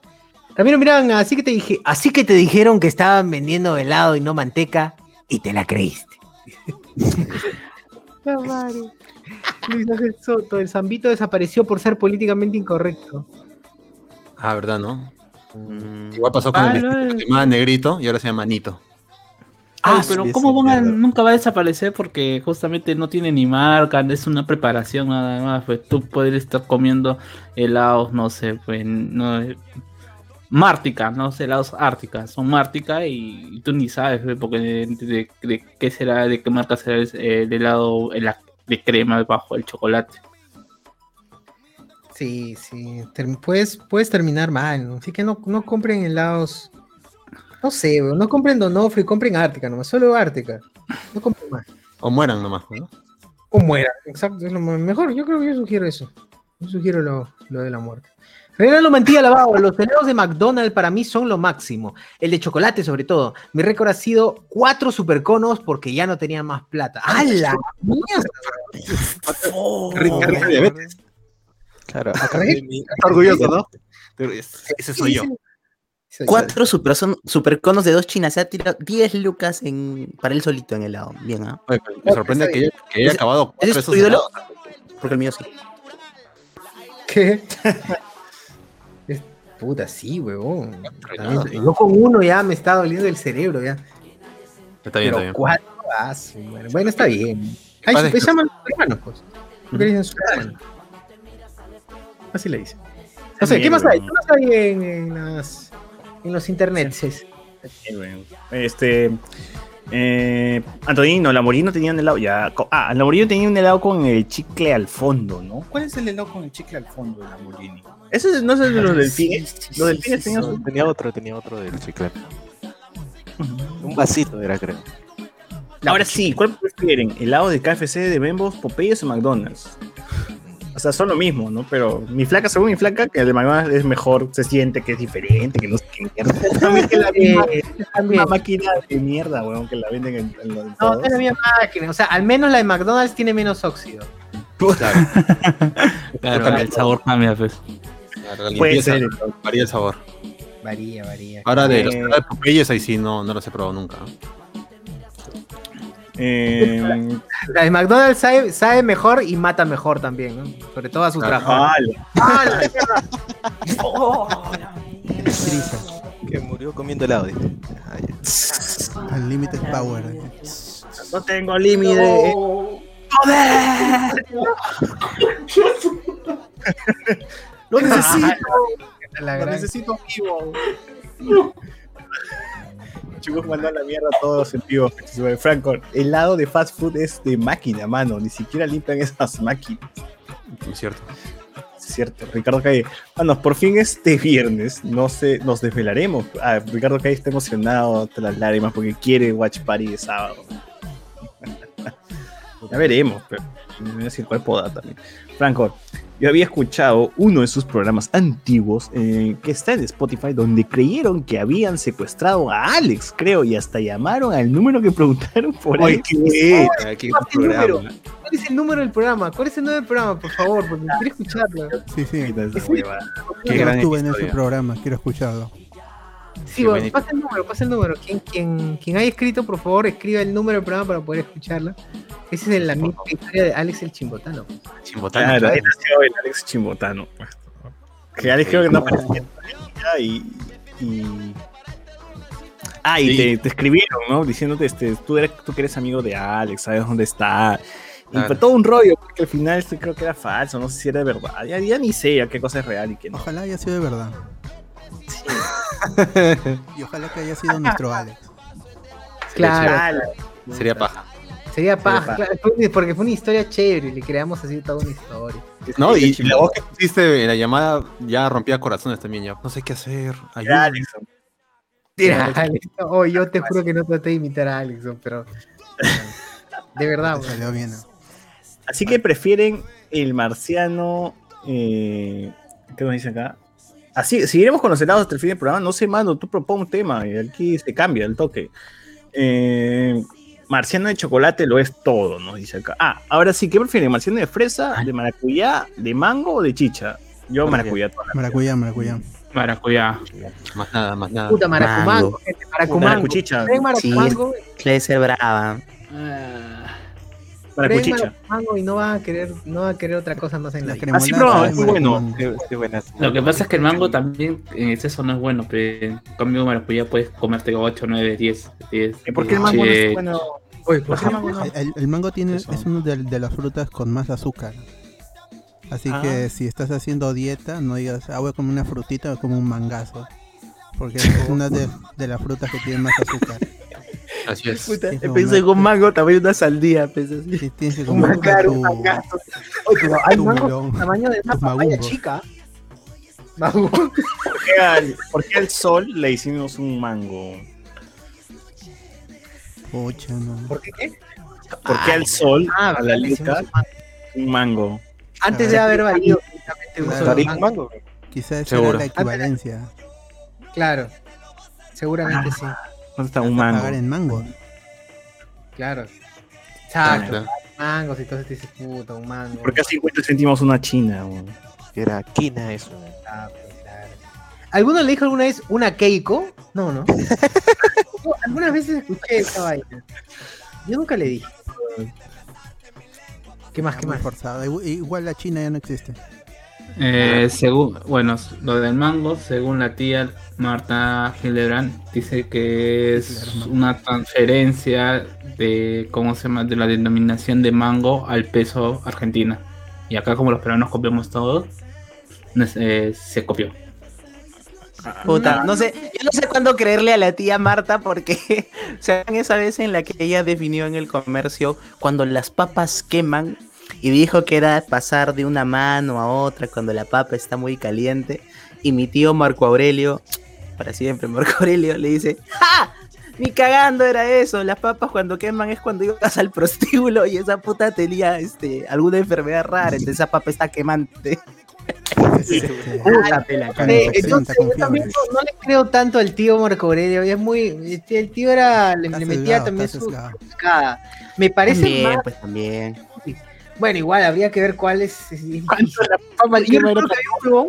[SPEAKER 1] Ramiro, miran, así que te dije, así que te dijeron que estaban vendiendo helado y no manteca y te la creíste. No. Luis Ángel Soto, el zambito desapareció por ser políticamente incorrecto.
[SPEAKER 2] Ah, ¿verdad, no?
[SPEAKER 5] Mm,
[SPEAKER 2] Igual pasó con
[SPEAKER 8] Ah,
[SPEAKER 2] el
[SPEAKER 8] no,
[SPEAKER 2] que se llamaba Negrito y ahora se llama Nito.
[SPEAKER 8] Ah,
[SPEAKER 7] sí,
[SPEAKER 8] pero ¿cómo nunca va a desaparecer? Porque justamente no tiene ni marca, es una preparación nada más. Pues tú puedes estar comiendo helados, no sé, pues no Mártica, no sé, helados Ártica, son Mártica y, y tú ni sabes, pues, porque de, de- de qué será, de qué marca será el, el helado el- de crema bajo el chocolate.
[SPEAKER 1] Sí, sí. ter- puedes, puedes terminar mal, ¿no? Así que no, no compren helados. No sé, no compren Donofrio, compren Ártica nomás, solo Ártica. No compren más.
[SPEAKER 2] O mueran nomás, ¿no?
[SPEAKER 1] O muera, exacto, es lo me- mejor. Yo creo que yo sugiero eso. Yo sugiero lo, lo de la muerte. Fernando Mantilla Lavado, los helados de McDonald's para mí son lo máximo. El de chocolate, sobre todo. Mi récord ha sido cuatro superconos porque ya no tenían más plata. ¡Hala!
[SPEAKER 7] Claro,
[SPEAKER 2] orgulloso, ¿no? Ese soy yo.
[SPEAKER 5] Cuatro super, son, superconos de dos chinas. Se ha tirado 10 lucas en, para él solito en helado. Bien, ¿ah?
[SPEAKER 2] Me sorprende que haya, que haya
[SPEAKER 5] ¿Ese-
[SPEAKER 2] acabado cuatro
[SPEAKER 5] ¿Ese
[SPEAKER 2] de
[SPEAKER 5] es tu
[SPEAKER 2] esos.
[SPEAKER 5] Porque el mío sí.
[SPEAKER 1] ¿Qué? Es- Puta, sí, huevón. Yo con uno ya me está doliendo el cerebro ya.
[SPEAKER 2] Está bien, está
[SPEAKER 1] Pero
[SPEAKER 2] bien.
[SPEAKER 1] cuatro, ah, madre. Bueno, está bien. Ay, se llaman hermanos, pues. ¿Por qué le dicen superhermano? Así le dicen. No sé, ¿qué más hay? ¿Qué más hay en, en las, en los internets?
[SPEAKER 3] Sí, bueno. Este. Eh, Antonino, Lamborino tenía un helado. Ya, ah, Lamborino tenía un helado con el chicle al fondo, ¿no? ¿Cuál es el helado con el chicle al fondo de Lamborghini? Ese es- no es el de los delfines. Los delfines tenían
[SPEAKER 7] No,
[SPEAKER 3] su-
[SPEAKER 7] tenía otro, tenía otro del chicle. Un vasito era, creo.
[SPEAKER 3] Ahora sí, ¿cuál prefieren? ¿Helado de KFC, de Bembos, Popeyes o McDonald's? O sea, son lo mismo, ¿no? Pero mi flaca, según mi flaca, que el de McDonald's es mejor, se siente que es diferente, que no sé qué mierda. También que la misma, una máquina de mierda, weón, que la venden en, en los
[SPEAKER 1] No, no es la misma máquina. O sea, al menos la de McDonald's tiene menos óxido.
[SPEAKER 2] Claro,
[SPEAKER 8] Claro, el sabor cambia, pues.
[SPEAKER 2] claro,
[SPEAKER 3] Puede ser.
[SPEAKER 2] varía el sabor.
[SPEAKER 1] Varía, varía.
[SPEAKER 2] Ahora de
[SPEAKER 3] Eh.
[SPEAKER 2] los de Popeyes, ahí sí no, no los he probado nunca. ¿no?
[SPEAKER 3] Eh,
[SPEAKER 1] La de McDonald's sabe, sabe mejor y mata mejor también, ¿no? Sobre todo a sus
[SPEAKER 2] Claro.
[SPEAKER 1] trabajadores.
[SPEAKER 3] ala.
[SPEAKER 4] Trisa.
[SPEAKER 7] Que murió comiendo helado. Ah.
[SPEAKER 4] Unlimited Power.
[SPEAKER 3] No tengo límite. Lo necesito.
[SPEAKER 1] La
[SPEAKER 3] Lo necesito vivo. Chicos, mandó a la mierda a todos en vivo. Franco, el lado de fast food es de máquina, mano. Ni siquiera limpian esas máquinas.
[SPEAKER 2] Es cierto.
[SPEAKER 3] Es cierto. Ricardo Calle. Bueno, por fin este viernes no sé, nos desvelaremos. Ah, Ricardo Calle está emocionado hasta las lágrimas porque quiere Watch Party de sábado. ya veremos, pero me voy a decir cuál poda también. Franco, yo había escuchado uno de sus programas antiguos eh, que está en Spotify donde creyeron que habían secuestrado a Alex, creo, y hasta llamaron al número que preguntaron por
[SPEAKER 2] Ay,
[SPEAKER 3] él.
[SPEAKER 2] qué Aquí
[SPEAKER 1] ¿Cuál es el número?
[SPEAKER 2] programa.
[SPEAKER 1] ¿Cuál es el número del programa? ¿Cuál es el número del programa, por favor? Porque quiero escucharlo.
[SPEAKER 4] Sí, sí.
[SPEAKER 2] Qué
[SPEAKER 4] Yo
[SPEAKER 2] gran
[SPEAKER 4] estuve en ese programa, quiero escucharlo.
[SPEAKER 1] Sí, bueno, pasa el número, pasa el número. Quien, quien, quien haya escrito, por favor, escriba el número del programa para poder escucharlo. Esa es la misma historia de Alex el Chimbotano.
[SPEAKER 2] Chimbotano,
[SPEAKER 3] Claro,
[SPEAKER 2] claro.
[SPEAKER 3] ahí nació el Alex Chimbotano. Que Alex creo que no aparecía y. y... Ah, y
[SPEAKER 2] Sí.
[SPEAKER 3] te, te escribieron, ¿no? Diciéndote, este, tú, eres, tú que eres amigo de Alex, sabes dónde está. Y
[SPEAKER 2] Claro.
[SPEAKER 3] fue todo un rollo, porque al final este creo que era falso, no sé si era de verdad. Ya, ya ni sé ya qué cosa es real y qué no.
[SPEAKER 4] Ojalá haya sido de verdad. Y ojalá que haya sido nuestro Alex.
[SPEAKER 1] Claro.
[SPEAKER 2] Sería paja.
[SPEAKER 1] Sería paja, claro, porque fue una historia chévere, le creamos así toda una historia.
[SPEAKER 2] No, y, la voz que pusiste en la llamada ya rompía corazones también. Ya. No sé qué hacer.
[SPEAKER 3] Alexon.
[SPEAKER 1] Mira, Alex, oh, yo te juro que no traté de imitar a Alexon, pero. De verdad,
[SPEAKER 4] salió bien. ¿no?
[SPEAKER 3] Así que prefieren el marciano. Eh, ¿Qué nos dice acá? Así, seguiremos con los helados hasta el fin del programa. No sé, mano, tú propon un tema y aquí se cambia el toque. Eh, marciano de chocolate lo es todo, nos dice acá. Ah, ahora sí, ¿qué prefieren? ¿Marciano de fresa, de maracuyá, de mango o de chicha? Yo maracuyá. vida.
[SPEAKER 4] Maracuyá, maracuyá.
[SPEAKER 8] Maracuyá.
[SPEAKER 2] Más nada, más nada.
[SPEAKER 1] Puta, maracumango,
[SPEAKER 3] maracuchicha.
[SPEAKER 1] Maracumango,
[SPEAKER 5] Debe ser brava.
[SPEAKER 8] Ah,
[SPEAKER 3] Maracuchicha.
[SPEAKER 1] maracumango y no va a querer, no va a querer otra cosa más en la vida.
[SPEAKER 4] cremolada
[SPEAKER 3] Ah,
[SPEAKER 4] de
[SPEAKER 3] es muy bueno.
[SPEAKER 4] maracumango.
[SPEAKER 7] Sí, sí, buenas.
[SPEAKER 8] Lo que pasa es que el mango también en exceso no es bueno, pero en cambio maracuyá puedes comerte 8, 9, 10. 10
[SPEAKER 3] ¿Y por qué el mango no es bueno?
[SPEAKER 1] Oye, ¿por qué
[SPEAKER 3] Ajá.
[SPEAKER 1] el mango no?
[SPEAKER 4] El, mango tiene,
[SPEAKER 3] Eso.
[SPEAKER 4] es una de, de las frutas con más azúcar. Así
[SPEAKER 3] Ah.
[SPEAKER 4] que si estás haciendo dieta, no digas, ah, voy a comer una frutita o como un mangazo. Porque es una de, de las frutas que tienen más azúcar.
[SPEAKER 2] Así es.
[SPEAKER 3] Puta,
[SPEAKER 4] Sí,
[SPEAKER 3] pensé un mango, también una saldía. Pensé así.
[SPEAKER 4] Sí, Tienes que
[SPEAKER 1] Un
[SPEAKER 4] tu,
[SPEAKER 1] un mangazo. Oye, pero hay
[SPEAKER 4] melón.
[SPEAKER 1] tamaño de una papaya chica. Magu-
[SPEAKER 3] ¿Por qué, al, por qué al sol le hicimos un mango?
[SPEAKER 4] Pucha, no.
[SPEAKER 1] ¿Por qué qué?
[SPEAKER 3] ¿Por qué al sol,
[SPEAKER 1] Ah,
[SPEAKER 3] a la
[SPEAKER 1] le hicimos
[SPEAKER 3] yuca, un mango?
[SPEAKER 1] Antes de haber valido un mango.
[SPEAKER 7] mango.
[SPEAKER 4] Quizás era la equivalencia.
[SPEAKER 1] Claro. Seguramente sí.
[SPEAKER 3] ¿Dónde está un mango?
[SPEAKER 4] Pagar en mango.
[SPEAKER 1] Claro.
[SPEAKER 2] Ah,
[SPEAKER 1] Exacto.
[SPEAKER 2] claro.
[SPEAKER 1] Mangos y entonces te dices, puta, un mango.
[SPEAKER 3] ¿Por qué a 50 céntimos una china? weón?
[SPEAKER 7] Era quina eso.
[SPEAKER 1] Ah, pues, claro. ¿Alguno le dijo alguna vez una Keiko? No, no. Algunas veces escuché esa vaina. Yo nunca le dije. ¿Qué más? ¿Qué
[SPEAKER 4] Muy
[SPEAKER 1] más?
[SPEAKER 4] forzado. Igu- Igual la China ya no existe.
[SPEAKER 8] Eh, según, bueno, lo del mango, según la tía Marta Hildebrand, dice que es una transferencia de, ¿cómo se llama? De la denominación de mango al peso argentina. Y acá como los peruanos copiamos todo, eh, se copió.
[SPEAKER 5] Puta, no sé, yo no sé cuándo creerle a la tía Marta porque se esa vez en la que ella definió en el comercio cuando las papas queman y dijo que era pasar de una mano a otra cuando la papa está muy caliente y mi tío Marco Aurelio, para siempre Marco Aurelio, le dice, ¡Ja! Ni cagando era eso, las papas cuando queman es cuando ibas al prostíbulo y esa puta tenía este, alguna enfermedad rara, entonces esa papa está quemante. Puta pela,
[SPEAKER 4] Con
[SPEAKER 1] Sí,
[SPEAKER 4] infección,
[SPEAKER 1] entonces, yo también no, no le creo tanto al tío Marco Aurelio. Es muy. El tío era. Le, metía también su. Me parece
[SPEAKER 5] También,
[SPEAKER 1] más.
[SPEAKER 5] pues también.
[SPEAKER 1] Bueno, igual habría que ver cuál es. es- es-
[SPEAKER 3] ¿Cuánto la fama
[SPEAKER 1] Yo
[SPEAKER 3] que me
[SPEAKER 1] recuerdo que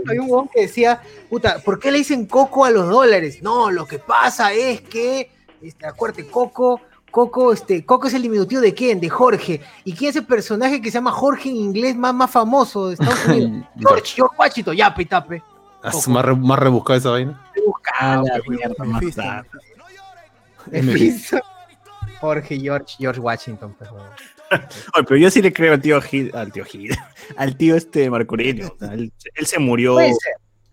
[SPEAKER 1] había un huevón, que decía, puta, ¿por qué le dicen coco a los dólares? No, lo que pasa es que, este, acuérdate, coco, coco, este, coco es el diminutivo de quién, de Jorge. ¿Y quién es el personaje que se llama Jorge en inglés más, más famoso de Estados Unidos? George, George Washington, ya, pitape.
[SPEAKER 2] Ah, más, re- más rebuscada esa vaina.
[SPEAKER 3] Ah, la mierda.
[SPEAKER 1] Jorge, George, George Washington, huevón.
[SPEAKER 3] Oye, pero yo sí le creo al tío Gil, al tío Gil, al tío este Marco Aurelio. O sea, él, él se murió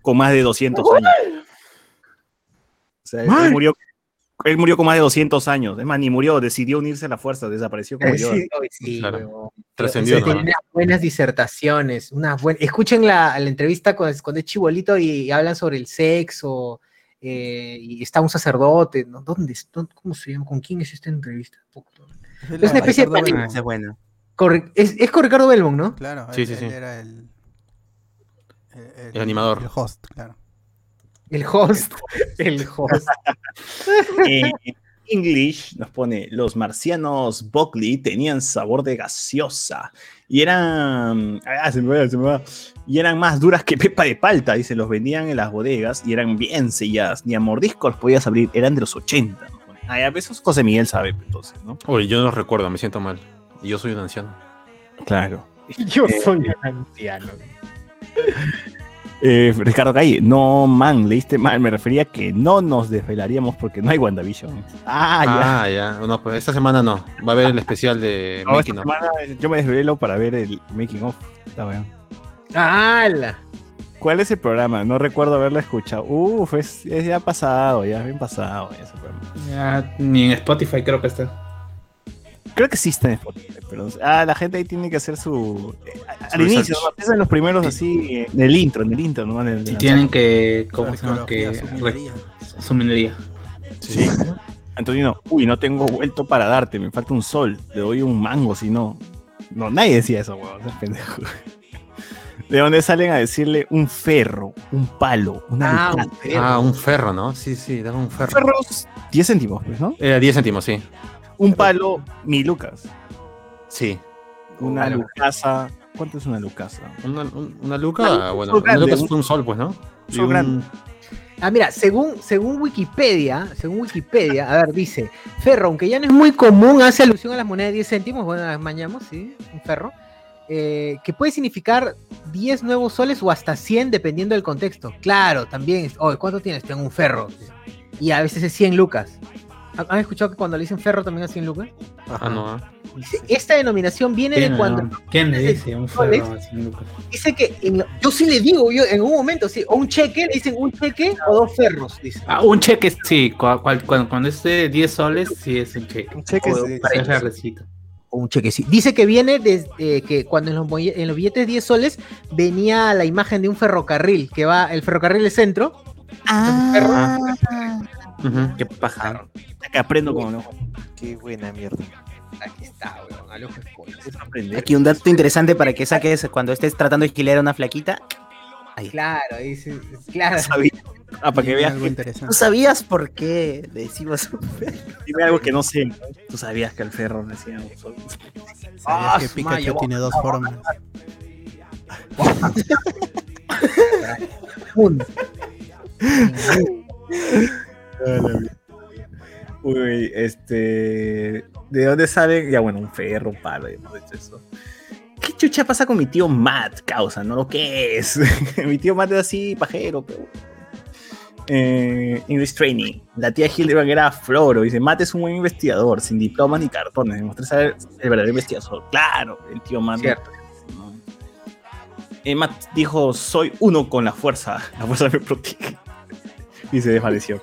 [SPEAKER 3] con más de 200 años. O sea, él, él murió, él murió con más de 200 años. Es más, ni murió, decidió unirse a la fuerza, desapareció como
[SPEAKER 1] Eh,
[SPEAKER 3] yo.
[SPEAKER 1] sí,
[SPEAKER 2] Claro. Trascendió,
[SPEAKER 1] O sea,
[SPEAKER 2] ¿no?
[SPEAKER 1] tiene unas buenas disertaciones, unas buenas. Escuchen la, la entrevista con, cuando es chibolito y, y hablan sobre el sexo. eh, y está un sacerdote. ¿no? ¿Dónde, dónde- ¿Cómo se llama? ¿Con quién es esta entrevista?
[SPEAKER 4] Es
[SPEAKER 1] Es una especie de pánico.
[SPEAKER 5] Ah, es buena.
[SPEAKER 1] Corre- es, es con Ricardo Belmont, ¿no?
[SPEAKER 4] Claro,
[SPEAKER 2] Sí,
[SPEAKER 4] él,
[SPEAKER 2] sí, sí.
[SPEAKER 4] era el, el,
[SPEAKER 2] El animador.
[SPEAKER 4] El host, claro.
[SPEAKER 1] El host. El host.
[SPEAKER 3] Eh, English nos pone, los marcianos Buckley tenían sabor de gaseosa y eran, ah, se me va, se me va. y eran más duras que pepa de palta, dice, los vendían en las bodegas y eran bien selladas, ni a mordiscos los podías abrir, eran de los 80. Ay, a veces José Miguel sabe, entonces, ¿no?
[SPEAKER 2] Oye, yo no recuerdo, me siento mal. Y yo soy un anciano.
[SPEAKER 3] Claro.
[SPEAKER 1] Yo soy un anciano.
[SPEAKER 3] Eh, Ricardo Calle, no, man, leíste mal, me refería a que no nos desvelaríamos porque no hay WandaVision. Ah, ya.
[SPEAKER 2] Ah, ya. No, pues esta semana no. Va a haber el especial de
[SPEAKER 3] No, esta
[SPEAKER 2] Making of.
[SPEAKER 3] semana yo me desvelo para ver el making of. Está bien.
[SPEAKER 1] ¡Hala!
[SPEAKER 3] ¿Cuál es el programa? No recuerdo haberlo escuchado. Uf, es, es ya pasado, ya bien pasado ese programa.
[SPEAKER 8] Ya, ni en Spotify creo que está.
[SPEAKER 3] Creo que sí está en Spotify, pero ah, la gente ahí tiene que hacer su. eh, al
[SPEAKER 2] Su
[SPEAKER 3] inicio. ¿no? Empiezan los primeros así, eh, en el intro, en el intro, ¿no? En el-
[SPEAKER 8] Y tienen que, ¿cómo se llama? Que
[SPEAKER 4] su minería.
[SPEAKER 8] su minería.
[SPEAKER 3] Sí. Antonino, uy, no tengo vuelto para darte, me falta un sol, le doy un mango, si no. No, nadie decía eso, weón, es pendejo. ¿De dónde salen a decirle un ferro, un palo, una
[SPEAKER 1] Ah, un perro.
[SPEAKER 2] Ah, un ferro, ¿no? Sí, sí, dame un ferro.
[SPEAKER 3] Ferros, 10 céntimos, pues, ¿no?
[SPEAKER 2] Eh, 10 céntimos, sí.
[SPEAKER 3] Un palo, mil lucas.
[SPEAKER 2] Sí.
[SPEAKER 3] Una
[SPEAKER 1] Vale.
[SPEAKER 3] lucasa, ¿cuánto es una lucasa?
[SPEAKER 2] Una, un- una luca, bueno, una
[SPEAKER 3] grande,
[SPEAKER 2] luca es un sol, pues, ¿no? Y
[SPEAKER 3] sol
[SPEAKER 2] un-
[SPEAKER 3] grande.
[SPEAKER 1] Ah, mira, según, según Wikipedia, según Wikipedia, a ver, dice, ferro, aunque ya no es muy común, hace alusión a las monedas de 10 céntimos, bueno, las mañamos, sí, un ferro, eh, que puede significar 10 nuevos soles o hasta 100 dependiendo del contexto. Claro, también, oh, ¿cuánto tienes? Tengo un ferro. Y a veces es 100 lucas. ¿Han escuchado que cuando le dicen ferro también es 100 lucas?
[SPEAKER 2] Ah, no.
[SPEAKER 1] Dice, Esta denominación viene de
[SPEAKER 8] ¿Quién,
[SPEAKER 1] cuando...
[SPEAKER 8] no? ¿Quién le dice un ferro así, Lucas?
[SPEAKER 1] Dice que en lo- yo sí le digo, yo en un momento, sí, o un cheque, le dicen un cheque o dos ferros, dice.
[SPEAKER 8] Ah, un cheque, sí. cua- cual- cuando, cuando es de 10 soles, sí es un cheque.
[SPEAKER 7] Un cheque
[SPEAKER 1] O
[SPEAKER 7] es-
[SPEAKER 1] para Un cheque, sí. Dice que viene desde que cuando en los, en los billetes 10 soles venía la imagen de un ferrocarril, que va, el ferrocarril del centro.
[SPEAKER 5] Ah, qué paja.
[SPEAKER 3] Que aprendo como no.
[SPEAKER 7] Qué buena mierda.
[SPEAKER 1] Aquí está, weón, al ojo.
[SPEAKER 5] Aquí un dato interesante para que saques cuando estés tratando de a una flaquita. Ahí.
[SPEAKER 1] Claro, claro.
[SPEAKER 3] Sabía. Ah, para que veas
[SPEAKER 4] algo
[SPEAKER 5] ¿Tú sabías por qué decimos
[SPEAKER 3] dime algo que no sé. Tú sabías que el ferro decía.
[SPEAKER 4] ¿Sabías
[SPEAKER 1] Ah,
[SPEAKER 4] que Pikachu
[SPEAKER 1] mayo.
[SPEAKER 4] tiene dos formas?
[SPEAKER 1] Un-
[SPEAKER 3] Uy, este. ¿De dónde salen? Ya, bueno, un ferro, un palo, hemos dicho eso. ¿Qué chucha pasa con mi tío Matt, causa? ¿No lo que es? mi tío Matt es así, pajero, pero. Eh, English Training. La tía Hildebrand era floro. Dice: Matt es un buen investigador, sin diplomas ni cartones. Demostré ser el verdadero investigador. Claro, el tío Matt.
[SPEAKER 1] Cierto.
[SPEAKER 3] ¿no? Eh, Matt dijo: Soy uno con la fuerza. La fuerza me protege. Y se desvaneció.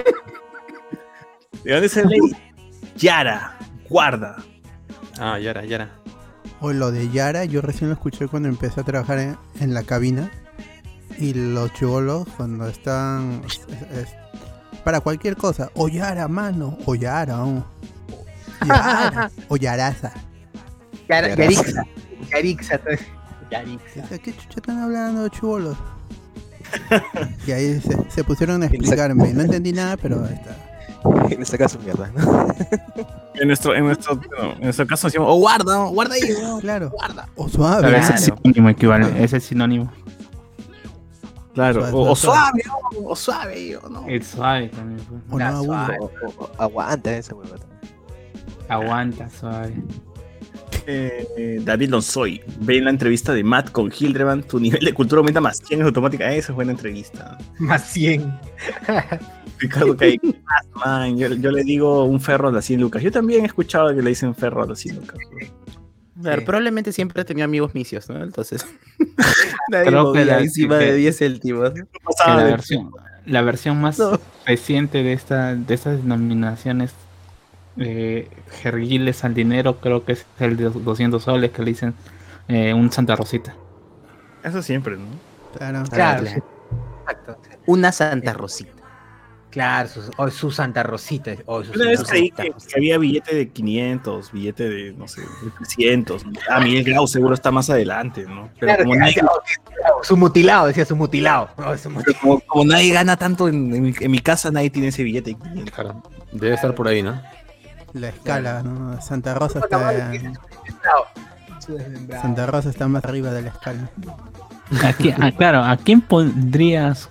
[SPEAKER 3] ¿De dónde sale Yara? Guarda.
[SPEAKER 2] Ah, ya era, ya era.
[SPEAKER 4] O lo de Yara, yo recién lo escuché cuando empecé a trabajar en, en la cabina. Y los chivolos, cuando están. es- es- para cualquier cosa. O Yara, mano. O Yara, oh. Yara. o Yaraza.
[SPEAKER 1] Yara-
[SPEAKER 7] Yara.
[SPEAKER 1] Yarixa. Yarixa. todo eso. Yarixa.
[SPEAKER 4] ¿De ¿Qué chucha están hablando, chivolos? y ahí se, se pusieron a explicarme. No entendí nada, pero ahí está.
[SPEAKER 7] Le saca su mierda, ¿no?
[SPEAKER 3] En nuestro, en nuestro, en nuestro caso decimos, oh, guarda, no, guarda ahí. no".
[SPEAKER 4] Claro. O
[SPEAKER 8] Claro,
[SPEAKER 4] suave.
[SPEAKER 8] ese es sinónimo equivalente. Ese es sinónimo.
[SPEAKER 3] Claro,
[SPEAKER 4] Suave,
[SPEAKER 3] o, o
[SPEAKER 4] suave.
[SPEAKER 3] o, o suave, yo, no.
[SPEAKER 8] El suave también. pues.
[SPEAKER 4] O no
[SPEAKER 1] suave.
[SPEAKER 7] O- o- o- aguanta hueva también.
[SPEAKER 8] Aguanta, suave.
[SPEAKER 3] Eh, David Lonsoy, ve en la entrevista de Matt con Hildebrand, tu nivel de cultura aumenta más 100 es automática. Esa es buena entrevista.
[SPEAKER 1] Más 100.
[SPEAKER 3] Ricardo Cay, ah, man, yo, yo le digo un ferro a las 100 lucas. Yo también he escuchado que le dicen ferro a las 100 lucas.
[SPEAKER 5] Claro,
[SPEAKER 1] Sí.
[SPEAKER 5] probablemente siempre he tenido amigos misios, ¿no? Entonces. Nadie
[SPEAKER 8] Creo que la-
[SPEAKER 5] encima
[SPEAKER 8] que-
[SPEAKER 5] de 10 céntimos.
[SPEAKER 8] La versión, la versión más
[SPEAKER 5] No.
[SPEAKER 8] reciente de esta de estas denominaciones eh, jerguiles al dinero creo que es el de 200 soles que le dicen eh, un Santa Rosita.
[SPEAKER 3] Eso siempre, ¿no?
[SPEAKER 4] Claro.
[SPEAKER 1] Claro. Exacto.
[SPEAKER 5] Una Santa Rosita.
[SPEAKER 1] Claro, su, o su Santa Rosita. O su
[SPEAKER 3] Una vez
[SPEAKER 1] Santa
[SPEAKER 3] creí que, que había billete de 500, billete de, no sé, de 300. Ah, Miguel Grau seguro está más adelante, ¿no? Pero
[SPEAKER 1] Claro,
[SPEAKER 3] como, nadie,
[SPEAKER 1] oh, su mutilado, decía su mutilado. Oh, su mutilado.
[SPEAKER 3] pero como- como nadie gana tanto en, en mi, en mi casa, nadie tiene ese billete de 500.
[SPEAKER 2] Claro. Debe estar por ahí, ¿no?
[SPEAKER 4] La escala, ¿no? Santa Rosa está. Santa Rosa está más arriba de la escala.
[SPEAKER 8] ¿A quién- ah, claro, ¿a quién pondrías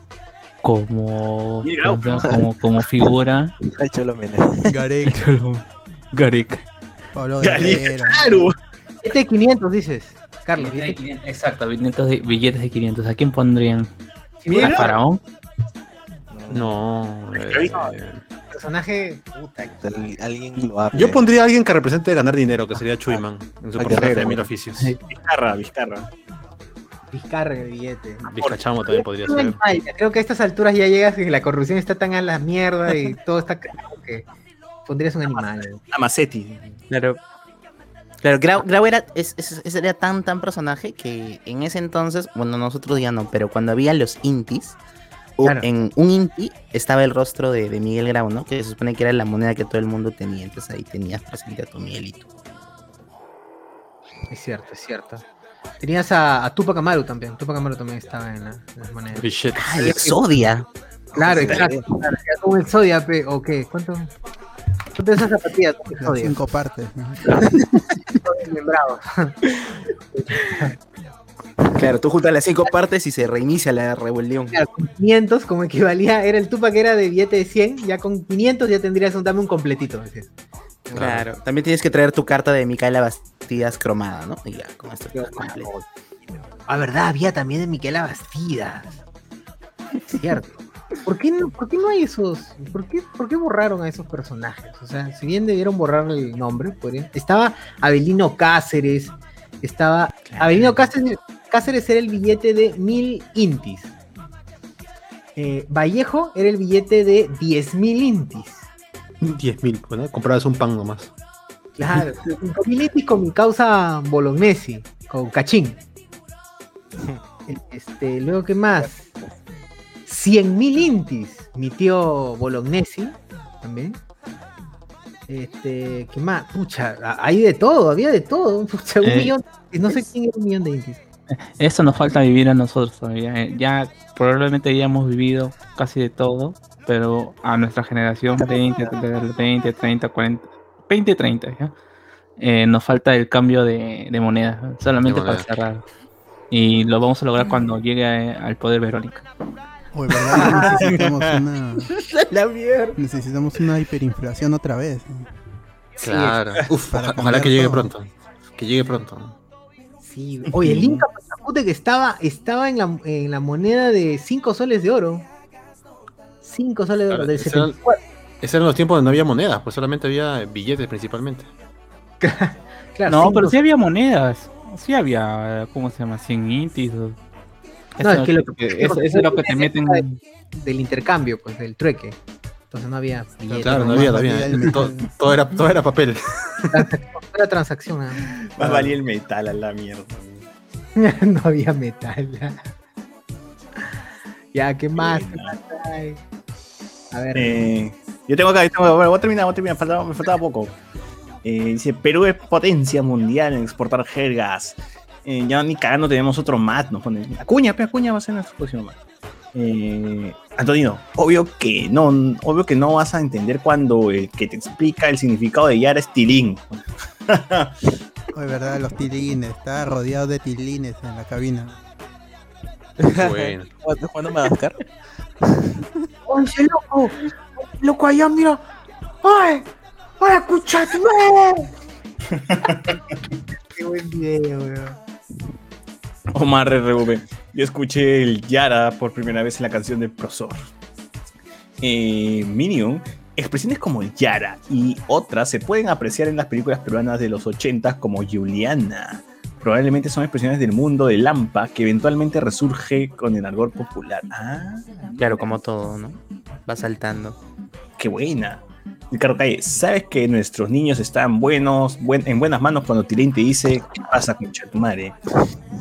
[SPEAKER 8] como, como, como, como figura?
[SPEAKER 4] Garek,
[SPEAKER 8] Garik.
[SPEAKER 4] Pablo.
[SPEAKER 3] ¡Claro!
[SPEAKER 1] Este de 500 dices, Carlos. Este-
[SPEAKER 8] 500, Exacto, billetes de, billetes de 500. ¿A quién pondrían? ¿A Faraón?
[SPEAKER 2] No. eh,
[SPEAKER 1] personaje. Puta,
[SPEAKER 7] Al- Alguien lo habla.
[SPEAKER 2] yo pondría a alguien que represente ganar dinero, que sería Chuyman, en su personaje de mil oficios.
[SPEAKER 3] Vizcarra, Vizcarra.
[SPEAKER 1] Vizcarra de billete.
[SPEAKER 2] Vizcachamo también podría ser.
[SPEAKER 1] Creo que a estas alturas ya llegas y la corrupción está tan a la mierda y todo está que pondrías un animal.
[SPEAKER 3] Amacetti.
[SPEAKER 5] Claro. Claro, Grau, Grau era, es, es- es- era tan, tan personaje que en ese entonces, bueno, nosotros ya no, pero cuando había los intis,
[SPEAKER 1] Claro.
[SPEAKER 5] en un inti estaba el rostro de, de Miguel Grau, ¿no? Que se supone que era la moneda que todo el mundo tenía, entonces ahí tenías presente a tu Miguelito.
[SPEAKER 1] Es cierto, es cierto. Tenías a, a Tupac Amaru también. Tupac Amaru también estaba en, la- en las monedas.
[SPEAKER 5] ¡Ah, el Exodia!
[SPEAKER 1] Claro, exacto. Claro, ya como el Zodia, pe, ¿o qué? ¿Cuánto? ¿Cuánto esas zapatillas?
[SPEAKER 4] cinco partes.
[SPEAKER 5] Claro, tú juntas las cinco partes y se reinicia la rebelión.
[SPEAKER 1] Claro, con 500 como equivalía, era el Tupac que era de billete de 100, ya con 500 ya tendrías un dame un completito.
[SPEAKER 5] Claro, también tienes que traer tu carta de Micaela Bastidas cromada, ¿no? Y ya, con esto completo.
[SPEAKER 1] Ah, verdad, había también de Miquela Bastidas. Cierto. ¿Por qué, no, ¿Por qué no hay esos? ¿Por qué, ¿Por qué borraron a esos personajes? O sea, si bien debieron borrar el nombre, podrían- estaba Abelino Cáceres, estaba. Abelino Cáceres, Cáceres era el billete de mil intis. Eh, Vallejo era el billete de 10.000 intis.
[SPEAKER 2] 10.000, pues, ¿no? Comprabas un pan nomás.
[SPEAKER 1] Claro, 5.000 intis con mi causa Bolognesi, con Cachín. Este, luego, ¿qué más? 100.000 intis, mi tío Bolognesi, también. Este, ¿qué más? Pucha, hay de todo, había de todo. Pucha, un
[SPEAKER 8] Eh,
[SPEAKER 1] millón, no sé quién era un millón de intis.
[SPEAKER 8] Eso nos falta vivir a nosotros todavía. eh. Ya probablemente ya hemos vivido casi de todo, pero a nuestra generación 20, 30, 20, 30, 40, 20, 30, ¿ya? Eh, nos falta el cambio de, de moneda, solamente
[SPEAKER 2] De
[SPEAKER 8] para cerrar. Y lo vamos a lograr cuando llegue eh, al poder Verónica.
[SPEAKER 4] Oye, ¿verdad? Necesitamos una,
[SPEAKER 5] La mierda.
[SPEAKER 4] necesitamos una hiperinflación otra vez.
[SPEAKER 2] Claro. Uf, ojalá que llegue
[SPEAKER 4] todo.
[SPEAKER 2] pronto. Que llegue pronto.
[SPEAKER 1] Sí, oye, el Inca Pachacute que estaba, estaba en, la, en la moneda de 5 soles de oro. 5 soles de oro,
[SPEAKER 2] Claro,
[SPEAKER 1] del
[SPEAKER 2] ese era-
[SPEAKER 1] 74.
[SPEAKER 2] Esos eran los tiempos donde no había monedas, pues solamente había billetes principalmente.
[SPEAKER 1] Claro,
[SPEAKER 8] No,
[SPEAKER 1] cinco
[SPEAKER 8] pero sí había monedas. Sí había, ¿cómo se llama? 100 intis. o-
[SPEAKER 1] No, es que lo
[SPEAKER 8] que-
[SPEAKER 1] que-
[SPEAKER 8] eso, eso es lo que te meten.
[SPEAKER 1] del intercambio, pues, del trueque. Entonces no había billete,
[SPEAKER 2] Claro, no había, no había. Todo, era, todo era papel.
[SPEAKER 1] era transacción. más.
[SPEAKER 3] Valía el metal a la mierda.
[SPEAKER 1] no había metal. ya, ¿qué más? ¿Qué más hay? A ver,
[SPEAKER 3] Eh, yo tengo acá, yo tengo, bueno, voy a terminar, voy a terminar, faltaba- me faltaba poco. Eh, dice, Perú es potencia mundial en exportar jergas. Eh, ya ni cagando tenemos otro mat, nos pone. Acuña, pe, Acuña va a ser nuestro próximo mat. Eh, Antonino, obvio que no, obvio que no vas a entender cuando el que te explica el significado de Yara es Tilín.
[SPEAKER 4] Oye, ¿verdad? Los tilines. Está rodeado de tilines en la cabina.
[SPEAKER 2] Bueno.
[SPEAKER 7] ¿Estás jugando Madagascar?
[SPEAKER 1] ¡Oye, loco! ¡Loco allá, mira! ¡Ay! ¡Ay, escuchate! ¡Qué buen video, weón!
[SPEAKER 3] Omar RV. Yo escuché el Yara por primera vez en la canción de Prosor. Eh, Minion, expresiones como el Yara y otras se pueden apreciar en las películas peruanas de los 80 como Juliana. Probablemente son expresiones del mundo de Lampa que eventualmente resurge con el argot popular. Ah,
[SPEAKER 5] Claro, como todo, ¿no? Va saltando.
[SPEAKER 3] qué buena. Ricardo Calle, ¿sabes que nuestros niños están buenos, buen- en buenas manos cuando Tilín te dice qué pasa con tu madre?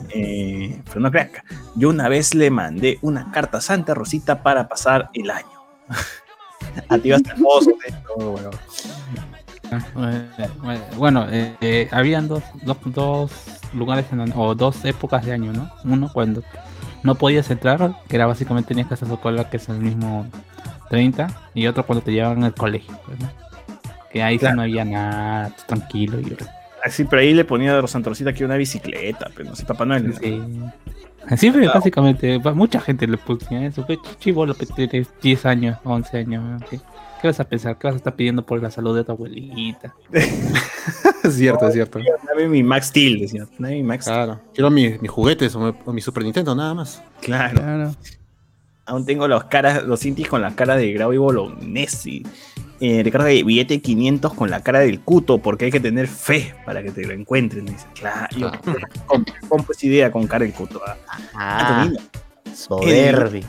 [SPEAKER 3] Eh, Fernando Crack, yo una vez le mandé una carta a Santa Rosita para pasar el año. a ti vas bueno.
[SPEAKER 8] Eh, Bueno, eh, eh, habían dos, dos, dos lugares en donde- o dos épocas de año, ¿no? Uno cuando no podías entrar, que era básicamente tenías que hacer su cola, que es el mismo 30, y otro cuando te llevaban al colegio, pues, ¿no? Que ahí sí
[SPEAKER 3] Claro.
[SPEAKER 8] no había nada, tranquilo y
[SPEAKER 3] Así, pero ahí le ponía a Santa Rosita que una bicicleta, pero no sé, Papá Noel.
[SPEAKER 8] sí. Así fue, básicamente, mucha gente le puso eso, fue chivo lo que tienes 10 años, 11 años. ¿Qué, vas a pensar? ¿Qué vas a estar pidiendo por la salud de tu abuelita?
[SPEAKER 2] es cierto, es cierto.
[SPEAKER 3] Dame mi Max Steel, decía. Dame mi Max Steel.
[SPEAKER 2] Claro. Quiero mi- mis juguetes o mi, o mi Super Nintendo, nada más.
[SPEAKER 3] Claro.
[SPEAKER 4] Claro.
[SPEAKER 3] Aún tengo los caras, los intis con la cara de Grau y Bolognesi. Eh, Ricardo, Calle, billete 500 con la cara del cuto, porque hay que tener fe para que te lo encuentren. Dice, claro, yo compro, compro esa idea con cara del cuto. ¿ah?
[SPEAKER 5] Ah, soberbio.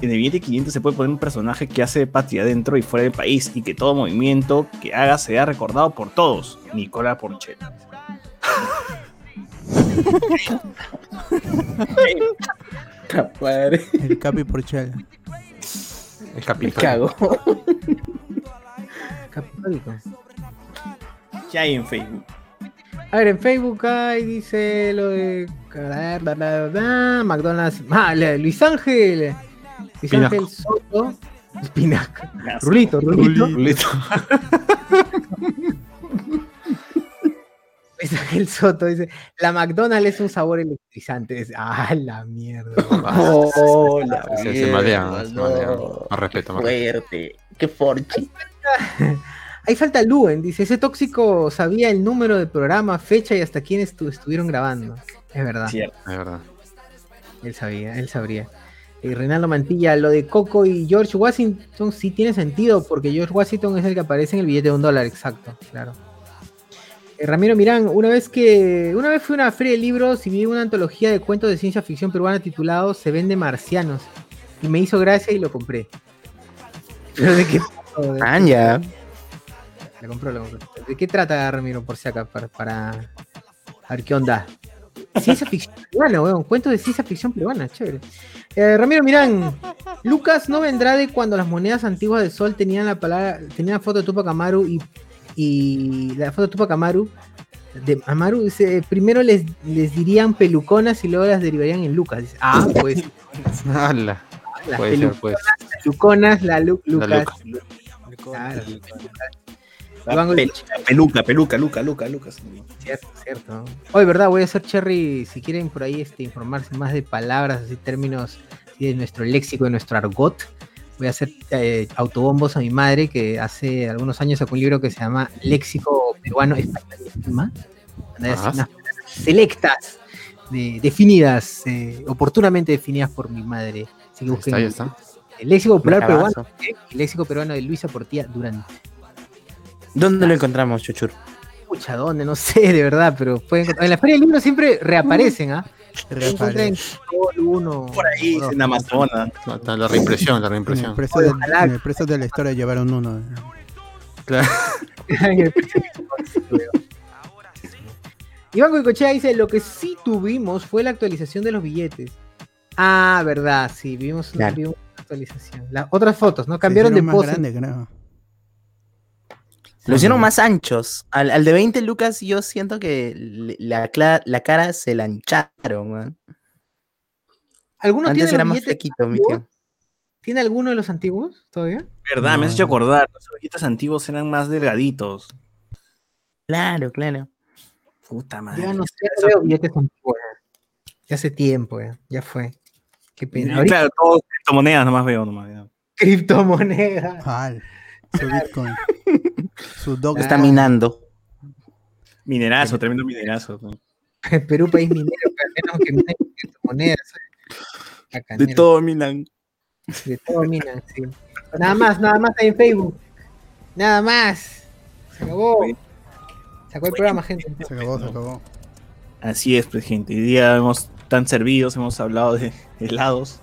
[SPEAKER 3] en el billete 500 se puede poner un personaje que hace patria dentro y fuera del país y que todo movimiento que haga sea recordado por todos. Nicola
[SPEAKER 4] El Capi por chela.
[SPEAKER 2] El
[SPEAKER 8] Me
[SPEAKER 2] capitán.
[SPEAKER 8] cago.
[SPEAKER 1] Católico.
[SPEAKER 3] ¿Qué hay en Facebook?
[SPEAKER 1] A ver, en Facebook hay, dice lo de. McDonald's. Ah, Luis Ángel. Luis. Ángel Soto. Espinaca. Rulito, Rulito.
[SPEAKER 2] Listo.
[SPEAKER 1] Luis Ángel Soto dice: La McDonald's es un sabor electrizante. Dice, ah, la mierda.
[SPEAKER 8] Oh, la
[SPEAKER 2] Se, se
[SPEAKER 8] mierda,
[SPEAKER 2] se
[SPEAKER 8] no.
[SPEAKER 2] malean. Más respeto, más.
[SPEAKER 8] Fuerte. Qué forchi.
[SPEAKER 1] Ahí falta Luen, dice, ese tóxico sabía el número del programa, fecha y hasta quién estu- estuvieron grabando. Es verdad,
[SPEAKER 3] Cierto.
[SPEAKER 2] Es verdad.
[SPEAKER 1] él sabía, él sabría. Eh, Reinaldo Mantilla, lo de Coco y George Washington sí tiene sentido, porque George Washington es el que aparece en el billete de un dólar, exacto, claro. Eh, Ramiro Mirán, una vez que una vez fui a una feria de libros y vi una antología de cuentos de ciencia ficción peruana titulado Se vende marcianos y me hizo gracia y lo compré. Pero de qué? ¿De-
[SPEAKER 5] Anja.
[SPEAKER 1] la compró, la compró. ¿De qué trata Ramiro por si acá? Para, para- A ver qué onda. Ciencia ficción peruana, weón. Cuentos de ciencia ficción peruana, chévere. Eh, Ramiro Mirán, Lucas no vendrá de cuando las monedas antiguas de Sol tenían la palabra, tenían la foto de Tupac Amaru y, y la foto de Tupac Amaru. De Amaru dice, primero les, les dirían peluconas y luego las derivarían en Lucas. Dice, ah, pues
[SPEAKER 2] Ala.
[SPEAKER 1] las
[SPEAKER 2] Puede ser, pues.
[SPEAKER 1] peluconas, la Lu-
[SPEAKER 2] La
[SPEAKER 1] Lucas.
[SPEAKER 2] Luca.
[SPEAKER 1] Claro.
[SPEAKER 3] Peluca, peluca, Luca, Luca, Lucas.
[SPEAKER 1] Cierto, cierto. Hoy, ¿verdad? Voy a hacer Cherry, si quieren por ahí este, informarse más de palabras, así términos así de nuestro léxico, de nuestro argot. Voy a hacer eh, autobombos a mi madre, que hace algunos años sacó un libro que se llama Léxico Peruano Español. Unas palabras selectas, de- definidas, eh, oportunamente definidas por mi madre. Así que
[SPEAKER 2] Ahí
[SPEAKER 1] busquen
[SPEAKER 2] está, ahí está.
[SPEAKER 1] el léxico
[SPEAKER 5] Bravazo.
[SPEAKER 1] peruano eh, el léxico peruano de Luisa Portilla Durante.
[SPEAKER 5] ¿Dónde lo encontramos, Chuchur?
[SPEAKER 1] Pucha, ¿dónde? No sé, de verdad, pero pueden encontrar- En la Feria del Libro siempre reaparecen, ¿ah? Uno.
[SPEAKER 3] Por ahí,
[SPEAKER 1] dos.
[SPEAKER 3] en Amazonas.
[SPEAKER 2] Está La reimpresión, la
[SPEAKER 4] En el
[SPEAKER 2] reimpresión.
[SPEAKER 4] precio,
[SPEAKER 1] Oye,
[SPEAKER 4] del,
[SPEAKER 1] ojalá.
[SPEAKER 4] en el precio de la historia llevaron uno.
[SPEAKER 2] Claro.
[SPEAKER 1] En el Iván Goicochea dice, lo que sí tuvimos fue la actualización de los billetes. Ah, verdad, sí, vimos,
[SPEAKER 5] Claro.
[SPEAKER 1] vimos una actualización. Las otras fotos, ¿no? Cambiaron de pose.
[SPEAKER 4] grande, creo.
[SPEAKER 5] Lo hicieron más anchos. Al, al de 20 lucas yo siento que la, la cara se la hincharon, weón.
[SPEAKER 1] ¿Alguno
[SPEAKER 5] Antes
[SPEAKER 1] tiene
[SPEAKER 5] era
[SPEAKER 1] los
[SPEAKER 5] más flequito, mi
[SPEAKER 1] antiguos?
[SPEAKER 5] tío.
[SPEAKER 1] ¿Tiene alguno de los antiguos todavía?
[SPEAKER 3] Verdad, me has hecho acordar. Los ovejitas antiguos eran más delgaditos.
[SPEAKER 5] Claro, claro.
[SPEAKER 3] Puta madre.
[SPEAKER 1] Ya no sé, no veo billetes antiguos. ya. Ya hace tiempo, ya, ya fue. Qué pena. Ahorita,
[SPEAKER 3] Claro, todos criptomonedas nomás veo nomás. ya.
[SPEAKER 1] criptomoneda.
[SPEAKER 4] Su Bitcoin. Su dog.
[SPEAKER 5] Está minando.
[SPEAKER 3] Minerazo, tremendo minerazo.
[SPEAKER 1] Perú, país minero, pero al menos que minen criptomonedas.
[SPEAKER 3] De
[SPEAKER 1] Bacanero.
[SPEAKER 3] todo minan.
[SPEAKER 1] De todo minan, sí. Nada más, nada más ahí en Facebook. Nada más. Se acabó. Se acabó el programa, gente.
[SPEAKER 4] Se acabó, se acabó.
[SPEAKER 3] Así es, pues, gente. Hoy día hemos tan servidos, hemos hablado de helados,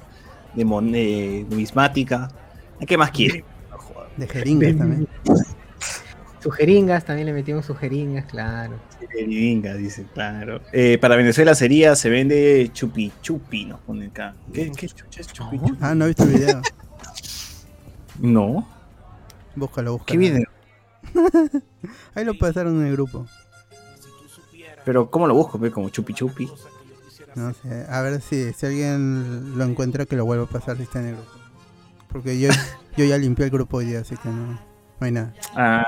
[SPEAKER 3] de, mon- de numismática. ¿A qué más quieren?
[SPEAKER 4] De jeringas también.
[SPEAKER 1] Sus jeringas, también le metimos sus jeringas, claro.
[SPEAKER 3] De Viringa, dice, claro. Eh, para Venezuela sería, se vende chupi chupi, nos pone acá. ¿Qué, qué chucha es chupi chupi?
[SPEAKER 4] Ah, no he visto el video.
[SPEAKER 3] No.
[SPEAKER 4] Búscalo, búscalo.
[SPEAKER 3] ¿Qué video?
[SPEAKER 4] Ahí lo pasaron en el grupo.
[SPEAKER 3] Pero, ¿cómo lo busco? Ve como chupi chupi.
[SPEAKER 4] No sé. A ver si, si alguien lo encuentra que lo vuelva a pasar si está en el grupo. Porque yo, yo ya limpié el grupo hoy día, así que no, no hay nada.
[SPEAKER 3] Ah,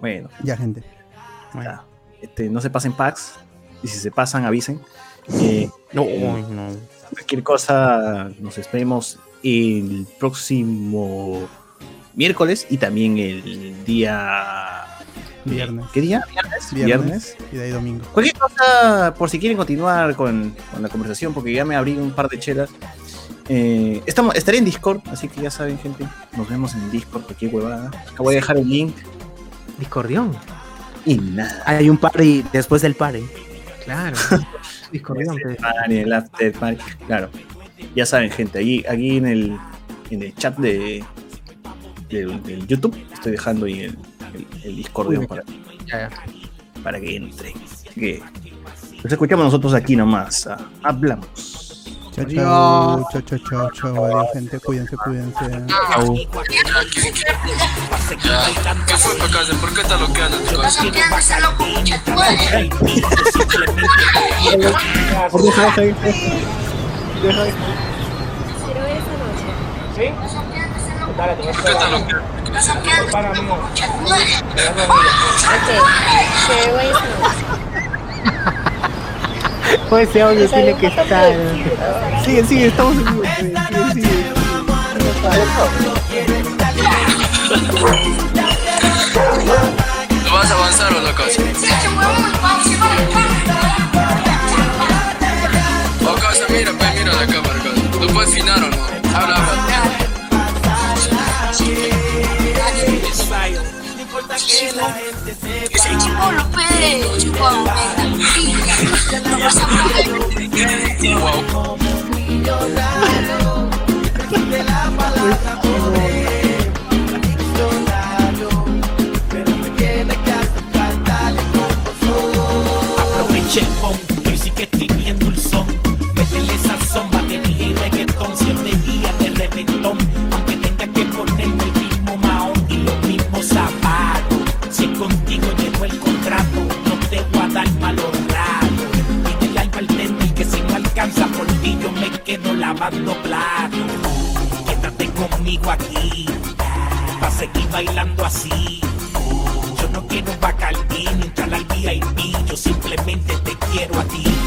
[SPEAKER 3] bueno,
[SPEAKER 4] Ya, gente.
[SPEAKER 3] ya. Este, no se pasen packs. Y si se pasan, avisen. Eh,
[SPEAKER 5] No,
[SPEAKER 3] eh,
[SPEAKER 5] no.
[SPEAKER 3] cualquier cosa, nos esperemos el próximo miércoles y también el día.
[SPEAKER 4] Viernes.
[SPEAKER 3] ¿Qué día? Viernes.
[SPEAKER 4] Viernes. Y de ahí domingo.
[SPEAKER 3] Cualquier cosa, por si quieren continuar con, con la conversación, porque ya me abrí un par de chelas. Eh, estamos, estaré en Discord, así que ya saben, gente. Nos vemos en Discord, cualquier huevada. Acá voy a dejar el link
[SPEAKER 1] Discordión,
[SPEAKER 3] y nada.
[SPEAKER 5] Hay un party después del party.
[SPEAKER 1] claro. Discordión, pues.
[SPEAKER 3] party, el after party, Claro. Ya saben, gente, ahí, aquí en el, en el chat de, del- del YouTube estoy dejando ahí el, el, el Discordión para
[SPEAKER 1] Ya, ya.
[SPEAKER 3] para que entren. Así que los escuchamos nosotros aquí nomás. ah, hablamos.
[SPEAKER 4] Chao, chao, chao, chao, chao, chao, adiós, gente, cuídense, cuídense.
[SPEAKER 3] Chao.
[SPEAKER 9] ¿Qué fue, Pacase? ¿Por qué te lo quedan en tu casa? ¿Por qué te lo quedan?
[SPEAKER 1] Pues ese audio tiene que estar.
[SPEAKER 3] Sigue, sigue, estamos en vivo. Sigue, sigue.
[SPEAKER 9] ¿Tú vas a avanzar o no, Casa? O Casa, mira, pues mira la cámara, Casa. ¿Tú puedes finar o no? Habla, habla.
[SPEAKER 10] Ese chipolo,
[SPEAKER 11] que sí que estoy viendo el son. Métele sazón, batería y reggaetón. Siempre guía de reventón. Contigo llegó el contrato, no te voy a dar malos ratos. Dile al bartender que si no alcanza por ti, yo me quedo lavando platos. Quédate conmigo aquí, pa' seguir bailando así. Yo no quiero bacardí ni entrar al VIP, yo simplemente te quiero a ti.